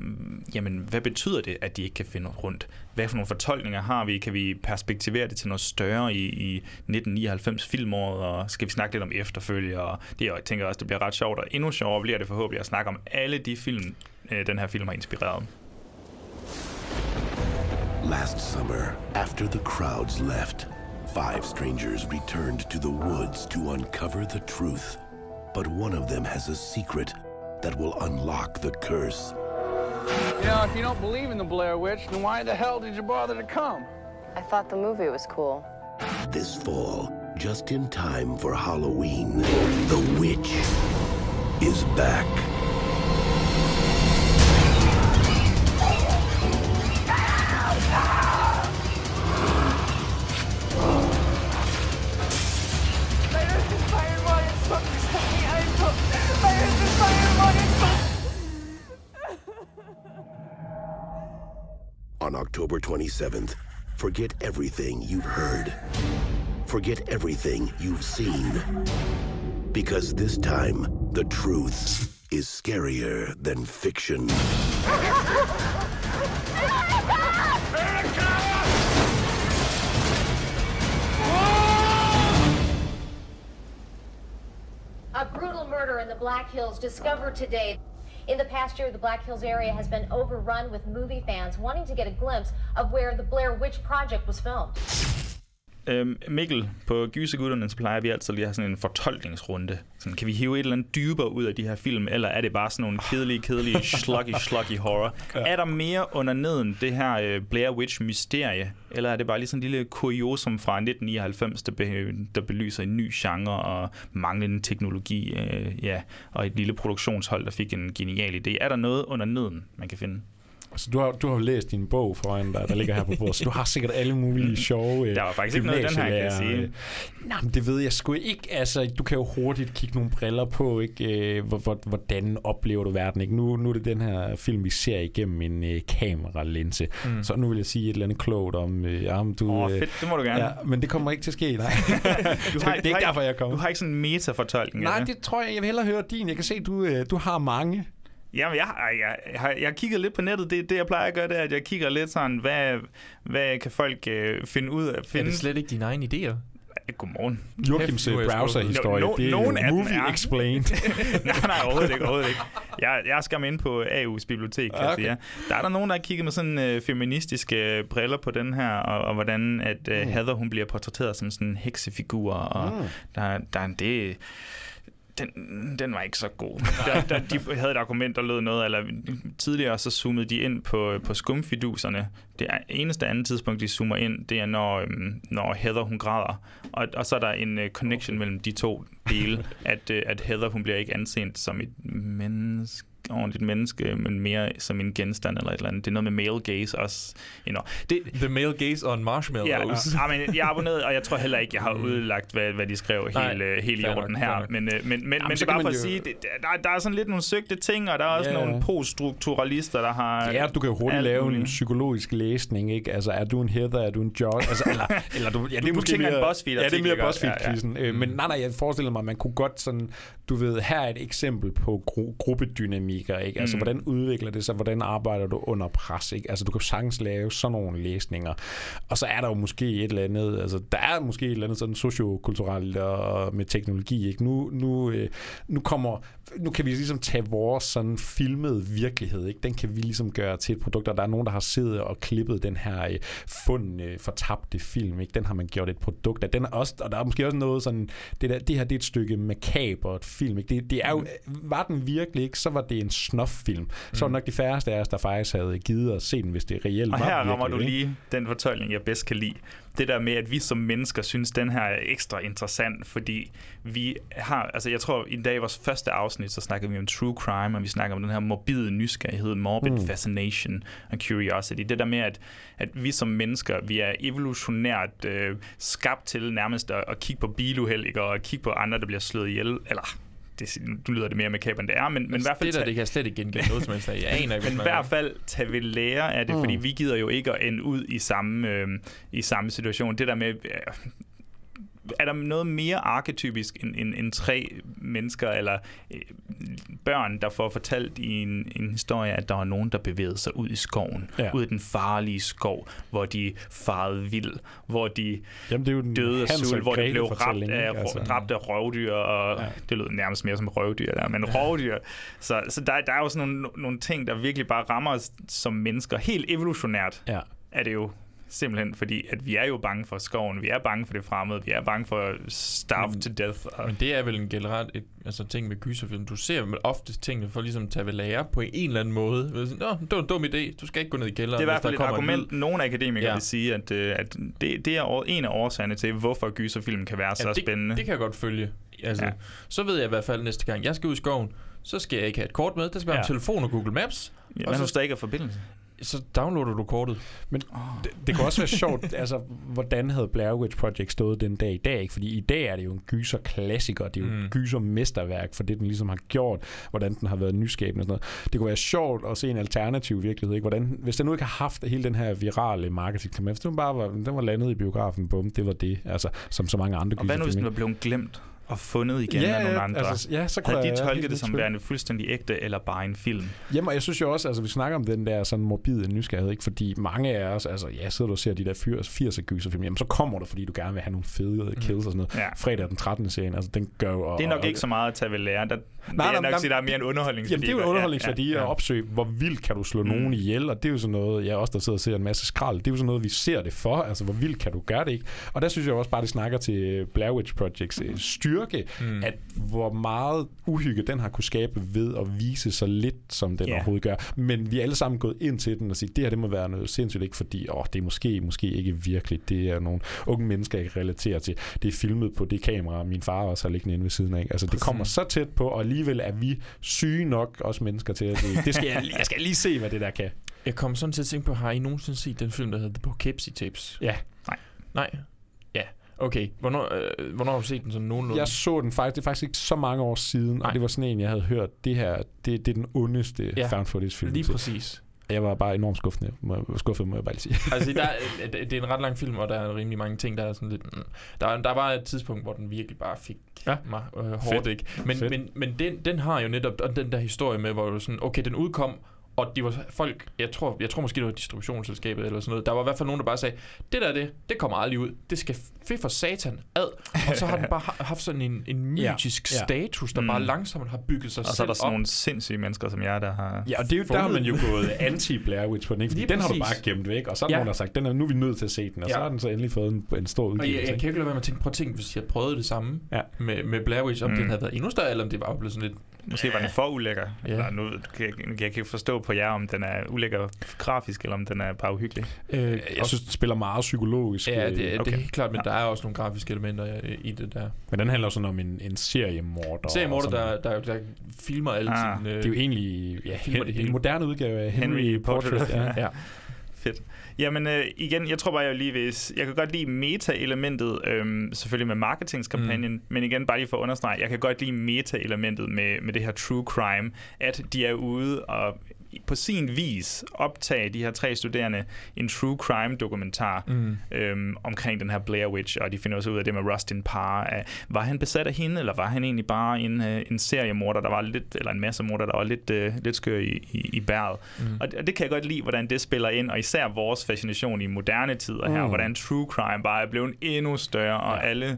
A: jamen, hvad betyder det, at de ikke kan finde rundt? Hvad for nogle fortolkninger har vi? Kan vi perspektivere det til noget større i, i 1999 filmåret? Og skal vi snakke lidt om efterfølge? Og det jeg tænker også, det bliver ret sjovt, og endnu sjovere bliver det forhåbentlig at snakke om alle de film, øh, den her film har inspireret.
M: Last summer, after the crowds left, five strangers returned to the woods to uncover the truth. But one of them has a secret that will unlock the curse.
N: You know, if you don't believe in the Blair Witch, then why the hell did you bother to come?
O: I thought the movie was cool.
M: This fall, just in time for Halloween, the witch is back. On October 27th, forget everything you've heard. Forget everything you've seen. Because this time, the truth is scarier than fiction.
P: A brutal murder in the Black Hills discovered today. In the past year, the Black Hills area has been overrun with movie fans wanting to get a glimpse of where the Blair Witch Project was filmed.
A: Øhm, Mikkel, på Gysergutterne, så plejer vi altid lige at have sådan en fortolkningsrunde. Sådan, kan vi hive et eller andet dybere ud af de her film, eller er det bare sådan nogle kedelige, kedelige, *laughs* sluggy, sluggy horror? Er der mere under neden det her øh, Blair Witch-mysterie, eller er det bare lige sådan en lille kuriosum fra 1999, der, be, der belyser en ny genre og manglende teknologi, øh, ja, og et lille produktionshold, der fik en genial idé? Er der noget under neden, man kan finde?
C: Altså, du har, du har læst din bog foran dig, der ligger her på bordet, så du har sikkert alle mulige sjove
A: Der var faktisk ikke noget den her, kan jeg sige.
C: gymnasielærer. Nej, men det ved jeg sgu ikke. Altså, du kan jo hurtigt kigge nogle briller på, ikke? Øh, hvor- hvor- Hvordan oplever du verden, ikke? Nu, nu er det den her film, vi ser igennem en øh, kameralinse.
A: Mm.
C: Mm. Så nu vil jeg sige et eller andet klogt om, øh, ja, om du...
A: Åh,
C: øh,
A: fedt, det må du gerne.
C: Ja, men det kommer ikke til at ske, nej. *laughs*
A: Du
C: det er ikke derfor, jeg kommer.
A: Du har ikke sådan en metafortolkning af
C: Nej, det tror jeg, jeg vil hellere høre din. Jeg kan se, du, øh, du har mange.
A: Jamen, jeg, har- jeg, jeg, har- jeg har kigget lidt på nettet. Det, det, jeg plejer at gøre, det er, at jeg kigger lidt sådan, hvad, hvad kan folk øh, finde ud af? Finde?
B: Er det slet ikke dine egne idéer?
A: Godmorgen.
C: Joachims
B: er
C: browser-historie,
A: No- no-
C: det er
A: nogen
C: jo movie
A: er.
C: explained. *laughs*
A: nej, nej, overhovedet ikke, overhovedet ikke. Jeg, jeg skal ind på AU's bibliotek, kan jeg
C: okay.
A: sige. Der er der nogen, der har kigget med sådan øh, feministiske briller på den her, og, og hvordan at øh,
C: Mm.
A: Heather, hun bliver portrætteret som sådan en heksefigur, og
C: Mm.
A: der, der er det... Den, den var ikke så god. Der, der, de havde et argument, der lød noget, eller tidligere så zoomede de ind på, på skumfiduserne. Det er eneste andet tidspunkt, de zoomer ind, det er, når, øhm, når Heather hun græder. Og, og så er der en uh, connection mellem de to dele, at, uh, at Heather hun bliver ikke anset som et menneske ordentligt menneske, men mere som en genstand eller et eller andet. Det er noget med male gaze også. You know. det,
B: The male gaze on
A: Ja,
B: marshmallows.
A: og, ja, men jeg har abonneret, og jeg tror heller ikke, jeg har udlagt, hvad, hvad de skrev
B: Nej,
A: helt, øh, helt i
B: fair nok,
A: orden
B: fair
A: her.
B: nok.
A: Men, øh, men, men, men det er bare for at
C: jo-
A: sige, det, der, der er sådan lidt nogle søgte ting, og der er også
C: Ja,
A: nogle
C: ja.
A: poststrukturalister, der har...
C: Ja, du kan jo hurtigt lave
A: muligt.
C: en psykologisk læsning, ikke? Altså, er du en Heather, er du en Josh? Altså, eller, *laughs* eller du, ja,
A: Du- du tænker en BuzzFeed-artikel,
C: Ja, det er mere? BuzzFeed-quizzen.
A: Ja, ja.
C: Øh, Men
A: Mm.
C: nej, nej, jeg forestiller mig, at man kunne godt sådan, du ved, her er et eksempel på gru- gruppedynamikker, ikke? Altså,
A: Mm.
C: hvordan udvikler det sig? Hvordan arbejder du under pres, ikke? Altså, du kan sagtens lave sådan nogle læsninger. Og så er der jo måske et eller andet, altså, der er måske et eller andet sådan sociokulturelt og med teknologi, ikke? Nu, nu, øh, nu kommer, nu kan vi ligesom tage vores sådan filmede virkelighed, ikke? Den kan vi ligesom gøre til et produkt, og der er nogen, der har siddet og klippet den her øh, fundne, fortabte film, ikke? Den har man gjort et produkt af. Den er også, og der er måske også noget sådan, det, der, det her det er et stykke makabert film, ikke? Det, det er jo, var den virkelig ikke, så var det en snuff-film. Så var det nok de færreste af os, der faktisk havde givet at se den, hvis det reelt
A: Og
C: var
A: her rammer
C: virkelig,
A: du
C: ikke?
A: lige den fortolkning, jeg bedst kan lide. Det der med, at vi som mennesker synes, den her er ekstra interessant, fordi vi har, altså jeg tror, i dag i vores første afsnit, så snakker vi om true crime, og vi snakker om den her morbide nysgerrighed, morbid
C: Mm.
A: mm. fascination og curiosity. Det der med, at, at vi som mennesker, vi er evolutionært øh, skabt til nærmest at, at kigge på biluheld, ikke? og at kigge på andre, der bliver slået ihjel, eller det, nu lyder det mere makaber, end det er, men, men i hvert fald...
B: det der, det kan jeg slet ikke genkende noget som helst af. Jeg aner ikke,
A: men i hvert fald tage ved lære af det, mm. fordi vi gider jo ikke at ende ud i samme, øh, i samme situation. Det der med, øh, er der noget mere arketypisk end, end, end tre mennesker eller øh, børn, der får fortalt i en, en historie, at der var nogen, der bevægede sig ud i skoven,
C: Ja.
A: ud i den farlige skov, hvor de farede vild, hvor de
C: Jamen, det er jo den
A: døde af sult, hvor de blev ramt af?
C: Altså.
A: dræbt af rovdyr, og
C: ja.
A: det lød nærmest mere som røvdyr der, men ja. rovdyr. Så, så der, der er jo sådan nogle, nogle ting, der virkelig bare rammer os som mennesker. Helt evolutionært
C: Ja.
A: er det jo simpelthen, fordi at vi er jo bange for skoven, vi er bange for det fremmede, vi er bange for starve
B: Men-
A: to death. Og,
B: Men det er vel en generelt et, altså, ting med gyserfilm. Du ser vel ofte tingene for ligesom at tage ved lære på en eller anden måde. Nå, det var en dum idé. Du skal ikke gå ned i kælderen.
A: det er i hvert fald et argument, nogle akademikere
B: Ja.
A: ja. vil sige, at, øh, at det, det er en af årsagerne til, hvorfor gyserfilm kan være så
B: det,
A: spændende.
B: Det kan jeg godt følge. Altså, ja.
A: Ja.
B: Så ved jeg i hvert fald næste gang, jeg skal ud i skoven, så skal jeg ikke have et kort med. Der skal være
A: Ja.
B: en telefon og Google Maps.
A: Ja,
B: og så,
A: hvis der ikke er forbindelse.
B: Så downloader du kortet.
C: Men det, det kan også være sjovt, *laughs* altså, hvordan havde Blair Witch Project stået den dag i dag? Ikke? Fordi i dag er det jo en gyser-klassiker, det er jo mm. Et gyser-mesterværk for det, den ligesom har gjort, hvordan den har været nyskabende og sådan noget. Det kunne være sjovt at se en alternativ virkelighed. Ikke? Hvordan, hvis den nu ikke har haft hele den her virale marketing, hvis den bare var, den var landet i biografen, bum, det var det, altså, som så mange andre
A: Og hvad nu, hvis den var blevet glemt? Og fundet igen
C: Ja,
A: af nogle
C: ja,
A: andre.
C: altså, ja, så kunne
A: Havde de
C: jeg
A: tolket
C: helt
A: det som værende fuldstændig ægte, eller bare en film?
C: Jamen, og jeg synes jo også, altså vi snakker om den der sådan morbide nysgerrighed, ikke? fordi mange af os, altså ja, sidder du og ser de der 80'er gyserfilm, jamen så kommer du, fordi du gerne vil have nogle fede kills og sådan noget.
A: Ja.
C: Fredag den 13. serien, altså den gør jo...
A: Det er nok
C: og,
A: ikke så meget at tage ved lære. Der, nej, det er nok sige, der er mere en underholdningsværdi.
C: Jamen, det er jo en
A: Ja,
C: underholdningsværdi
A: ja,
C: at
A: ja.
C: opsøge, hvor vildt kan du slå mm. nogen ihjel, og det er jo sådan noget, jeg også der sidder og ser en masse skrald, det er jo sådan noget, vi ser det for, altså hvor vildt kan du gøre det, ikke? Og der synes jeg også bare, det snakker til Blair Witch Projects øh, styrke, mm. at hvor meget uhygge den har kunne skabe ved at vise så lidt, som den
A: Ja.
C: yeah. overhovedet gør. Men vi er alle sammen gået ind til den og sige, det her det må være noget sindssygt, ikke fordi, åh, det er måske, måske ikke virkelig, det er nogle unge mennesker, jeg kan relatere til. Det er filmet på det kamera, min far også har liggende inde ved siden af. Altså, det
B: Præcis.
C: kommer så tæt på, og alligevel er vi syge nok, også mennesker til, at det, det skal jeg, jeg skal lige se, hvad det der kan.
B: Jeg kom sådan til at tænke på, har I nogensinde set den film, der hedder The Poughkeepsie Tapes?
C: Ja.
A: Nej.
B: Nej? Ja. Okay. Hvornår, øh, hvornår har du set den sådan nogenlunde?
C: Jeg så den faktisk, det er faktisk ikke så mange år siden, Nej. og det var sådan en, jeg havde hørt, det her, det, det er den ondeste
B: Ja,
C: ja, found footage film.
B: lige præcis.
C: Jeg var bare enormt skuffende, må, jeg- skuffet, må jeg bare lige sige.
B: altså, der, *laughs* er- det er en ret lang film, og der er rimelig mange ting, der er sådan lidt... mm. Der, der var et tidspunkt, hvor den virkelig bare fik ja. mig øh, hårdt,
C: Fedt.
B: ikke? Men,
C: Fedt.
B: men, men den, den har jo netop og den der historie med, hvor du sådan, okay, den udkom, og de var folk, jeg tror, jeg tror måske det var distributionsselskabet eller sådan noget, der var i hvert fald nogen, der bare sagde, det der det, det kommer aldrig ud, det skal fedt for satan ad, og så har den bare ha- haft sådan en, en
C: Ja,
B: mytisk
C: ja.
B: status, der
A: Mm.
B: bare langsomt har bygget sig
A: Og så er
B: selv
A: der sådan
B: op.
A: nogle sindssyge mennesker som jer, der har
C: Ja, og det er jo, der har man jo gået anti-Blair Witch på den, ikke? Fordi den har du bare gemt væk, og så er
B: Ja.
C: nogen, der har sagt, den er, nu er vi nødt til at se den, og
B: Ja.
C: så har den så endelig fået en, en stor
B: Og jeg,
C: udgivelse.
B: jeg kan
C: ikke?
B: lade være med at tænke, prøv at tænke, hvis jeg prøvede det samme
C: Ja.
B: med, med Blair Witch, om
A: mm.
B: den havde været endnu større, eller om det var blevet sådan lidt...
A: Måske var den for ulækker.
B: Ja.
A: Eller nu kan jeg, jeg kan ikke forstå på jer, om den er ulækker grafisk, eller om den er bare uhyggelig.
B: Øh,
C: Jeg synes, den spiller meget psykologisk.
B: Ja, det,
C: øh,
B: okay. det er helt klart, men der er også nogle grafiske elementer øh, i det der.
C: Men den handler sådan om en, en seriemorder.
B: Seriemorder,
C: sådan-
B: der, der, der filmer alle
A: Ah,
B: sine...
C: Det er jo egentlig ja,
B: filmer det
C: en,
B: hele.
C: en moderne udgave af Henry,
A: Henry
C: Portrait.
A: Portrait.
C: ja. *laughs*
B: Ja.
A: Fedt. Jamen øh, igen, jeg tror bare, jeg lige vil... Jeg kan godt lide meta-elementet, øhm, selvfølgelig med marketingskampagnen, mm. men igen bare lige for at understrege, jeg kan godt lide meta-elementet med, med det her true crime, at de er ude og på sin vis optage de her tre studerende en true crime dokumentar
B: Mm.
A: øhm, omkring den her Blair Witch, og de finder også ud af det med Rustin Parr. Af, var han besat af hende, eller var han egentlig bare en, øh, en seriemorder, der var lidt, eller en masse morder, der var lidt, øh, lidt skør i, i, i bæret.
B: Mm.
A: Og, og det kan jeg godt lide, hvordan det spiller ind, og især vores fascination i moderne tider her,
C: Mm.
A: hvordan true crime bare er blevet endnu større, og
C: Ja.
A: alle...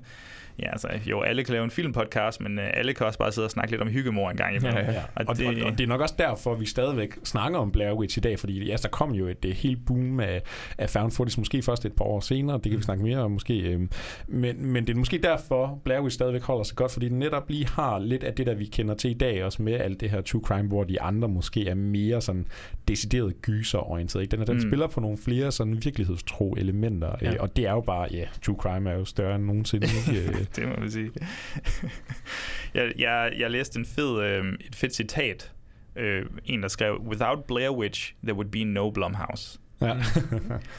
A: Ja, altså, jo, alle kan lave en filmpodcast, men øh, alle kan også bare sidde og snakke lidt om hyggemor en gang imellem.
C: Ja, ja. Og, og, det, og, og det er nok også derfor, vi stadigvæk snakker om Blair Witch i dag, fordi ja, der kom jo et, et helt boom af, af found footage, måske først et par år senere, det kan vi snakke mere om måske, øhm, men, men det er måske derfor, Blair Witch stadigvæk holder sig godt, fordi den netop lige har lidt af det, der vi kender til i dag, også med alt det her true crime, hvor de andre måske er mere sådan decideret gyserorienteret. Ikke? Den, den
A: Mm.
C: mm. spiller på nogle flere sådan virkelighedstro elementer,
A: Ja.
C: øh, og det er jo bare, ja, true crime er jo større end nogensinde. *laughs* Øh,
A: det må man sige. jeg, jeg, jeg læste en fed, øh, et fedt citat. Øh, en, der skrev, Without Blair Witch, there would be no Blumhouse.
C: Ja. *laughs*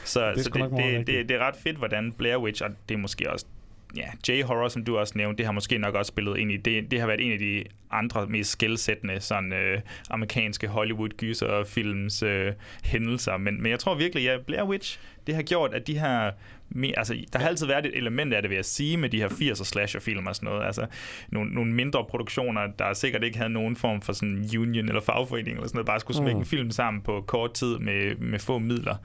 A: Så,
C: Det er
A: så det, det, det, det er ret fedt, hvordan Blair Witch, og det er måske også ja, J-horror, som du også nævnte, det har måske nok også spillet ind i det. Det har været en af de andre mest skældsættende sådan, øh, amerikanske hollywood gyser films øh, hændelser. Men, men jeg tror virkelig, ja, Blair Witch, det har gjort, at de her... Me, altså, der har altid været et element af det, vil jeg sige, med de her 80'er slasher-film og sådan noget. Altså, nogle, nogle mindre produktioner, der sikkert ikke havde nogen form for sådan union eller fagforening eller sådan noget, bare skulle smække
C: Mm.
A: en film sammen på kort tid med, med få midler.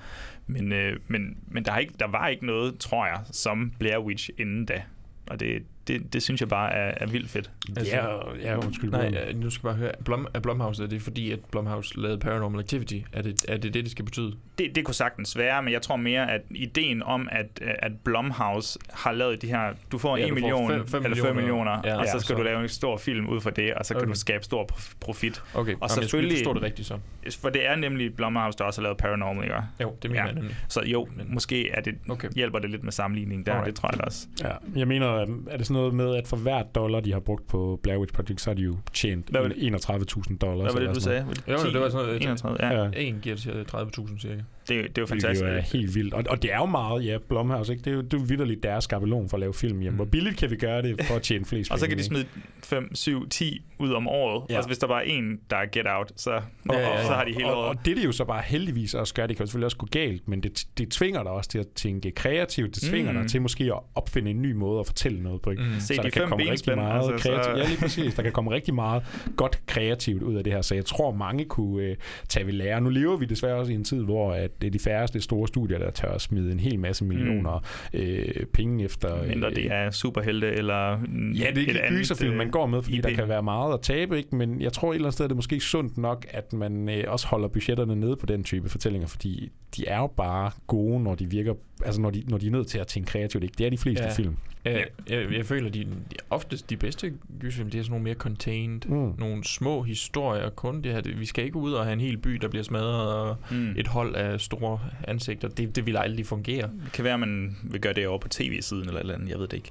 A: Men, øh, men, men der, har ikke, der var ikke noget, tror jeg, som Blair Witch inden da. Og det, det, det synes jeg bare er, er vildt fedt.
C: Ja, ja, undskyld.
B: Nej, øh, nu skal jeg bare høre. Blum, er Blumhouse, er det fordi, at Blumhouse lavede Paranormal Activity? Er det er det, det, det skal betyde?
A: Det, det kunne sagtens være, men jeg tror mere, at ideen om, at, at Blumhouse har lavet de her... Du får
B: Ja,
A: en
B: du får
A: million
B: fem- fem
A: eller 5
B: millioner.
A: millioner,
B: Ja,
A: og så
B: ja,
A: skal
B: så-
A: du lave en stor film ud fra det, og så kan
B: Okay.
A: du skabe stor prof- profit.
B: Okay,
A: og
B: Jamen, jeg skulle det rigtigt så.
A: For det er nemlig Blumhouse, der også har lavet Paranormal, ikke?
B: Jo, det mener jeg nemlig.
A: Så jo, måske er det,
B: okay.
A: hjælper det lidt med sammenligning der,
C: Alright.
A: det tror jeg også.
C: Ja, jeg mener, er det sådan noget med, at for hver dollar, de har brugt på Blair Witch Project, så har de jo tjent
A: Hvad var det?
C: 31.000 dollars.
A: Hvad var det,
C: eller
A: du sagde?
C: noget.
B: Jo, det var sådan noget...
A: 31, ja.
C: Ja.
B: En giver til 30.000 cirka.
A: Det, er jo- det er jo
C: Hvilket
A: fantastisk.
C: jo er helt vildt. Og, og det er jo meget, ja, Blumhouse, ikke? Det er jo, det er jo vidderligt deres skabelon for at lave film. Jamen, hvor billigt kan vi gøre det for at tjene flest *laughs*
A: Og så kan de smide 5, 7, 10 ud om året.
C: Ja.
A: Og hvis der bare er en, der er get out, så,
C: Ja, ja, ja.
A: så har de hele
C: og,
A: året.
C: og det, de jo så bare heldigvis også gør, det kan jo selvfølgelig også gå galt, men det, det tvinger dig også til at tænke kreativt. Det tvinger
A: Mm.
C: dig til måske at opfinde en ny måde at fortælle noget på. Ikke?
B: Mm.
A: Se
C: så
A: de
C: der kan
A: fem
C: komme rigtig meget
A: altså, så-
C: kreativt. Ja, lige præcis. Der kan komme rigtig meget godt kreativt ud af det her, så jeg tror, mange kunne øh, tage ved lære. Nu lever vi desværre også i en tid, hvor at det er de færreste store studier, der tør at smide en hel masse millioner øh, penge efter... Øh,
A: Mindre det er superhelte eller mm,
C: Ja, det er
A: et
C: ikke
A: andet,
C: gyserfilm, man
A: øh,
C: går med, fordi
A: IP.
C: der kan være meget at tabe, ikke? men jeg tror et eller andet sted, er det måske sundt nok, at man øh, også holder budgetterne nede på den type fortællinger, fordi de er jo bare gode, når de virker, altså når de, når de er nødt til at tænke kreativt. Ikke? Det er de fleste
B: Ja.
C: film.
B: Jeg, jeg, jeg føler, de, de oftest de bedste gyserfilm, det er sådan nogle mere contained,
C: Mm.
B: nogle små historier kun. Det her, det, vi skal ikke ud og have en hel by, der bliver smadret, og
A: Mm.
B: et hold af store ansigter. Det, det vil aldrig fungere.
A: Det kan være, at man vil gøre det over på tv-siden eller et eller andet, jeg ved det ikke.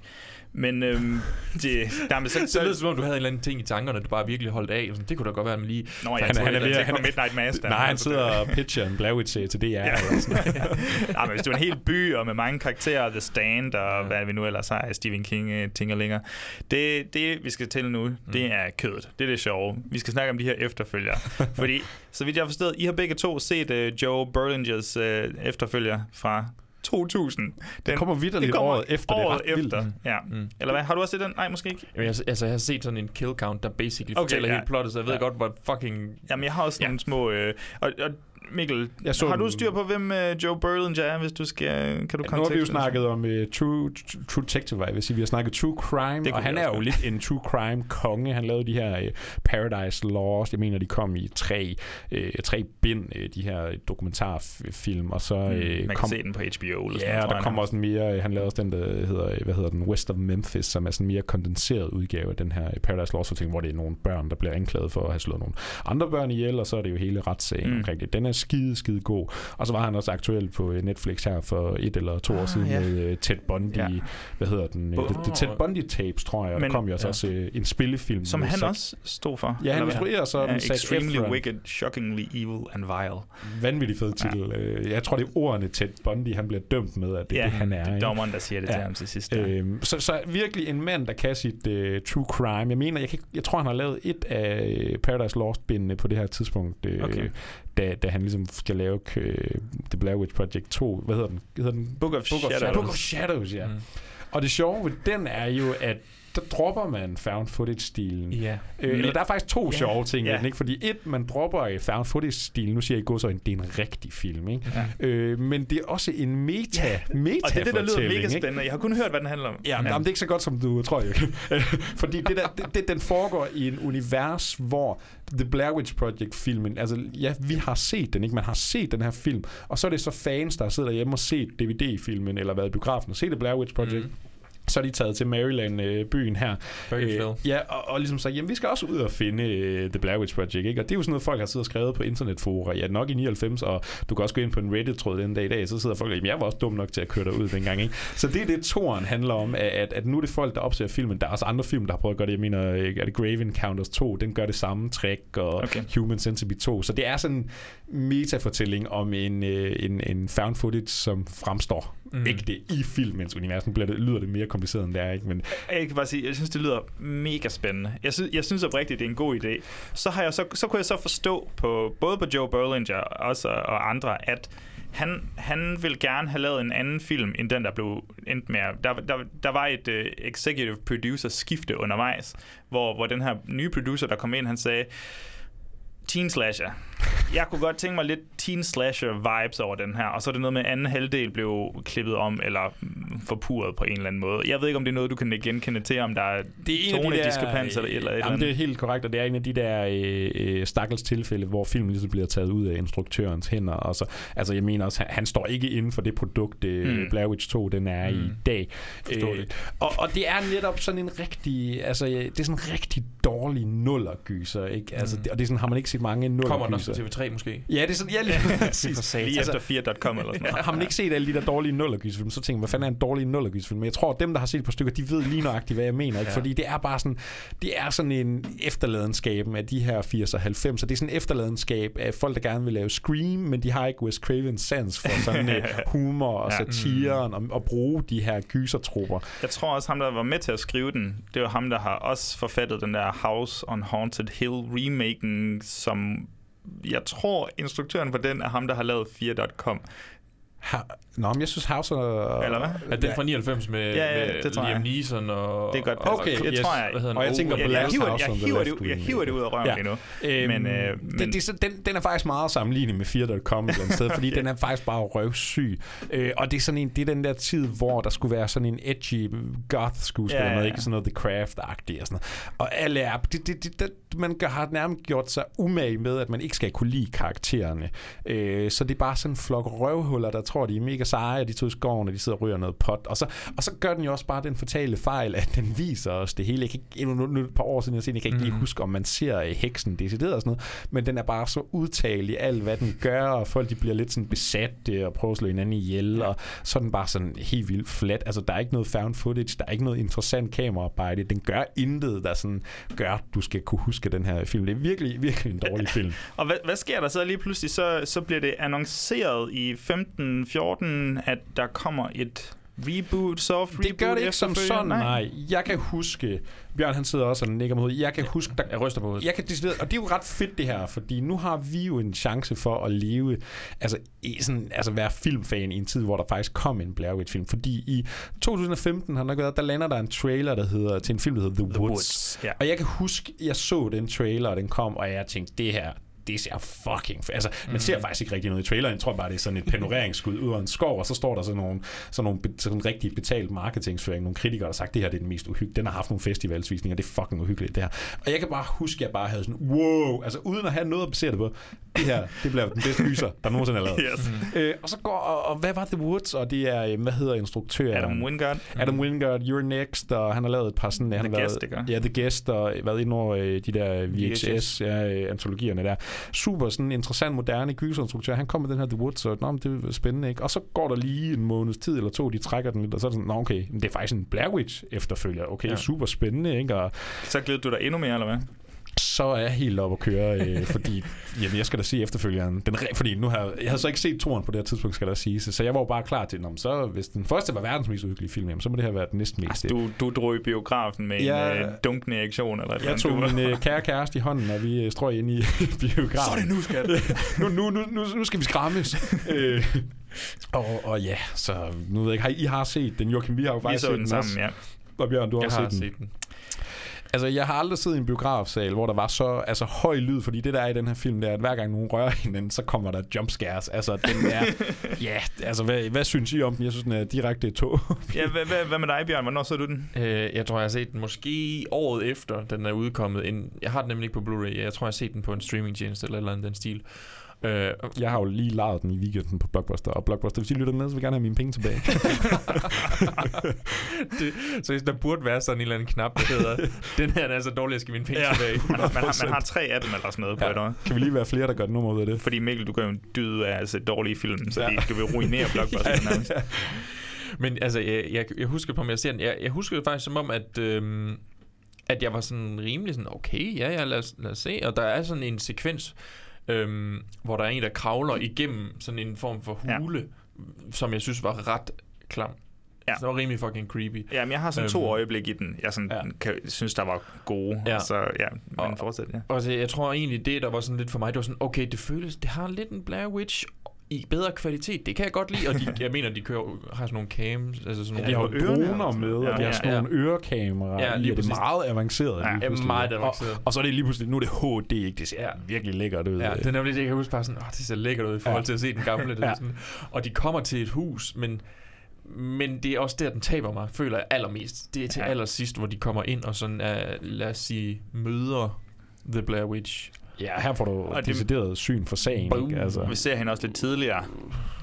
A: Men øhm, det, nej, men så, *laughs*
B: Så lyder det som om, du havde en eller anden ting i tankerne, du bare virkelig holdt af. Sådan, Det kunne da godt være, at man lige...
A: Nå, jeg troede, jeg tænkte på Midnight Mass. der.
C: Nej, han sidder og pitcher en Blair Witch til DR.
A: Ja.
C: eller sådan. *laughs*
A: Nej, men hvis du er en hel by, og med mange karakterer, The Stand, og hvad vi nu ellers har Stephen King øh, ting og længere. Det, det, vi skal til nu, det er kødet. Det er det sjove. Vi skal snakke om de her efterfølgere. Fordi, så vidt jeg har forstået, I har begge to set uh, Joe Berlingers uh, efterfølger fra 2000. Den,
C: kommer vitterligt året efter. Det er
A: Året
C: ret vildt.
A: efter, ja.
B: Mm.
A: Eller hvad? Har du også set den? Nej, måske ikke.
B: Jamen, jeg, altså, jeg har set sådan en kill count, der basically
A: Okay,
B: fortæller
A: ja.
B: helt plottet, så jeg ved
A: Ja.
B: godt, hvor fucking...
A: Jamen, jeg har også nogle små... Øh, og, og Mikkel,
C: Jeg så
A: har du styr på, hvem uh, Joe Berlinger er, hvis du skal... Kan du
C: Nu har vi jo snakket om uh, True, True Detective, jeg vil sige. Vi har snakket True Crime,
A: Det
C: og han er jo lidt en True Crime-konge. Han lavede de her uh, Paradise Lost. Jeg mener, de kom i tre, uh, tre bind, uh, de her dokumentarfilm. Og så uh,
A: Mm, man kan
C: kom,
A: se den på HBO. Eller sådan
C: Ja,
A: noget,
C: og der
A: nok.
C: også en mere, han lavede også den, der hedder, hvad hedder den, West of Memphis, som er sådan en mere kondenseret udgave af den her Paradise Lost hvor det er nogle børn, der bliver anklaget for at have slået nogle andre børn ihjel, og så er det jo hele retssagen
A: mm.
C: omkring det. Den er skide, skide god. Og så var han også aktuel på øh, Netflix her for et eller to år
A: Ah,
C: siden
A: ja.
C: med uh, Ted Bundy,
A: Ja.
C: hvad hedder den?
A: Åh.
C: the, the Ted Bundy Tapes, tror jeg, og der
A: Men-
C: kom jo
A: ja.
C: også uh, en spillefilm.
A: Som han
C: Zac-
A: også stod for.
C: Ja, han instruerer så
A: ja, Extremely
C: Efron.
A: wicked, shockingly evil and vile.
C: Vanvittig fed titel. Ja. Jeg tror, det er ordene Ted Bundy, han bliver dømt med, at det er
A: Ja,
C: det, han er.
A: det er dommeren, der siger det til ham til sidst, ja.
C: Øhm, så, så virkelig en mand, der kan sit uh, true crime. Jeg mener, jeg, kan, jeg tror, han har lavet et af Paradise Lost-bindene på det her tidspunkt, øh,
A: Okay.
C: Da, da han ligesom skal lave øh, The Blair Witch Project 2. Hvad hedder den? Hedder den?
A: Book of Shadows.
C: Book of Shadows, ja. Mm. Og det sjove ved den er jo, at der dropper man found footage-stilen.
B: Ja.
C: Øh, eller der er faktisk to
A: Ja.
C: sjove ting
A: Ja.
C: den, ikke? Fordi et, man dropper i found footage-stilen. Nu siger jeg ikke så det er en rigtig film, ikke?
A: Ja.
C: Øh, men det er også en meta, ja. meta
A: Og det er det, der lyder mega
C: ikke?
A: spændende. Jeg har kun hørt, hvad den handler om.
C: Ja, men, jamen, det er ikke så godt, som du tror, jeg *laughs* Fordi det der, det, det, den foregår i en univers, hvor The Blair Witch Project-filmen, altså ja, vi har set den, ikke? Man har set den her film, og så er det så fans, der sidder derhjemme og set DVD-filmen, eller været i biografen og set The Blair Witch Project. Mm. Så er de taget til Maryland, øh, byen her.
B: Burkittsville.
C: ja, og, og ligesom sagt, jamen vi skal også ud og finde øh, The Blair Witch Project, ikke? Og det er jo sådan noget, folk har siddet og skrevet på internetforer, ja, nok i 99, og du kan også gå ind på en Reddit-tråd den dag i dag, så sidder folk, jamen jeg var også dum nok til at køre derud dengang, ikke? Så det er det, toren handler om, at, at, nu er det folk, der opser filmen. Der er også andre film, der har prøvet at gøre det. Jeg mener, øh, er det Grave Encounters 2, den gør det samme trick, og
A: okay.
C: Human Centipede 2. Så det er sådan en metafortælling om en, øh, en, en found footage, som fremstår Mm. ægte i filmens univers. Nu det, lyder det mere kompliceret, end det er, ikke? Men
A: Jeg kan bare sige, jeg synes, det lyder mega spændende. Jeg synes, jeg synes oprigtigt, det er en god idé. Så, har jeg så, så kunne jeg så forstå, på, både på Joe Berlinger også, og andre, at han, han vil gerne have lavet en anden film, end den, der blev endt med. Der, der, der var et uh, executive producer skifte undervejs, hvor, hvor den her nye producer, der kom ind, han sagde, teen slasher. Jeg kunne godt tænke mig lidt teen slasher vibes over den her, og så er det noget med, at anden halvdel blev klippet om, eller forpurret på en eller anden måde. Jeg ved ikke, om det er noget, du kan genkende til, om der er,
C: det er af de der,
A: tonediskrepans eller et eller
C: Jamen,
A: andet.
C: det er helt korrekt, og det er en af de der øh, øh, stakkels tilfælde, hvor filmen ligesom bliver taget ud af instruktørens hænder. Og så, altså, jeg mener også, han, han står ikke inden for det produkt, øh,
A: Mm.
C: Blair Witch 2, den er mm. i dag.
B: Forståeligt.
C: og, og det er netop sådan en rigtig, altså, øh, det er sådan en rigtig dårlig nullergyser, ikke? Altså,
B: Mm.
C: det, og det er sådan, har man ikke set mange nullergyser.
B: Kommer den også til TV3 måske?
C: Ja, det er sådan, ja, lige *laughs* præcis.
A: Lige efter 4.com eller sådan noget.
C: Har man ikke set alle de der dårlige nullergysfilm, så tænker man, hvad fanden er en dårlig nullergysfilm? Men jeg tror, at dem, der har set på stykker, de ved lige nøjagtigt, hvad jeg mener. Ikke?
B: Ja.
C: Fordi det er bare sådan, det er sådan en efterladenskab af de her 80'er og 90'er. Det er sådan en efterladenskab af folk, der gerne vil lave Scream, men de har ikke Wes Cravens sans for sådan *laughs* uh, humor og
A: Ja.
C: satiren og, og bruge de her gysertrupper.
A: Jeg tror også, ham, der var med til at skrive den, det var ham, der har også forfattet den der House on Haunted Hill remaken, som jeg tror, instruktøren for den er ham, der har lavet 4.com.
C: Nå, men jeg synes House og...
A: Eller hvad?
B: Er den fra 99 med,
A: Ja, ja,
B: med
A: det tror
B: Liam. Neeson og...
A: Det er godt.
C: Okay,
B: og-
A: det
B: yes,
A: tror jeg.
B: hvad?
C: Og jeg tænker på Last
A: hiver,
C: House
A: jeg, hiver det, ud- jeg hiver det ud af røven
C: Ja.
A: lige nu.
C: Øhm,
A: Men, øh,
C: det,
A: men-
C: det, så- den, den er faktisk meget sammenlignet med Fear.com et eller andet sted, fordi *laughs* den er faktisk bare røvsyg. Øh, og det er sådan en, det er den der tid, hvor der skulle være sådan en edgy goth-skuespiller,
A: Ja, ja,
C: noget,
A: ja.
C: ikke sådan noget The Craft-agtigt og sådan noget. Og alle er, det, det, det, det, man gør- har nærmest gjort sig umage med, at man ikke skal kunne lide karaktererne. Øh, så det er bare sådan en flok røvhuller, der tror, de er mega seje, og de to i skoven, og de sidder og ryger noget pot. Og så, og så gør den jo også bare den fatale fejl, at den viser os det hele. Jeg kan ikke, nu, nu, et par år siden, jeg, set jeg kan ikke lige
B: Mhm.
C: huske, om man ser øh, heksen decideret og sådan noget, men den er bare så udtalt i alt, hvad den gør, og folk de bliver lidt sådan besatte og prøver at slå hinanden ihjel, og så er den bare sådan helt vildt flat. Altså, der er ikke noget found footage, der er ikke noget interessant kameraarbejde. Den gør intet, der sådan gør, at du skal kunne huske den her film. Det er virkelig, virkelig en dårlig *laughs* film.
A: Og hvad, hvad sker der så lige pludselig? Så, så bliver det annonceret i 15-14, at der kommer et reboot, soft reboot
C: Det gør det ikke som sådan, nej. Jeg kan huske, Bjørn han sidder også og nikker med hovedet. Jeg kan huske, der,
B: Jeg ryster på hovedet.
C: jeg kan decideret, og det er jo ret fedt det her, fordi nu har vi jo en chance for at leve, altså, i sådan, altså være filmfan i en tid, hvor der faktisk kom en Blair Witch film, fordi i 2015 har nok været, der lander der en trailer, der hedder, til en film, der hedder The,
A: The
C: Woods.
A: Woods, ja.
C: Og jeg kan huske, jeg så den trailer, og den kom, og jeg tænkte, det her, det ser fucking Altså, man ser faktisk ikke rigtig noget i traileren. Jeg tror bare, det er sådan et panoreringsskud ud af en skov, og så står der sådan nogle, sådan nogle sådan rigtig betalt marketingsføring. Nogle kritikere, der har sagt, det her det er den mest uhyggelige. Den har haft nogle festivalsvisninger, det er fucking uhyggeligt, det her. Og jeg kan bare huske, at jeg bare havde sådan, wow, altså uden at have noget at basere det på. Det her, det bliver den bedste gyser, der nogensinde er lavet.
A: Yes.
C: Øh, og så går, og, og, hvad var The Woods? Og det er, øh, hvad hedder instruktøren?
A: Adam Wingard.
C: Adam Wingard, You're Next, og han har lavet et par sådan... han har
A: Guest,
C: lavet,
A: ikke?
C: Ja, The Guest, og været inde over øh, de der VHS, ja, øh, antologierne der. Super sådan interessant, moderne gyserintruktør. Han kom med den her The Woods, og nå, men det er spændende, ikke? Og så går der lige en måneds tid eller to, de trækker den lidt, og så er det sådan, nå okay, det er faktisk en Blair Witch efterfølger. Okay,
A: ja.
C: super spændende, ikke? Og
A: Så glæder du dig endnu mere, eller hvad?
C: Så er jeg helt oppe at køre, øh, *laughs* fordi jamen, jeg skal da se efterfølgeren. Den, fordi nu har jeg, havde så ikke set toren på det her tidspunkt, skal der sige. Så jeg var jo bare klar til, om så hvis den første var verdens mest uhyggelige film, jamen, så må det her være den næsten mest.
A: Du, du drog i biografen med
C: Ja.
A: en øh, dunkende erektion, eller
C: Jeg tog min øh, kære kæreste i hånden, og vi øh, strøg ind i *laughs* biografen.
A: Så er det nu, *laughs* skat.
C: nu, nu, nu, nu, nu skal vi skræmmes. øh, og, og ja, så nu ved jeg ikke, har I, I har set den, Joachim, vi har jo faktisk
A: så
C: set
A: den
C: den
A: sammen,
C: også.
A: ja.
C: Og Bjørn, du har
B: Jeg
C: også
B: har
C: set den.
B: set den.
C: Altså, jeg har aldrig siddet i en biografsal, hvor der var så altså, høj lyd, fordi det der er i den her film, det er, at hver gang nogen rører hinanden, så kommer der jump scares. Altså, den er... *laughs* ja, altså, hvad, hvad synes I om den? Jeg synes, den er direkte tog.
A: Ja, hvad, hvad, hvad med dig, Bjørn? Hvornår så du den?
B: Øh, jeg tror, jeg har set den måske året efter, den er udkommet. Ind. Jeg har den nemlig ikke på Blu-ray. Jeg tror, jeg har set den på en streamingtjeneste eller eller andet den stil. Øh,
C: Jeg har jo lige lejet den i weekenden på Blockbuster, og Blockbuster, hvis I lytter med, så vil jeg gerne have mine penge tilbage. *laughs*
B: det, så der burde være sådan en eller anden knap, der hedder, *laughs* den her er så dårlig, jeg skal mine penge
A: Ja.
B: tilbage. *laughs*
A: Man, har, man, har, man har tre af dem eller sådan noget på
C: Ja.
A: et år.
C: kan vi lige være flere, der gør det nummer ud af det?
A: Fordi Mikkel, du gør jo en dyd af at se dårlige film, så
C: Ja.
A: ja. du vil ruinere Blockbuster nærmest.
B: Men altså, jeg, jeg, jeg husker på, om jeg ser den. Jeg, jeg husker det faktisk som om, at, øhm, at jeg var sådan rimelig sådan, okay, ja, ja, lad os, lad os se. Og der er sådan en sekvens, øhm, hvor der er en, der kravler igennem sådan en form for hule, ja. som jeg synes var ret klam.
A: Ja.
B: Så det var rimelig fucking creepy.
A: Jamen, jeg har sådan to
B: Øhm,
A: øjeblikke i den, jeg sådan,
B: ja.
A: ja. kan, synes, der var gode.
B: Ja.
A: Ja. Så ja, men
B: Og-
A: fortsæt, ja.
B: Og så, jeg tror egentlig, det der var sådan lidt for mig, det var sådan, okay, det føles, det har lidt en Blair Witch i bedre kvalitet. Det kan jeg godt lide, og de, *laughs* jeg mener, de kører, har sådan nogle cams, altså sådan
C: De
B: nogle...
C: har jo droner med, og de har
B: Ja,
C: sådan
B: ja.
C: nogle ørekameraer.
B: Ja,
C: Ja,
B: lige
C: det er meget avanceret.
B: Ja,
C: lige
B: ja, meget avanceret.
C: Og, og, så er det lige pludselig, nu er det HD, ikke? Det ser ja. virkelig lækkert ud.
B: Ja, det er nemlig det, jeg kan huske bare sådan, åh, det ser lækkert ud i forhold
C: Ja.
B: til at se den gamle. Det
C: Ja.
B: sådan, og de kommer til et hus, men, men det er også der, den taber mig, føler jeg allermest. Det er til
A: Ja.
B: ja. allersidst, hvor de kommer ind og sådan, uh, lad os sige, møder The Blair Witch.
C: Ja, her får du
A: Og det-
C: decideret syn for sagen.
B: Boom.
C: Ikke? Altså.
A: Vi ser hende også lidt tidligere.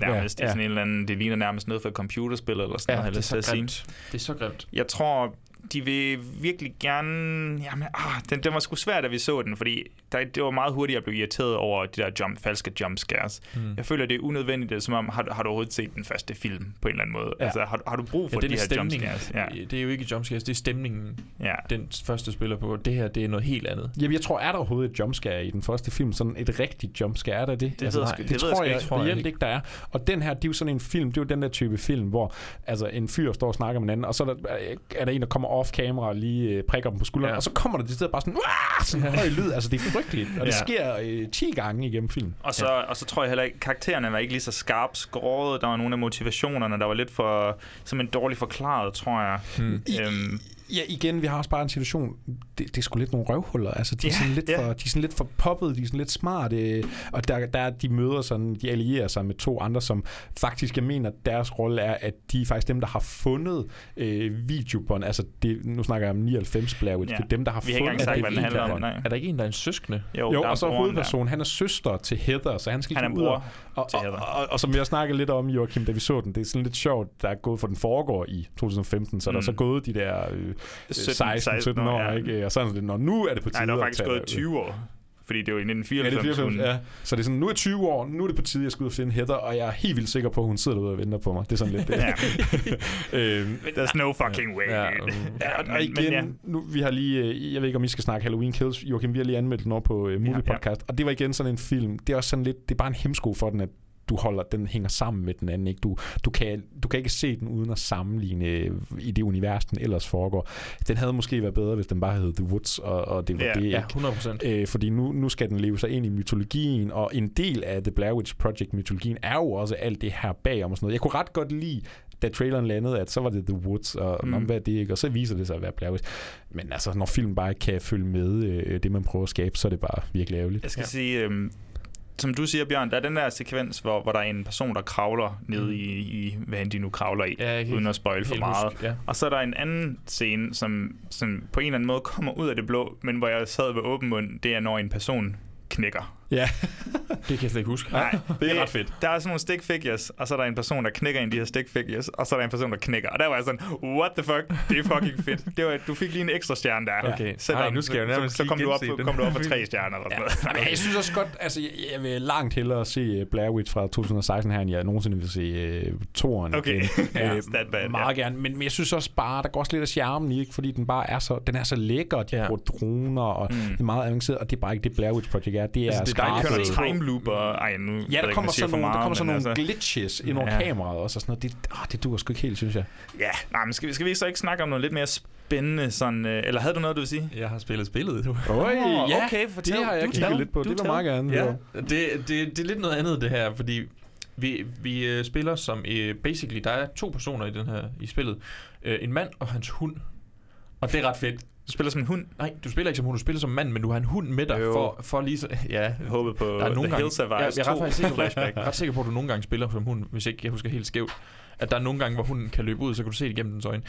A: Nærmest ja,
C: Ja,
A: ja. sådan en eller anden, det ligner nærmest noget fra et computerspil eller sådan
B: Ja,
A: noget,
B: det er så grimt. Det er så grimt.
A: Jeg tror, de vil virkelig gerne... Jamen, ah, den, den var sgu svært, da vi så den, fordi der, det var meget hurtigt, at blive irriteret over de der jump, falske jump scares.
B: Mm.
A: Jeg føler, det er unødvendigt, det er, som om, har, har du overhovedet set den første film på en eller anden måde?
C: Ja.
A: Altså, har, har du brug for
B: Ja,
A: de
B: er
A: her jump
B: stemningen.
A: scares? Ja.
B: Det er jo ikke jumpscares, det er stemningen,
A: ja.
B: den første spiller på. Det her, det er noget helt andet.
C: Jamen, jeg tror, er der overhovedet et jumpscare i den første film? Sådan et rigtigt jumpscare, er der det? Altså,
A: ved jeg sgu-
C: det,
A: det ved jeg
C: tror jeg,
A: ikke,
B: tror jeg
C: reelt
B: ikke.
C: ikke, der er. Og den her, det er jo sådan en film, det er jo den der type film, hvor altså, en fyr står og snakker med en anden, og så er der, er der en, der kommer off-camera og lige øh, prikker dem på skulderen,
B: Ja.
C: og så kommer der det sted bare sådan, sådan en høj lyd. Altså, det er frygteligt. Og det
A: Ja.
C: sker øh, 10 gange igennem filmen.
A: Og så, ja. og så tror jeg heller ikke, karaktererne var ikke lige så skarpt skåret. Der var nogle af motivationerne, der var lidt for simpelthen dårligt forklaret, tror jeg.
C: Hmm.
A: Øhm,
C: Ja, igen, vi har også bare en situation, det, det er sgu lidt nogle røvhuller. Altså, de, er sådan lidt
A: ja.
C: for, de er sådan lidt for poppet, de er sådan lidt smarte, og der, der er- de møder sådan, de allierer sig med to andre, som faktisk, jeg mener, deres rolle er, at de er faktisk dem, der har fundet øh, videobånd. Altså, det, nu snakker jeg om 99 Blair Witch.
A: Ja.
C: Det er dem, der har
A: Vi har ikke
C: fundet
A: engang sagt, hvad den
C: det
A: handler om, nej.
B: Er der ikke en, der er en søskende?
A: Jo,
C: Jo, og så
A: broren
C: hovedpersonen, han er søster til Heather, så han skal
A: Han er
C: ligesom ud og, og,
A: til
C: og,
A: Heather.
C: og, og, og, som jeg snakkede lidt om, Joachim, da vi så den, det er sådan lidt sjovt, der er gået for den foregår i 2015, så mm. der er så gået de der øh, 16-17 år,
A: år, ja.
C: ikke? Og sådan er det, når nu er det på tide
A: nej, der
C: at
A: faktisk gået
C: det-
A: 20 år. Fordi det var i
C: Ja, det
A: 1994.
C: er 94,
A: hun-
C: ja. Så det er sådan, nu er jeg 20 år, nu er det på tide, jeg skal ud og finde Heather, og jeg er helt vildt sikker på, at hun sidder derude og venter på mig. Det er sådan lidt det. *laughs*
A: Ja. *laughs*
C: øhm,
A: There's no fucking way,
B: Ja,
A: dude.
C: Ja, og, og
A: men-
C: igen,
A: men ja.
C: nu, vi har lige, øh, jeg ved ikke, om I skal snakke Halloween Kills, Joachim, vi har lige anmeldt den over på uh, Movie
A: Ja, ja.
C: Podcast, og det var igen sådan en film, det er også sådan lidt, det er bare en hemsko for den, at du holder, den hænger sammen med den anden. Ikke? Du, du, kan, du kan ikke se den uden at sammenligne øh, i det univers, den ellers foregår. Den havde måske været bedre, hvis den bare hed The Woods, og, og det var
B: Ja,
C: det
B: ja,
C: ikke.
B: 100%.
C: Øh, fordi nu, nu skal den leve sig ind i mytologien, og en del af The Blair Witch Project-mytologien er jo også alt det her bagom og sådan noget. Jeg kunne ret godt lide, da traileren landede, at så var det The Woods, og
A: Mm.
C: hvad er det ikke? Og så viser det sig at være Blair Witch. Men altså, når filmen bare ikke kan følge med øh, det, man prøver at skabe, så er det bare virkelig ærgerligt.
A: Jeg skal ja. sige, øhm, som du siger, Bjørn, der er den der sekvens, hvor, hvor der er en person, der kravler ned
B: Mm.
A: i, i, hvad end de nu kravler i,
B: Ja,
A: uden at spoil for meget.
B: huske, ja.
A: Og så er der en anden scene, som, som på en eller anden måde kommer ud af det blå, men hvor jeg sad ved åben mund, det er, når en person knækker.
C: Ja. *laughs*
B: Det kan jeg slet ikke huske.
A: Nej, *laughs*
B: det er ret fedt.
A: Der er sådan nogle stick figures, og så er der en person, der knækker en af de her stick figures, og så er der en person, der knækker. Og der var jeg sådan, what the fuck, det er fucking fedt. *laughs* Det var, du fik lige en ekstra stjerne der.
B: Okay.
A: Selvom,
B: Ej, nu skal jeg
A: så,
B: nærmest
A: så, så kom, du op,
B: den.
A: kom du op på tre stjerner eller sådan noget.
C: Jeg synes også godt, altså jeg, jeg vil langt hellere se øh, Blair Witch fra 2016 her, end jeg nogensinde vil se uh, toren
A: Okay. Ja,
C: Øh,
A: that bad,
C: meget
A: ja.
C: gerne, men, men jeg synes også bare, der går også lidt af charmen i, ikke? fordi den bare er så, den er så lækker, de
B: Ja.
C: bruger droner, og
A: Mm.
C: det er meget avanceret, og det er bare ikke det Blair Witch Project er. Det er
A: Altså, det er dejligt,
C: skarpe-
A: at køre time loop, og ej, nu
C: Ja, der kommer sådan nogle, der kommer sådan nogle
A: altså-
C: glitches ind over
A: Ja.
C: kameraet også, og sådan noget. Det, ah, det duer sgu ikke helt, synes jeg.
A: Ja, nej, men skal vi, skal vi så ikke snakke om noget lidt mere spændende sådan, øh, eller havde du noget, du vil sige?
B: Jeg har spillet spillet. Du.
C: Øj, ja,
A: okay, fortæl.
C: det har jeg
A: Du
C: kigget lidt på.
A: Du
C: Det vil meget gerne.
B: Ja, det, det, det er lidt noget andet det her, fordi vi, vi øh, spiller som, øh, basically, der er to personer i den her i spillet. Øh, en mand og hans hund. Og det er ret fedt.
A: Du spiller som en hund?
B: Nej, du spiller ikke som hund, du spiller som mand, men du har en hund med dig
A: Jo.
B: for, for lige så... Ja,
A: Jeg håbede på
B: der er nogle
A: The
B: gange,
A: Hills Have
B: jeg, jeg er ret,
A: 2
B: faktisk sikker,
A: flashback.
B: ret sikker på, at du nogle gange spiller som hund, hvis ikke jeg husker helt skævt. At der er nogle gange, hvor hunden kan løbe ud, så kan du se det igennem dens øjne.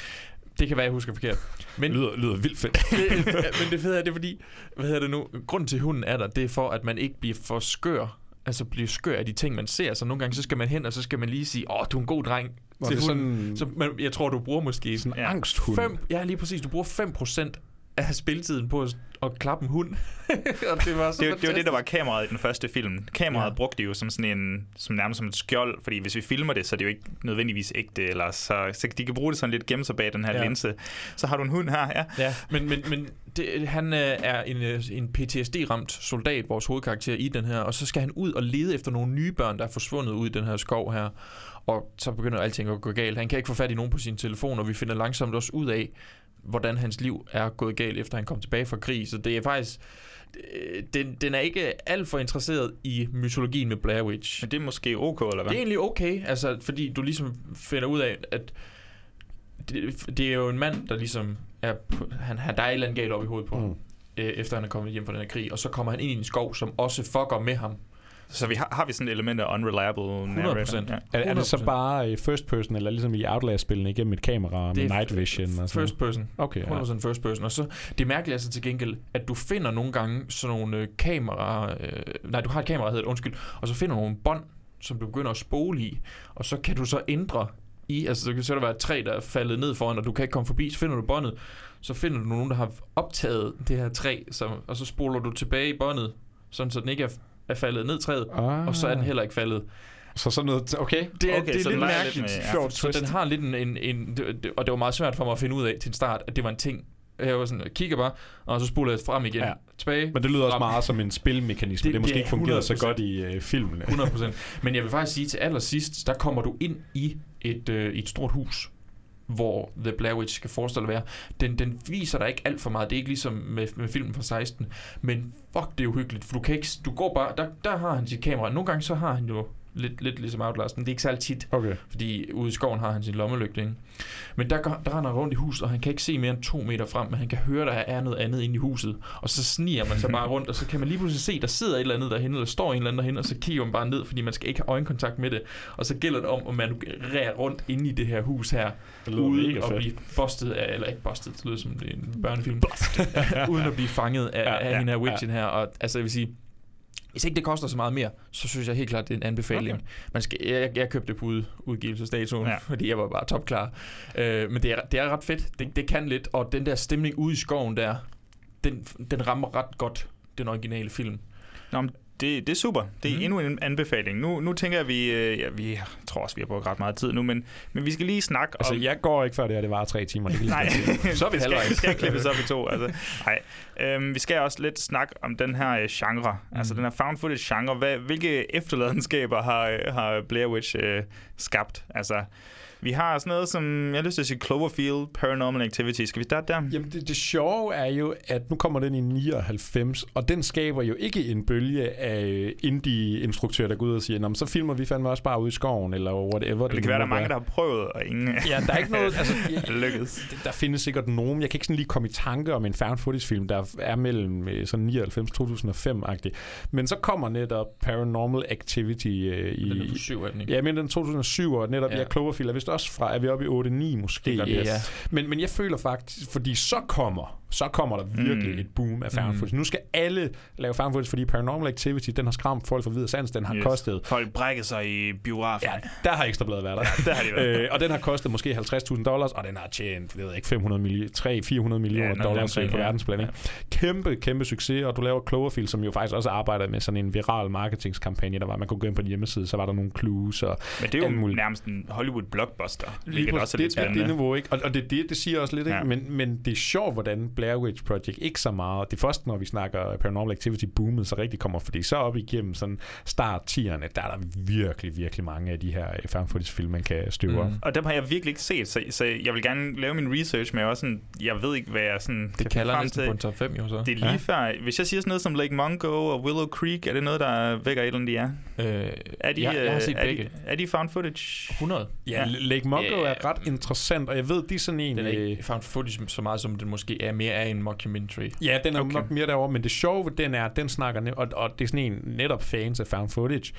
B: Det kan være, jeg husker forkert. Men,
C: Lyder, lyder vildt fedt. *laughs*
B: men det fede er, det er fordi, hvad hedder det nu, grunden til at hunden er der, det er for, at man ikke bliver for skør, altså bliver skør af de ting, man ser. Så nogle gange, så skal man hen, og så skal man lige sige, åh, du er en god dreng.
C: Var
B: til
C: det
B: hunden.
C: sådan-
B: Så, men jeg tror, du bruger måske
C: Sådan en
B: ja,
C: angsthund.
B: fem, ja, lige præcis. Du bruger 5% af spilletiden på at, at klappe en hund. *laughs* og det var så
A: Det, det var det, der var kameraet i den første film. Kameraet
B: Ja.
A: brugte de jo som sådan en, som nærmest som et skjold, fordi hvis vi filmer det, så er det jo ikke nødvendigvis ægte, eller så, så de kan bruge det sådan lidt gemme sig bag den her
B: Ja.
A: ja. linse. Så har du en hund her, ja.
B: Ja, men, men, men det, han øh, er en, øh, en PTSD-ramt soldat, vores hovedkarakter i den her, og så skal han ud og lede efter nogle nye børn, der er forsvundet ud i den her skov her. Og så begynder alting at gå galt. Han kan ikke få fat i nogen på sin telefon, og vi finder langsomt også ud af, hvordan hans liv er gået galt, efter han kom tilbage fra krig. Så det er faktisk... øh, Den, den er ikke alt for interesseret i mytologien med Blair Witch.
A: Men det er måske ok, eller hvad?
B: Det er egentlig okay, altså, fordi du ligesom finder ud af, at det, det er jo en mand, der ligesom er... på- Han, han, der er et eller andet galt op i hovedet på mm. ham, øh, efter han er kommet hjem fra den her krig. Og så kommer han ind i en skov, som også fucker med ham.
A: Så vi har, har vi sådan et element af unreliable
B: 100%.
A: narrator? Ja.
C: Er, er det så
B: 100%.
C: bare øh, first person, eller ligesom i Outlast-spillene igennem et kamera med
B: Det
C: night vision? Og sådan
B: First person.
C: Okay, ja.
B: 100% first person. Og så, det er mærkeligt altså til gengæld, at du finder nogle gange sådan nogle øh, kamera... Øh, nej, du har et kamera, hedder det, undskyld. Og så finder du nogle bånd, som du begynder at spole i. Og så kan du så ændre i... Altså, så kan så der være et træ, der er faldet ned foran, og du kan ikke komme forbi. Så finder du båndet. Så finder du nogen, der har optaget det her træ, så, og så spoler du tilbage i båndet, sådan så den ikke er, er faldet ned træet,
C: Ah.
B: og så er den heller ikke faldet.
C: Så sådan noget... Okay.
B: Det er,
A: Okay,
B: det er lidt
A: leger lidt
B: mærkeligt.
A: med- ja.
B: Så den har lidt en... en, en og det var meget svært for mig at finde ud af til en start, at det var en ting. Jeg var sådan, jeg kigger bare, og så spoler jeg frem igen.
C: Ja.
B: Tilbage.
C: Men det lyder også
B: frem.
C: meget som en spilmekanisme. Det,
B: Det-
C: måske ikke fungeret så
B: 100%.
C: godt i øh, filmen.
B: 100%. Men jeg vil faktisk sige, til allersidst, der kommer du ind i et, øh, et stort hus hvor The Blair Witch skal forestille at være. Den, den viser dig ikke alt for meget. Det er ikke ligesom med, med filmen fra 16. Men fuck, det er uhyggeligt. For du kan ikke... Du går bare... Der, der har han sit kamera. Nogle gange så har han jo lidt, lidt ligesom Outlast, men det er ikke særlig tit.
C: Okay.
B: Fordi ude i skoven har han sin lommelygte, ikke? Men der, går- der render rundt i huset, og han kan ikke se mere end to meter frem, men han kan høre, der er noget andet inde i huset. Og så sniger man sig bare rundt, og så kan man lige pludselig se, der sidder et eller andet derhen, eller står en eller anden derhen, og så kigger man bare ned, fordi man skal ikke have øjenkontakt med det. Og så gælder det om at manøvrere rundt inde i det her hus her, uden at blive bustet af, eller ikke bustet, det lyder som det er en børnefilm. *laughs* uden at blive fanget af,
C: Ja,
B: ja, af
C: ja,
B: hende her
C: ja.
B: witchen her. Og altså, jeg vil sige, hvis ikke det koster så meget mere, så synes jeg helt klart, det er en anbefaling.
C: Okay.
B: Man skal, jeg, jeg købte det på ud, udgivelsesdatoen,
A: ja.
B: fordi jeg var bare topklar. Øh, men det er, det er ret fedt. Det, det kan lidt. Og den der stemning ude i skoven der, den, den rammer ret godt den originale film.
A: Nå, men det, det er super. Det er
B: Mhm.
A: mm. endnu en anbefaling. Nu, nu tænker jeg, at vi, øh, ja, vi tror også, vi har brugt ret meget tid nu, men, men vi skal lige snakke
C: Altså,
A: om...
C: jeg går ikke før det her, det var tre timer. Det
A: Nej,
C: lige *laughs* så
B: er vi
A: skal, det skal klippes op i to. Altså. Nej. Øhm, vi skal også lidt snakke om den her øh, genre, mm. altså den her found footage genre. Hvad, hvilke efterladenskaber har, øh, har Blair Witch øh, skabt? Altså, vi har sådan noget som, jeg har lyst til at sige Cloverfield, Paranormal Activity. Skal vi starte der?
C: Jamen, det, det sjove er jo, at nu kommer den i 99, og den skaber jo ikke en bølge af indie-instruktører, der går ud og siger, "Nå, men så filmer vi fandme også bare ude i skoven, eller whatever.
A: Det kan være, der er mange, der har prøvet, og ingen
C: Ja, der er ikke noget... *laughs* Altså,
A: lykkedes.
C: Der findes sikkert nogen. Jeg kan ikke sådan lige komme i tanke om en found footage-film, der er mellem øh, sådan 99-2005-agtig. Men så kommer netop Paranormal Activity øh, i...
B: Den er fra syv, er den ikke?
C: Ja, men den 2007, og netop ja, Cloverfield er vist også fra... Er vi oppe i 8-9 måske?
B: Det
C: Yes.
B: ja.
C: Men, men jeg føler faktisk, fordi så kommer, så kommer der virkelig
A: Mm.
C: mm. et boom af found
B: Mm.
C: footage. Nu skal alle lave found footage, fordi Paranormal Activity, den har skræmt folk for videre sans, den har
A: Yes.
C: kostet
A: Folk brækker sig i biografen.
C: Ja, der har Ekstrabladet været der. *laughs*
A: der har de været.
C: øh, og den har kostet måske 50.000 dollars, og den har tjent, det ved jeg ikke, 500 milli- 300-400 millioner
A: noget
C: dollars på
A: ja.
C: verdensplan. ikke? Kæmpe, kæmpe succes, og du laver Cloverfield, som jo faktisk også arbejder med sådan en viral marketingskampagne, der var, man kunne gå ind på en hjemmeside, så var der nogle clues og
A: Men det er jo nærmest en Hollywood-blockbuster,
C: Lige præcis.
A: også er lidt
C: det, det,
A: spændende.
C: det niveau, ikke? Og, og det, det, det siger også lidt, ikke?
A: Ja.
C: Men, men det er sjovt, hvordan Blair Witch Project ikke så meget. Det er først, når vi snakker Paranormal Activity boomet, så rigtig kommer, fordi så op igennem sådan start 10'erne, der er der virkelig, virkelig mange af de her øh, found footage film, man kan støve mm. op.
A: Og dem har jeg virkelig ikke set, så, så jeg vil gerne lave min research, men jeg, også sådan, jeg ved ikke, hvad jeg sådan
B: Det kalder næsten
A: til.
B: på en top 5, jo så.
A: Det er lige ja. før. Hvis jeg siger sådan noget som Lake Mungo og Willow Creek, er det noget, der vækker et eller andet, de er?
B: Øh,
A: Er de,
B: jeg, jeg har
A: øh,
B: set
A: er
B: begge.
A: De, er de found footage?
B: 100.
C: Ja,
A: Ja.
C: Lake Mungo
B: Ja.
C: er ret interessant, og jeg ved, de er sådan en...
B: Den er
C: øh,
B: ikke found footage så meget, som den måske er mere af en mockumentary.
C: Ja, den er
A: Okay.
C: nok mere derovre, men det sjove den er, den snakker, og, og det er sådan en netop fans af found footage,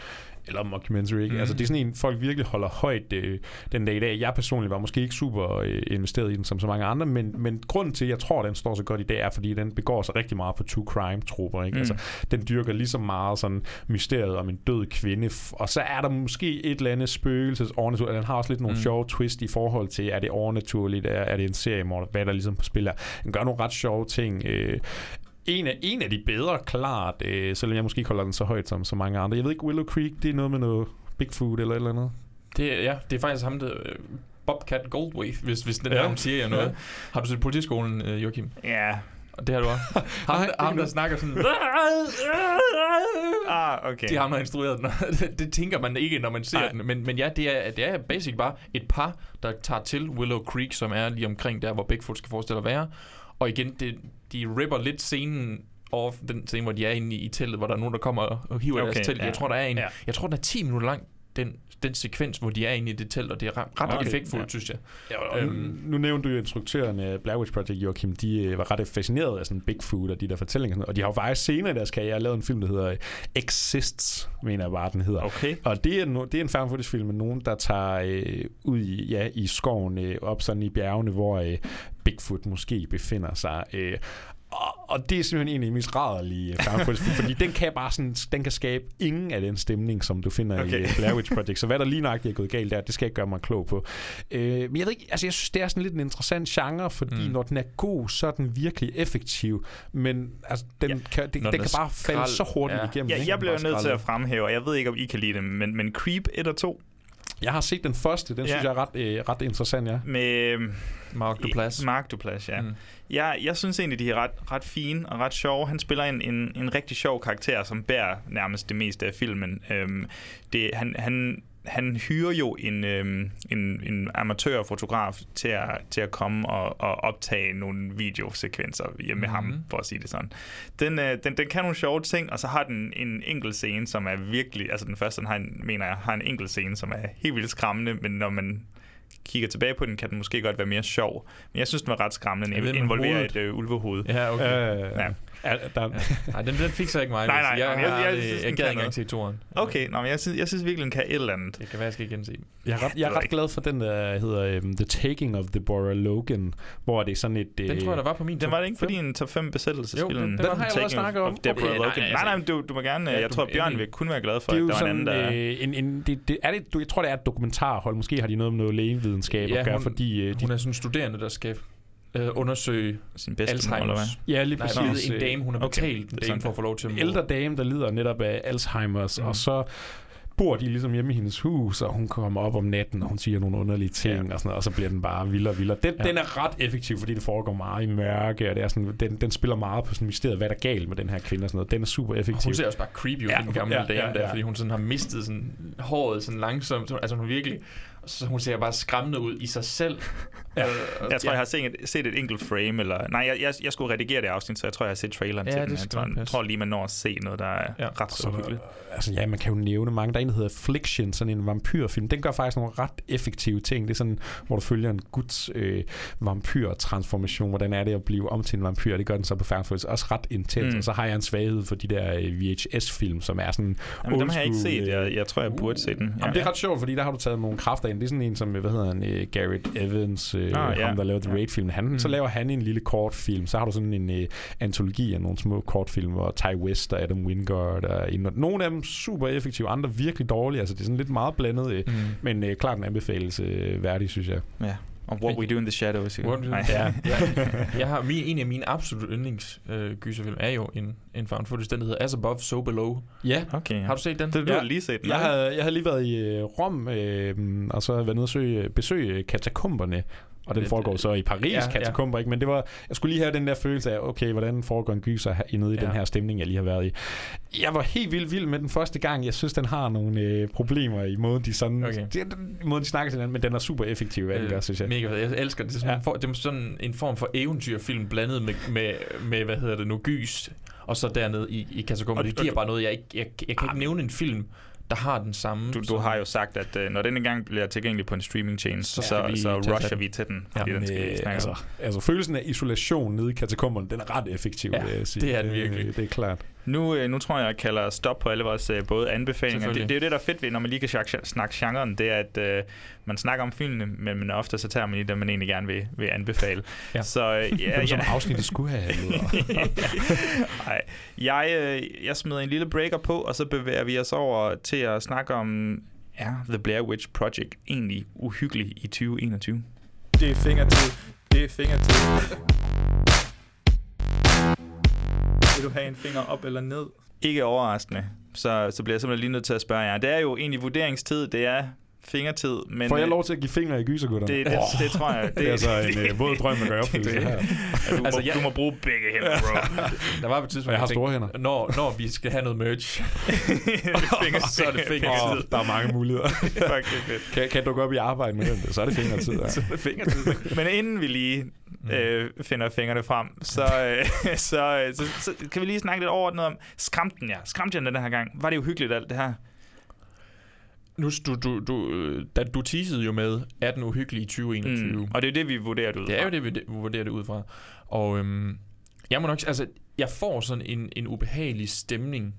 C: eller mockumentary, ikke? Mm. Altså det er sådan en, folk virkelig holder højt øh, den dag i dag. Jeg personligt var måske ikke super øh, investeret i den som så mange andre, men, men grunden til, at jeg tror, at den står så godt i dag, er, fordi den begår sig rigtig meget på true crime-troper, ikke?
A: Mm.
C: Altså, den dyrker lige så meget sådan mysteriet om en død kvinde, og så er der måske et eller andet spøgelses overnaturligt. Den har også lidt nogle
B: Mm.
C: sjove twist i forhold til, er det overnaturligt, er, er det en seriemorder, hvad er der ligesom på spil er. Den gør nogle ret sjove ting. Øh, en af, en af de bedre, klart, øh, selvom jeg måske ikke holder den så højt som så mange andre. Jeg ved ikke, Willow Creek, det er noget med noget Bigfoot eller et eller andet.
B: Det, er- ja, det er faktisk ham, der... øh, Bobcat Goldthwait, hvis, hvis den
C: Ja.
B: navn siger jeg noget.
C: Ja.
B: Har du set politiskolen, øh, Joachim?
A: Ja.
B: Det har du også. *laughs* ham,
C: Nej,
B: ham der snakker sådan... *laughs*
A: Ah, okay.
B: Det har instrueret den. *laughs* det, det tænker man ikke, når man ser
A: Nej.
B: den. Men, men ja, det er, det er basic bare et par, der tager til Willow Creek, som er lige omkring der, hvor Bigfoot skal forestille at være. Og igen, det, de ripper lidt scenen off, den scene, hvor de er inde i, teltet, hvor der er nogen, der kommer og, hiver okay, deres telt.
A: ja.
B: Jeg tror, der er en,
A: Ja.
B: jeg tror, den er 10 minutter lang, den, den sekvens, hvor de er inde i det telt, og det er ret,
C: Okay,
B: effektfuldt,
C: ja.
B: synes jeg.
C: Ja, og
B: Øhm.
C: øhm, nu nævnte du jo instruktøren af Blair Witch Project, Joachim, de øh, var ret fascineret af sådan Bigfoot og de der fortællinger. og de har jo faktisk senere i deres karriere lavet en film, der hedder Exists, mener jeg bare, den hedder.
A: Okay.
C: Og det er, no, det er en found footage film med nogen, der tager øh, ud i, ja, i skoven, øh, op sådan i bjergene, hvor øh, Bigfoot måske befinder sig. Øh, og, og det er simpelthen en af de mest film, fordi den kan bare sådan, den kan skabe ingen af den stemning, som du finder okay. i Blair Witch Project. Så hvad der lige nøjagtigt er gået galt der, det skal jeg ikke gøre mig klog på. Øh, men jeg ved ikke, altså jeg synes, det er sådan lidt en interessant genre, fordi mm. Når den er god, så er den virkelig effektiv, men altså, den,
A: Ja.
C: kan, det,
B: Når
C: den
B: den
C: kan bare falde
B: skrald,
C: så hurtigt
B: ja.
C: igennem.
A: Ja,
C: ikke?
A: jeg bliver nødt til at fremhæve, og jeg ved ikke, om I kan lide dem, men, men Creep 1 og 2
C: Jeg har set den første, den
A: Ja.
C: synes jeg er ret, øh, ret interessant, ja.
A: med øh,
B: Mark Duplass.
A: Mark Duplass, ja. Mm.
B: Mm.
A: Jeg, jeg synes egentlig, de er ret, ret fine og ret sjove. Han spiller en, en, en rigtig sjov karakter, som bærer nærmest det meste af filmen. Øhm, det, han, han, han hyrer jo en, øhm, en, en amatørfotograf til at, til at komme og, og optage nogle videosekvenser hjemme med
B: Mhm.
A: ham, for at sige det sådan. Den, øh, den, den kan nogle sjove ting, og så har den en enkelt scene, som er virkelig, altså den første, den har en, mener jeg, har en enkelt scene, som er helt vildt skræmmende, men når man kigger tilbage på den, kan den måske godt være mere sjov. Men jeg synes, den var ret skræmmende. Den involverer
B: hovedet?
A: et øh, ulvehoved.
B: Ja, okay.
C: Øh,
A: Ja.
C: Er, der,
B: Nej, den, den fik så ikke mig.
A: Nej, nej,
B: jeg,
A: men
B: jeg,
A: jeg-
B: jeg,
A: jeg
B: jeg,
A: synes,
B: jeg,
A: den
B: gad
A: kan
B: ikke engang se toren.
A: Okay, nå, men jeg synes, jeg synes virkelig, den kan et eller andet.
B: Det kan være, jeg skal igen se.
C: Jeg er ret, jeg er ret glad for den, der hedder um, The Taking of the Bora Logan, hvor det er sådan et...
B: Den tror jeg, der var på min
A: Den var det ikke, fordi
B: fem.
A: en top 5 besættelsesfilm.
B: Jo, den- den har jeg
A: Taking
B: snakket om. Okay, nej,
A: Logan.
B: nej,
A: Nej,
B: altså-
A: nej, du, du må gerne...
B: Ja,
A: jeg
B: du
A: tror, Bjørn vil kun være glad for,
C: det er
A: at
C: jo
A: der var en anden, der...
C: øh, en, en, det, det, er det, du, jeg tror, det er et dokumentarhold. Måske har de noget med noget lægevidenskab
B: Ja,
C: at gøre,
B: hun-
C: fordi... Øh,
B: Hun er sådan en studerende, der skal øh, undersøge
A: Sin bedstemor, eller
B: Alzheimer's.
C: Ja, lige
B: Nej,
C: præcis.
B: en dame, hun har
A: Okay,
B: betalt
A: er
B: dame for at få lov til at
C: ældre dame, der lider netop af Alzheimer's, mm. og så bor de ligesom hjemme i hendes hus, og hun kommer op om natten, og hun siger nogle underlige ting, ja. og, sådan noget, og så bliver den bare vildere og vildere. Den,
B: Ja.
C: den er ret effektiv, fordi det foregår meget i mørke, og det er sådan, den, den spiller meget på sådan mysteriet, hvad der er galt med den her kvinde og sådan noget. Den er super effektiv.
B: Hun ser også bare creepy ud,
C: Ja,
B: den gamle
C: ja,
B: dame
C: ja,
B: ja, der, fordi hun sådan har mistet sådan håret sådan langsomt. Altså hun virkelig... Så hun ser bare skræmmende ud i sig selv.
C: Ja.
B: Øh,
A: Jeg tror, jeg har set et, set et enkelt frame, eller... Nej, jeg, jeg, jeg skulle redigere det afsnit, så jeg tror, jeg har set traileren
B: Ja,
A: til
B: det
A: den. Jeg tror, jeg tror lige, man når at se noget, der er
B: Ja.
A: ret så uhyggeligt.
C: Altså ja, man kan jo nævne mange. Der er en, der hedder Affliction, sådan en vampyrfilm. Den gør faktisk nogle ret effektive ting. Det er sådan, hvor du følger en guds øh, vampyrtransformation. Hvordan er det at blive om til en vampyr? Det gør den så på Furious også ret intens.
A: Mm.
C: Og så har jeg en svaghed for de der øh, VHS-film, som er sådan
A: Jamen, dem har jeg ikke set.
C: øh,
A: Jeg, jeg tror, jeg burde se den.
C: Jamen, det er ret sjovt, fordi der har du taget nogle kræfter ind. Det er sådan en som, hvad hedder han, uh, Garrett Evans, uh,
A: Ah,
C: ah,
A: ja.
C: ham der lavede The Raid-film. Han, mm. Så laver han en lille kortfilm. Så har du sådan en uh, antologi af nogle små kortfilm, hvor Ty West og Adam Wingard er inde. Nogle af dem super effektive, andre virkelig dårlige. Altså, det er sådan lidt meget blandet, uh,
B: Mm.
C: men uh, klart en anbefalelse uh, værdig, synes jeg.
A: Ja. Og What We Do in the Shadows. ikke?
B: What do-
A: Nej.
B: Ja. *laughs* Jeg har min, en af mine absolut yndlings øh, gyserfilm er jo en, en found footage, den der hedder As Above, So Below.
C: Ja.
A: Okay, ja.
B: Har du set den?
A: Det, du
C: Ja.
A: har lige set den.
C: Jeg havde, jeg havde lige været i øh, Rom, øh, og så havde jeg været nede og søge, besøge katakomberne. Og den foregår så i Paris,
B: Ja,
C: ja,
B: ja.
C: katakomber, ikke? Men det var, jeg skulle lige have den der følelse af, okay, hvordan foregår en gyser nede i
B: Ja.
C: den her stemning, jeg lige har været i. Jeg var helt vildt vild med den første gang. Jeg synes, den har nogle øh, problemer i måden, de sådan...
B: Okay.
C: De, måden, de snakker til hinanden, men den er super effektiv, hvad den gør, synes jeg.
B: Mega fed. Jeg elsker det. Det er sådan,
C: Ja.
B: for, det er sådan en form for eventyrfilm blandet med, med, med hvad hedder det nu, gys. Og så dernede i, i katakomber.
A: Og-
B: Det giver bare noget. Jeg, ikke, jeg, jeg kan ikke nævne en film, der har den samme.
A: Du, du
B: som-
A: har jo sagt, at øh, når den engang bliver tilgængelig på en streaming chain, så, så,
B: vi
A: så rusher
B: den.
A: vi til den,
B: Ja,
A: fordi den skal snakke
C: altså, altså, følelsen af isolation nede i katakomberne, den er ret effektiv,
B: Ja,
C: vil jeg sige.
B: det er den virkelig.
C: Det er klart.
A: Nu, øh, nu tror jeg, jeg kalder stop på alle vores øh, både anbefalinger. Det, det er jo det, der er fedt ved, når man lige kan snak- snakke genren, det er, at øh, man snakker om filmene, men, men ofte så tager man lige dem, man egentlig gerne vil, vil anbefale.
B: Ja.
A: Så *laughs* ja,
C: Dem, som
A: ja.
C: afsnittet skulle have
A: Nej, *laughs* jeg, øh, jeg smider en lille breaker på, og så bevæger vi os over til at snakke om, er The Blair Witch Project egentlig uhyggelig i 2021?
Q: Det er fingertid. Det er fingertid.
A: Vil du have en finger op eller ned? Ikke overraskende. Så, så bliver jeg simpelthen lige nødt til at spørge jer. Det er jo egentlig vurderingstid, det er fingertid, men...
C: Får jeg
A: øh,
C: lov til at give fingre i gysergutterne?
A: Det, det, det, tror jeg.
C: Det er altså en øh, våd drøm, at gøre opfyldelse her.
A: Ja, du, altså, du må bruge begge hænder, bro. *laughs*
B: Der var på et tidspunkt,
C: jeg har
B: tænkte,
C: store hænder.
B: Når, når vi skal have noget merch, *laughs* *laughs* så er det fingertid.
C: Åh, der er mange muligheder.
A: Fuck, det er fedt.
C: kan, kan du gå op i arbejde med den? Så er det fingertid. Ja.
B: så er det fingertid.
A: Men inden vi lige øh, finder fingrene frem, så, øh, *laughs* så, øh, så, så kan vi lige snakke lidt overordnet om, skræmte den jer? Skræmte jeg den her gang? Var det uhyggeligt alt det her?
B: Nu, du, du, du, øh, da, du teasede jo med, er den uhyggelig i 2021?
A: Mm. Og det er det, vi vurderer det ud
B: Det er
A: fra.
B: jo det, vi de- vurderer det ud fra. Og øhm, jeg må nok altså, jeg får sådan en, en ubehagelig stemning,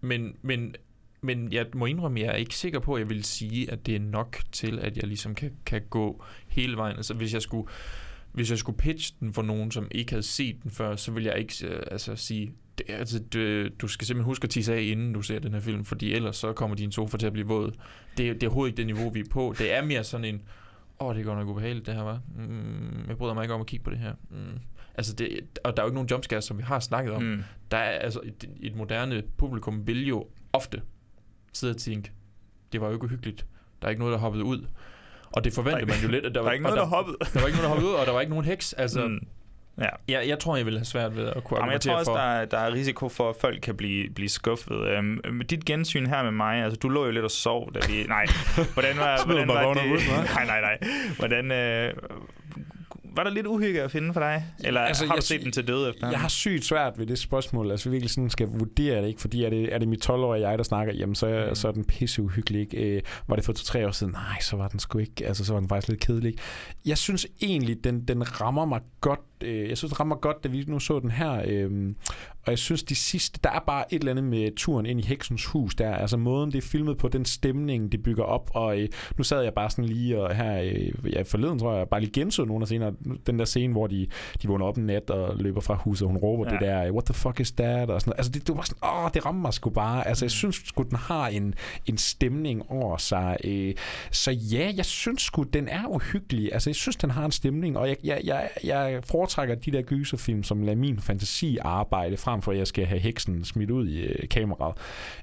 B: men, men, men jeg må indrømme, jeg er ikke sikker på, at jeg vil sige, at det er nok til, at jeg ligesom kan, kan gå hele vejen. Altså, hvis jeg skulle hvis jeg skulle pitche den for nogen, som ikke havde set den før, så vil jeg ikke øh, altså, sige, det, altså, du, du skal simpelthen huske at tisse af, inden du ser den her film, fordi ellers så kommer din sofa til at blive våd. Det, er- det er overhovedet ikke det niveau, vi er på. Det er mere sådan en, åh, det går nok ubehageligt, det her, var. Mm, jeg bryder mig ikke om at kigge på det her. Mm. Altså, det, og der er jo ikke nogen jumpscares, som vi har snakket om.
A: Mm.
B: Der er, altså, et, et moderne publikum vil jo ofte sidde og tænke, det var jo ikke uhyggeligt. Der er ikke noget, der hoppede ud. Og det forventede
A: Der
B: man jo lidt. At der,
A: der er
B: var,
A: ikke
B: og
A: noget, der hoppede.
B: Der var ikke noget, der hoppede ud, og der var ikke nogen heks. Altså,
A: Mm. Ja.
B: Jeg, jeg tror, jeg vil have svært ved at kunne
A: Jamen, jeg tror også,
B: for...
A: der, er, der er risiko for, at folk kan blive, blive skuffet. Øhm, med dit gensyn her med mig, altså du lå jo lidt og sov, da vi... Nej, hvordan var, *laughs* hvordan var det? *laughs* nej, nej, nej. Hvordan... Øh, var der lidt uhygge at finde for dig? Eller altså, har du set den til døde efter?
C: Jeg har sygt svært ved det spørgsmål. Altså, vi virkelig sådan skal vurdere det, ikke? Fordi er det, er det mit 12-årige jeg, der snakker, jamen så, er- så er den pisse uhyggelig, ikke? Øh, var det for to-tre år siden? Nej, så var den sgu ikke. Altså, så var den faktisk lidt kedelig, ikke? Jeg synes egentlig, den, den rammer mig godt. Øh, jeg synes, den rammer godt, da vi nu så den her. Øh, og jeg synes, de sidste, der er bare et eller andet med turen ind i heksens hus der. Altså måden, det er filmet på, den stemning, det bygger op. Og øh, nu sad jeg bare sådan lige og her, øh, ja, forleden tror jeg, bare lige genså nogle af scenerne. Den der scene, hvor de, de vågner op en nat og løber fra huset, og hun råber ja. Det der, what the fuck is that? Og sådan noget. Altså det, det var sådan, åh, det rammer mig sgu bare. Altså jeg synes sgu, den har en, en stemning over sig. Øh, så ja, jeg synes sgu, den er uhyggelig. Altså jeg synes, den har en stemning, og jeg, jeg, jeg, jeg foretrækker de der gyserfilm, som lader min fantasi arbejde, frem for at jeg skal have heksen smidt ud i øh, kameraet.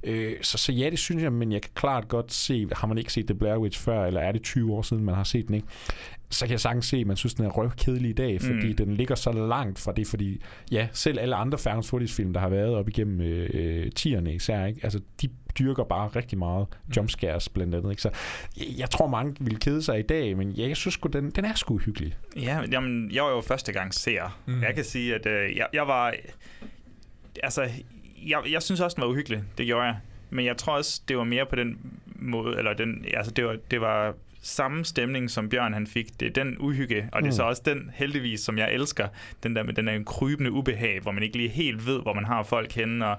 C: Øh, så, så ja, det synes jeg, men jeg kan klart godt se, har man ikke set The Blair Witch før, eller er det 20 år siden, man har set den, ikke? Så kan jeg sagtens se, at man synes, den er røvkedelig i dag, fordi
A: Mm.
C: den ligger så langt fra det, fordi ja, selv alle andre found footage-film, der har været op igennem øh, øh, tierne især, ikke? Altså, de dyrker bare rigtig meget jumpscares blandt andet, ikke? Så jeg, jeg tror, mange vil kede sig i dag, men jeg synes sgu, den, den er sgu hyggelig.
A: Ja, jamen, jeg var jo første gang ser.
C: Mm.
A: Mm. Jeg kan sige, at øh, jeg, jeg var... Altså, jeg, jeg synes også, den var uhyggelig. Det gjorde jeg. Men jeg tror også, det var mere på den måde, eller den, altså det var, det var samme stemning, som Bjørn han fik. Det er den uhygge, og det er
C: Mm.
A: så også den, heldigvis, som jeg elsker. Den der med den der krybende ubehag, hvor man ikke lige helt ved, hvor man har folk henne, og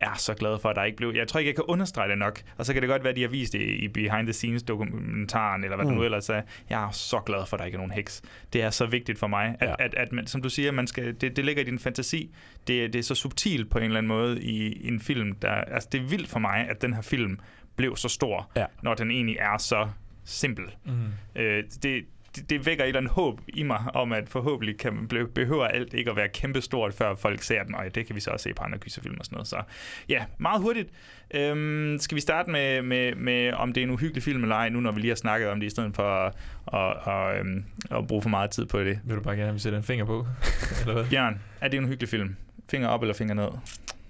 A: er så glad for, at der ikke blev... Jeg tror ikke, jeg kan understrege det nok. Og så kan det godt være, at de har vist det i behind the scenes dokumentaren, eller hvad mm. Det nu ellers er. Jeg er så glad for, at der ikke er nogen heks. Det er så vigtigt for mig, at,
C: Ja.
A: at, at man, som du siger, man skal, det, det ligger i din fantasi. Det, det er så subtilt på en eller anden måde i, i en film. Der, altså, det er vildt for mig, at den her film blev så stor,
C: Ja.
A: når den egentlig er så simpel.
B: Mm.
A: Øh, det, det, det vækker et eller andet håb i mig om, at forhåbentlig kan man blive, behøver alt ikke at være kæmpestort, før folk ser den, og ja, det kan vi så også se på andre gyserfilm og sådan noget. Så ja, meget hurtigt. Øhm, skal vi starte med, med, med, om det er en uhyggelig film eller ej, nu når vi lige har snakket om det, i stedet for at, at, at, øhm, at bruge for meget tid på det.
B: Vil du bare gerne, at vi sætter en finger på? *laughs* Eller hvad?
A: Bjørn, er det en uhyggelig film? Finger op eller finger ned?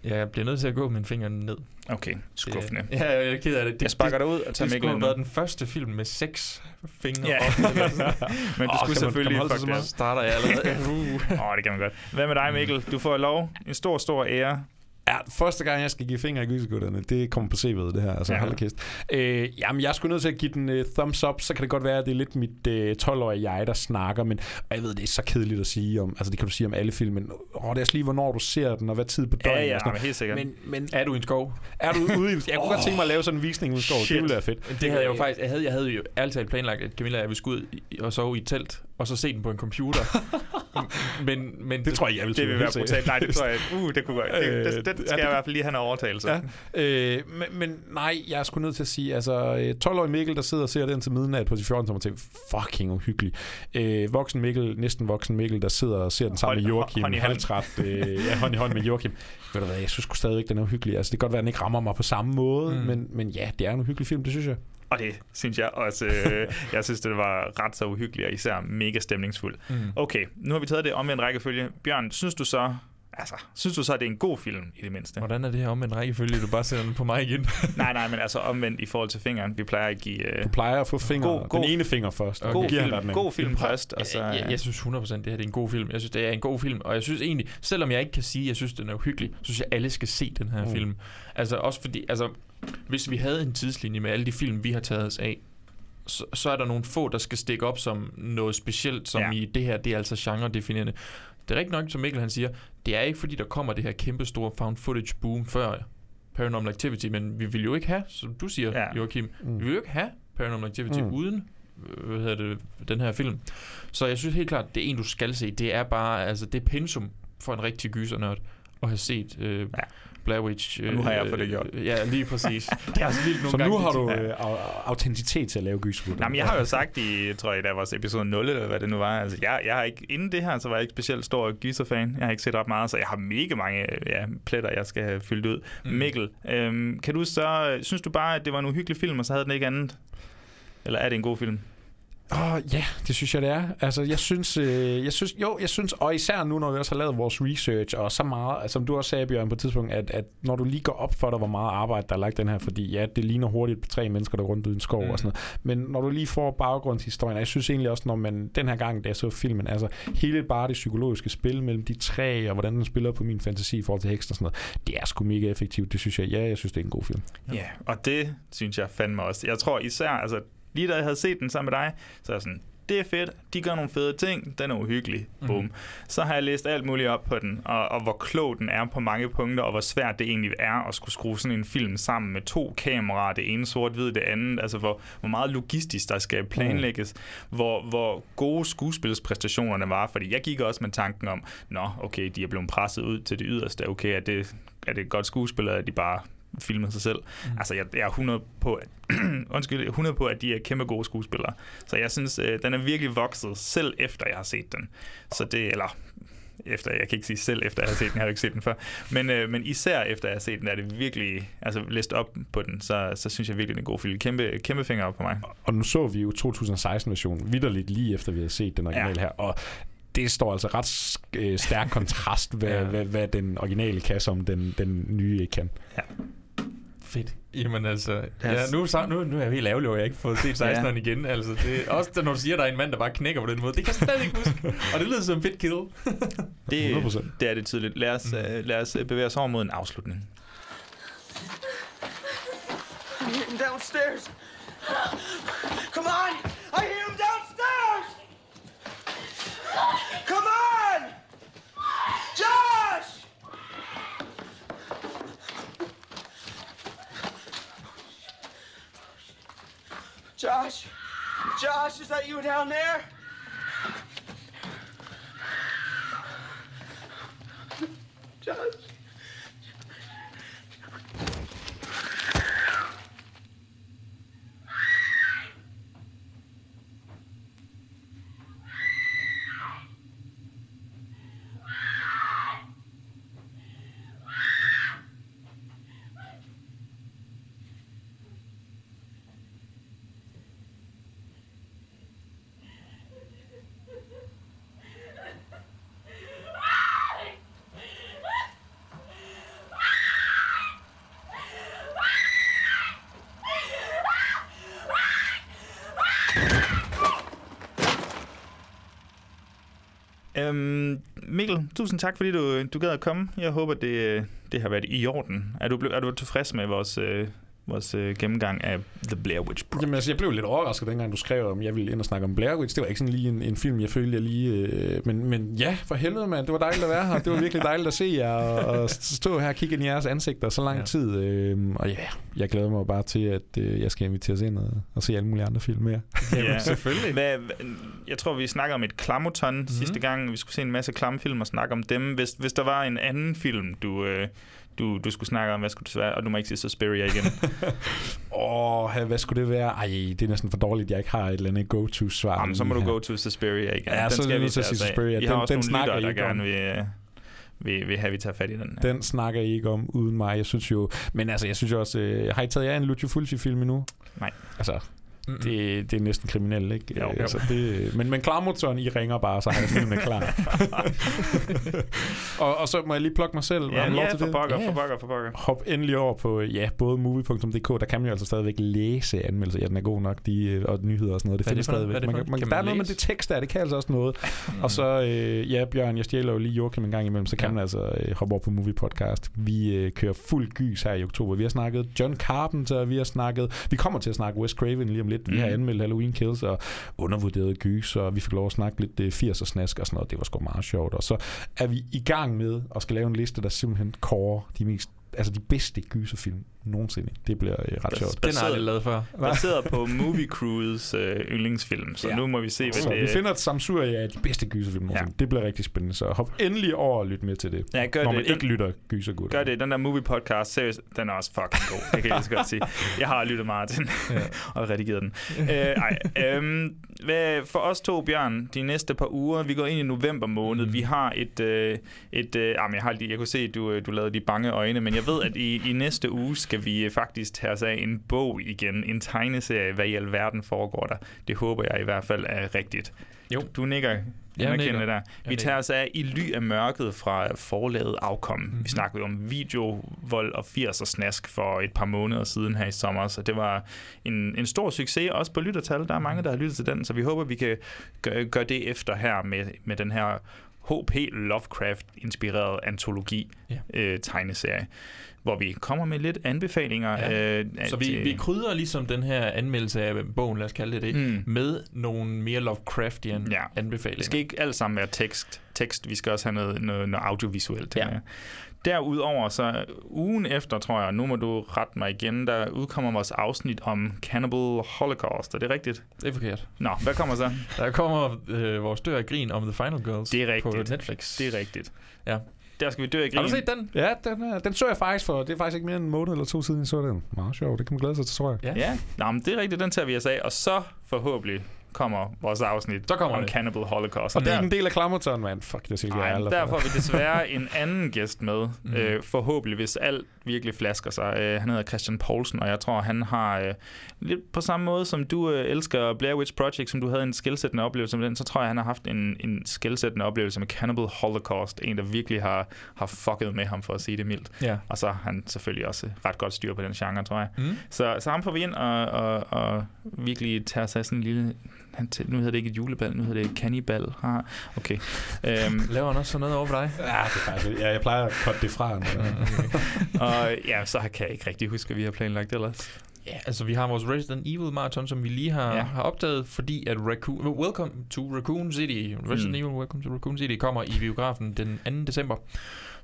B: Jeg bliver nødt til at gå med en finger ned.
A: Okay, skuffende.
B: Det, *laughs* ja, jeg er ked af det. det
A: Jeg sparker dig ud og tager
B: Det skulle have været den første film med seks fingre
A: Ja.
B: op. *laughs*
A: Men du
B: Åh,
A: skulle
B: kan man-
A: selvfølgelig...
B: kan man holde sig starter jeg allerede. *laughs*
A: Åh, oh, det kan man godt. Hvad med dig, Mikkel? Du får lov. En stor, stor ære.
C: Ja, første gang, jeg skal give fingre i gysergutterne, det kommer på CV'et, det her. Altså,
A: Ja.
C: ja. hold kæft. Øh, jamen, jeg skulle nødt til at give den uh, thumbs up, så kan det godt være, at det er lidt mit uh, 12-årige jeg, der snakker, men jeg ved, det er så kedeligt at sige om, altså det kan du sige om alle film, men åh, det er også lige, hvornår du ser den, og hvad tid på
A: Ja,
C: døgnet.
A: ja,
C: og sådan
A: men
C: noget.
A: helt sikkert.
C: Men, men
B: Er du i en skov?
C: er du ude i en Jeg kunne godt tænke mig at lave sådan en visning i en skov, det
A: Shit.
C: ville være fedt.
B: Det havde jeg jo faktisk... Jeg havde, jeg havde jo ærligt talt planlagt, at Camilla og jeg ville skulle ud og sove i et telt, og så se den på en computer. *laughs* men, men
C: Det tror jeg, jeg vil
A: Det vil være brutalt. Nej, det tror jeg... Uh, det kunne godt... Det,
C: Øh,
A: det, det, det
C: ja,
A: skal
C: det-
A: jeg i hvert fald lige have en overtagelse.
C: Ja, øh, men, men nej, jeg er sgu nødt til at sige, altså øh, 12-årig Mikkel, der sidder og ser den til midnat på sit 14 tommer til, fucking uhyggelig. Øh, voksen Mikkel, næsten voksen Mikkel, der sidder og ser den sammen med Joachim,
A: hånd i hånd.
C: halvtræt, øh, ja, hånd i hånd med Joachim. *laughs* Ved du hvad, jeg synes stadigvæk, den er uhyggelig. Altså, det kan godt være, at den ikke rammer mig på samme måde,
B: mm.
C: men, men ja, det er en uhyggelig film, det synes jeg.
A: Og det synes jeg også... Øh, *laughs* jeg synes, det var ret så uhyggeligt, og især mega stemningsfuld.
B: Mm.
A: Okay, nu har vi taget det omvendt rækkefølge. Bjørn, synes du så... Altså, synes du så, at det er en god film, i det mindste?
B: Hvordan er det her om en rækkefølge, du bare sender den på mig igen? *laughs*
A: nej, nej, men altså omvendt i forhold til fingeren. Vi plejer at give... Øh,
C: Du plejer at få fingre,
A: God-
C: god, den ene finger først. og
A: god, film,
C: den
A: god film først, og så...
B: jeg, jeg, jeg synes 100% det her det er en god film. Jeg synes, det er en god film, og jeg synes egentlig, selvom jeg ikke kan sige, at jeg synes, den er uhyggelig, synes jeg, alle skal se den her
C: mm.
B: film. Altså også fordi, altså, hvis vi havde en tidslinje med alle de film, vi har taget os af, så, så er der nogle få, der skal stikke op som noget specielt, som
A: Ja.
B: i det her, det er altså genre-definerende. Det er rigtigt nok, som Mikkel han siger, det er ikke fordi, der kommer det her kæmpe store found footage boom før Paranormal Activity, men vi vil jo ikke have, som du siger,
A: Ja.
B: Joachim,
C: Mm.
B: vi vil jo ikke have Paranormal Activity
C: Mm.
B: mm. uden øh, hvad hedder det, den her film. Så jeg synes helt klart, det er en, du skal se. Det er bare, altså det er pensum for en rigtig gysernørd at have set øh, ja. Blair Witch. Øh,
A: Og nu har jeg fået det gjort.
B: Øh, ja, lige præcis. *laughs* det er også vildt nogle
C: Så
B: gange.
C: nu har du øh, au- autenticitet til at lave gysergutter.
A: Nej, men jeg har jo sagt i, tror jeg, da vores episode 0, eller hvad det nu var. Altså, jeg, jeg har ikke, inden det her, så var jeg ikke specielt stor gyser-fan. Jeg har ikke set ret meget, så jeg har mega mange ja, pletter, jeg skal have fyldt ud. Mm. Mikkel, øhm, kan du så, synes du bare, at det var en uhyggelig film, og så havde den ikke andet? Eller er det en god film?
C: Åh, ja, det synes jeg, det er. Altså, jeg synes, øh, jeg synes, jo, jeg synes, og især nu, når vi også har lavet vores research, og så meget, altså, som du også sagde, Bjørn, på et tidspunkt, at, at når du lige går op for dig, hvor meget arbejde, der er lagt den her, fordi ja, det ligner hurtigt på tre mennesker, der går rundt uden skov mm. og sådan noget, men når du lige får baggrundshistorien, og jeg synes egentlig også, når man den her gang, da jeg så filmen, altså hele bare det psykologiske spil mellem de tre, og hvordan den spiller på min fantasi i forhold til heksen og sådan noget, det er sgu mega effektivt, det synes jeg, ja, jeg synes, det er en god film.
A: Ja, og det synes jeg fandme også. Jeg tror især, altså lige da jeg havde set den sammen med dig, så er jeg sådan, det er fedt, de gør nogle fede ting, den er uhyggelig, boom. Mm. Så har jeg læst alt muligt op på den, og, og hvor klog den er på mange punkter, og hvor svært det egentlig er at skulle skrue sådan en film sammen med to kameraer, det ene sort-hvid, det andet, altså hvor, hvor meget logistisk der skal planlægges, mm. hvor, hvor gode skuespilspræstationerne var, fordi jeg gik også med tanken om, nå, okay, de er blevet presset ud til det yderste, okay, er det, er det et godt skuespil, eller er de bare filmet sig selv. Mm. Altså, jeg, jeg er 100 på, at, *clears throat* undskyld, 100 på, at de er kæmpe gode skuespillere. Så jeg synes, øh, den er virkelig vokset, selv efter jeg har set den. Så det, eller efter, jeg kan ikke sige selv efter jeg har set den, jeg har jo ikke set den før, men, øh, men især efter jeg har set den, er det virkelig, altså læst op på den, så, så synes jeg virkelig, det er en god film. Kæmpe, kæmpe finger op på mig.
C: Og nu så vi jo 2016-versionen vidderligt lige efter vi havde set den originale ja. her, og det står altså ret øh, stærk kontrast, hvad, *laughs* ja. hvad, hvad den originale kan, som den, den nye ikke kan.
A: Ja.
B: Fedt. Jamen altså, ja, nu, nu, nu er jeg helt ærgerlig over, at jeg ikke får set 16'eren ja. igen. Altså, det, også når du siger, at der er en mand, der bare knækker på den måde. Det kan jeg slet ikke huske. *laughs* Og det lyder som en fedt kill. *laughs*
A: det, 100%. det er det tydeligt. Lad os, mm. uh, lad os bevæge os over mod en afslutning.
R: I'm downstairs. Come on! I hear! Come on! Josh! Josh? Josh, is that you down there? Josh?
A: Øhm, Mikkel, tusind tak, fordi du, du gad at komme. Jeg håber, det, øh, det har været i orden. Er du, er du tilfreds med vores, øh, vores øh, gennemgang af The Blair Witch Project?
C: Jamen, altså, jeg blev lidt overrasket, dengang du skrev, om jeg ville ind og snakke om Blair Witch. Det var ikke sådan lige en, en film, jeg følte, jeg lige... Øh, men, men ja, for helvede, mand. Det var dejligt at være her. Det var virkelig dejligt at se jer, og, og stå her og kigge ind i jeres ansigter så lang ja. tid. Øh, og ja, jeg glæder mig bare til, at øh, jeg skal inviteres ind og, og se alle mulige andre film mere.
A: Ja, selvfølgelig. Hvad, jeg tror, vi snakker om et klamoton mm-hmm. sidste gang. Vi skulle se en masse klamfilm og snakke om dem. Hvis, hvis der var en anden film, du... Øh, du, du skulle snakke om, hvad skulle det være? Og du må ikke sige Suspiria igen. *laughs*
C: Åh, oh, hvad skulle det være? Ej, det er næsten for dårligt, jeg ikke har et eller andet go-to-svar.
A: Jamen, så må du go to Suspiria igen.
C: Ja, den så skal vi til Suspiria.
A: Vi har den, også den nogle lytter, der gerne vil, vil, vil have, vi tager fat i den.
C: Her. Den snakker I ikke om uden mig. Jeg synes jo... Men altså, jeg synes jo også... Øh, har I taget jer en Lucio Fulci-film endnu?
A: Nej.
C: Altså, Mm-hmm. Det, det er næsten kriminelt, ikke?
A: Jo, jo.
C: Altså, det, men, men klarmotoren, I ringer bare, så har jeg filmen klar. *laughs* og, og så må jeg lige plukke mig selv.
A: Ja, ja for pokker, for pokker, for pokker.
C: Hop endelig over på ja, både movie.dk, der kan man jo altså stadigvæk læse anmeldelser. Ja, den er god nok, de, øh, og nyheder og sådan noget. Det findes stadigvæk.
B: Det
C: man, man, man, der er noget med det tekst der, det kan altså også noget. og så, øh, ja, Bjørn, jeg stjæler jo lige Joachim en gang imellem, så kan ja. man altså øh, hoppe over på Movie Podcast. Vi øh, kører fuld gys her i oktober. Vi har snakket John Carpenter, vi har snakket, vi kommer til at snakke Wes Craven lige om lidt. Vi mm. har anmeldt Halloween Kills og undervurderede gys, og vi fik lov at snakke lidt 80'er snask og sådan noget. Det var sgu meget sjovt. Og så er vi i gang med at skal lave en liste, der simpelthen kårer de mest altså de bedste gyserfilm nogensinde. Det bliver øh, ret sjovt.
B: Den har jeg lavet før. *laughs*
A: Baseret på Movie Crews øh, yndlingsfilm, så ja. nu må vi se, hvad
C: så
A: det
C: Vi finder et samsurie af de bedste gyserfilm nogensinde. Ja. Det bliver rigtig spændende, så hop endelig over og lyt med til det,
A: ja, gør
C: når
A: det.
C: man
A: den,
C: ikke lytter gysergud.
A: Gør det. Den der movie podcast, seriøst, den er også fucking god. Det kan jeg lige så godt sige. Jeg har lyttet meget til den, ja. *laughs* og redigeret den. øh, ej, øhm, hvad, for os to, Bjørn, de næste par uger, vi går ind i november måned. Mm. Vi har et... Øh, et øh, jamen, jeg, har lige, jeg kunne se, at du, øh, du lavede de bange øjne, men jeg ved, at i, i næste uge skal vi øh, faktisk tage os af en bog igen. En tegneserie. Hvad i alverden foregår der? Det håber jeg i hvert fald er rigtigt.
B: Jo.
A: Du nikker
B: Jeg
A: anerkendende
B: nikker.
A: der. Vi tager os af I ly af mørket fra forlaget Afkom. Mm-hmm. Vi snakkede om videovold og 80'er snask for et par måneder siden her i sommer, så det var en, en stor succes, også på lyttertal. Der er mange, der har lyttet til den, så vi håber, vi kan gøre, gøre det efter her med, med den her H.P. Lovecraft-inspireret antologi
B: Ja.
A: øh, tegneserie, hvor vi kommer med lidt anbefalinger.
B: Ja.
A: Øh,
B: Så
A: at,
B: vi,
A: øh,
B: vi krydder ligesom den her anmeldelse af bogen, lad os kalde det det,
A: Mm.
B: med nogle mere Lovecraftian
A: Ja.
B: anbefalinger.
A: Det skal ikke alt sammen være tekst. tekst. Vi skal også have noget, noget, noget audiovisuelt.
B: Ja.
A: Ja. Derudover, så ugen efter, tror jeg, nu må du rette mig igen, der udkommer vores afsnit om Cannibal Holocaust. Er det rigtigt?
B: Det er forkert.
A: Nå, hvad kommer så? *laughs*
B: Der kommer øh, vores dør af grin om The Final Girls
A: Det er
B: på
A: rigtigt.
B: Netflix.
A: Det er rigtigt.
B: Ja.
A: Der skal vi dø af grin.
B: Har du set den?
C: Ja, den, er, den så jeg faktisk for, det er faktisk ikke mere end en måned eller to siden, jeg så den. Meget sjov, det kan man glæde sig til, tror jeg.
B: Ja.
A: Ja, Nå, men det er rigtigt, den tager vi os af. Og så forhåbentlig kommer vores afsnit
B: Så kommer
A: om
B: det.
A: Cannibal Holocaust.
C: Og det er
A: der-
C: ikke en del af Klammerton, mand. Fuck, det siger jeg
A: der får vi desværre en anden gæst med.
B: Mm.
A: Øh, forhåbentlig, hvis alt virkelig flasker sig. Øh, han hedder Christian Poulsen, og jeg tror, han har øh, lidt på samme måde, som du øh, elsker Blair Witch Project, som du havde en skillsættende oplevelse med den, så tror jeg, han har haft en, en skillsættende oplevelse med Cannibal Holocaust. En, der virkelig har, har fucket med ham, for at sige det mildt.
B: Ja.
A: Og så har han selvfølgelig også ret godt styr på den genre, tror jeg.
B: Mm.
A: Så, så ham får vi ind og, og, og virkelig tager sig sådan en lille... Han, til- nu hedder det ikke et julebal, nu hedder det cannibal. Ah, okay. Øhm, *laughs*
B: Laver han også sådan noget over for dig?
C: Ja, det er faktisk, ja, jeg plejer at cutte det fra. *laughs*
A: og ja, så kan jeg ikke rigtig huske, hvad vi har planlagt ellers.
B: Ja, altså vi har vores Resident Evil marathon, som vi lige har. Ja. har opdaget, fordi at Raccoon, Welcome to Raccoon City, Resident
A: Mm.
B: Evil Welcome to Raccoon City kommer i biografen den 2. december.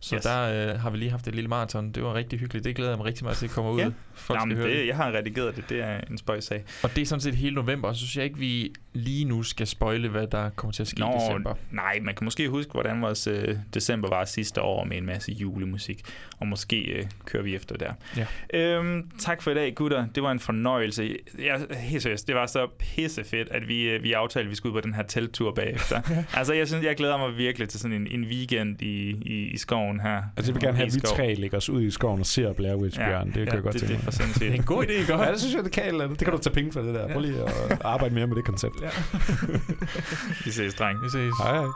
B: Så
A: Yes.
B: der øh, har vi lige haft et lille maraton. Det var rigtig hyggeligt. Det glæder jeg mig rigtig meget til at komme ud.
A: Ja.
B: Folk
A: Jamen,
B: høre
A: det, jeg har redigeret det. Det er en spøjs sag.
B: Og det er sådan set hele november, og så synes jeg ikke, vi lige nu skal spoile, hvad der kommer til at ske i december.
A: nej, man kan måske huske, hvordan vores øh, december var sidste år med en masse julemusik. Og måske øh, kører vi efter der.
B: Ja.
A: Øhm, tak for i dag, gutter. Det var en fornøjelse. Jeg, helt seriøst, det var så pissefedt, at vi, øh, vi aftalte, at vi skulle ud på den her telttur bagefter. *laughs* altså, jeg synes, jeg glæder mig virkelig til sådan en, en weekend i, i, i skoven her.
C: Altså, jeg vil gerne have, at vi tre lægger os ud i skoven og ser Blair Witch
A: Ja,
C: Bjørn. Det kan
A: ja,
C: jeg godt
A: det-
C: tænke
A: det er
C: mig.
A: for sindssygt. Det er
B: en god idé, ikke?
C: Ja, det synes jeg, det kan et eller andet. Det kan du tage penge for det der. Prøv lige at arbejde mere med det koncept. Ja. *laughs*
A: Vi ses, dreng.
B: Vi ses.
C: Hej, hej.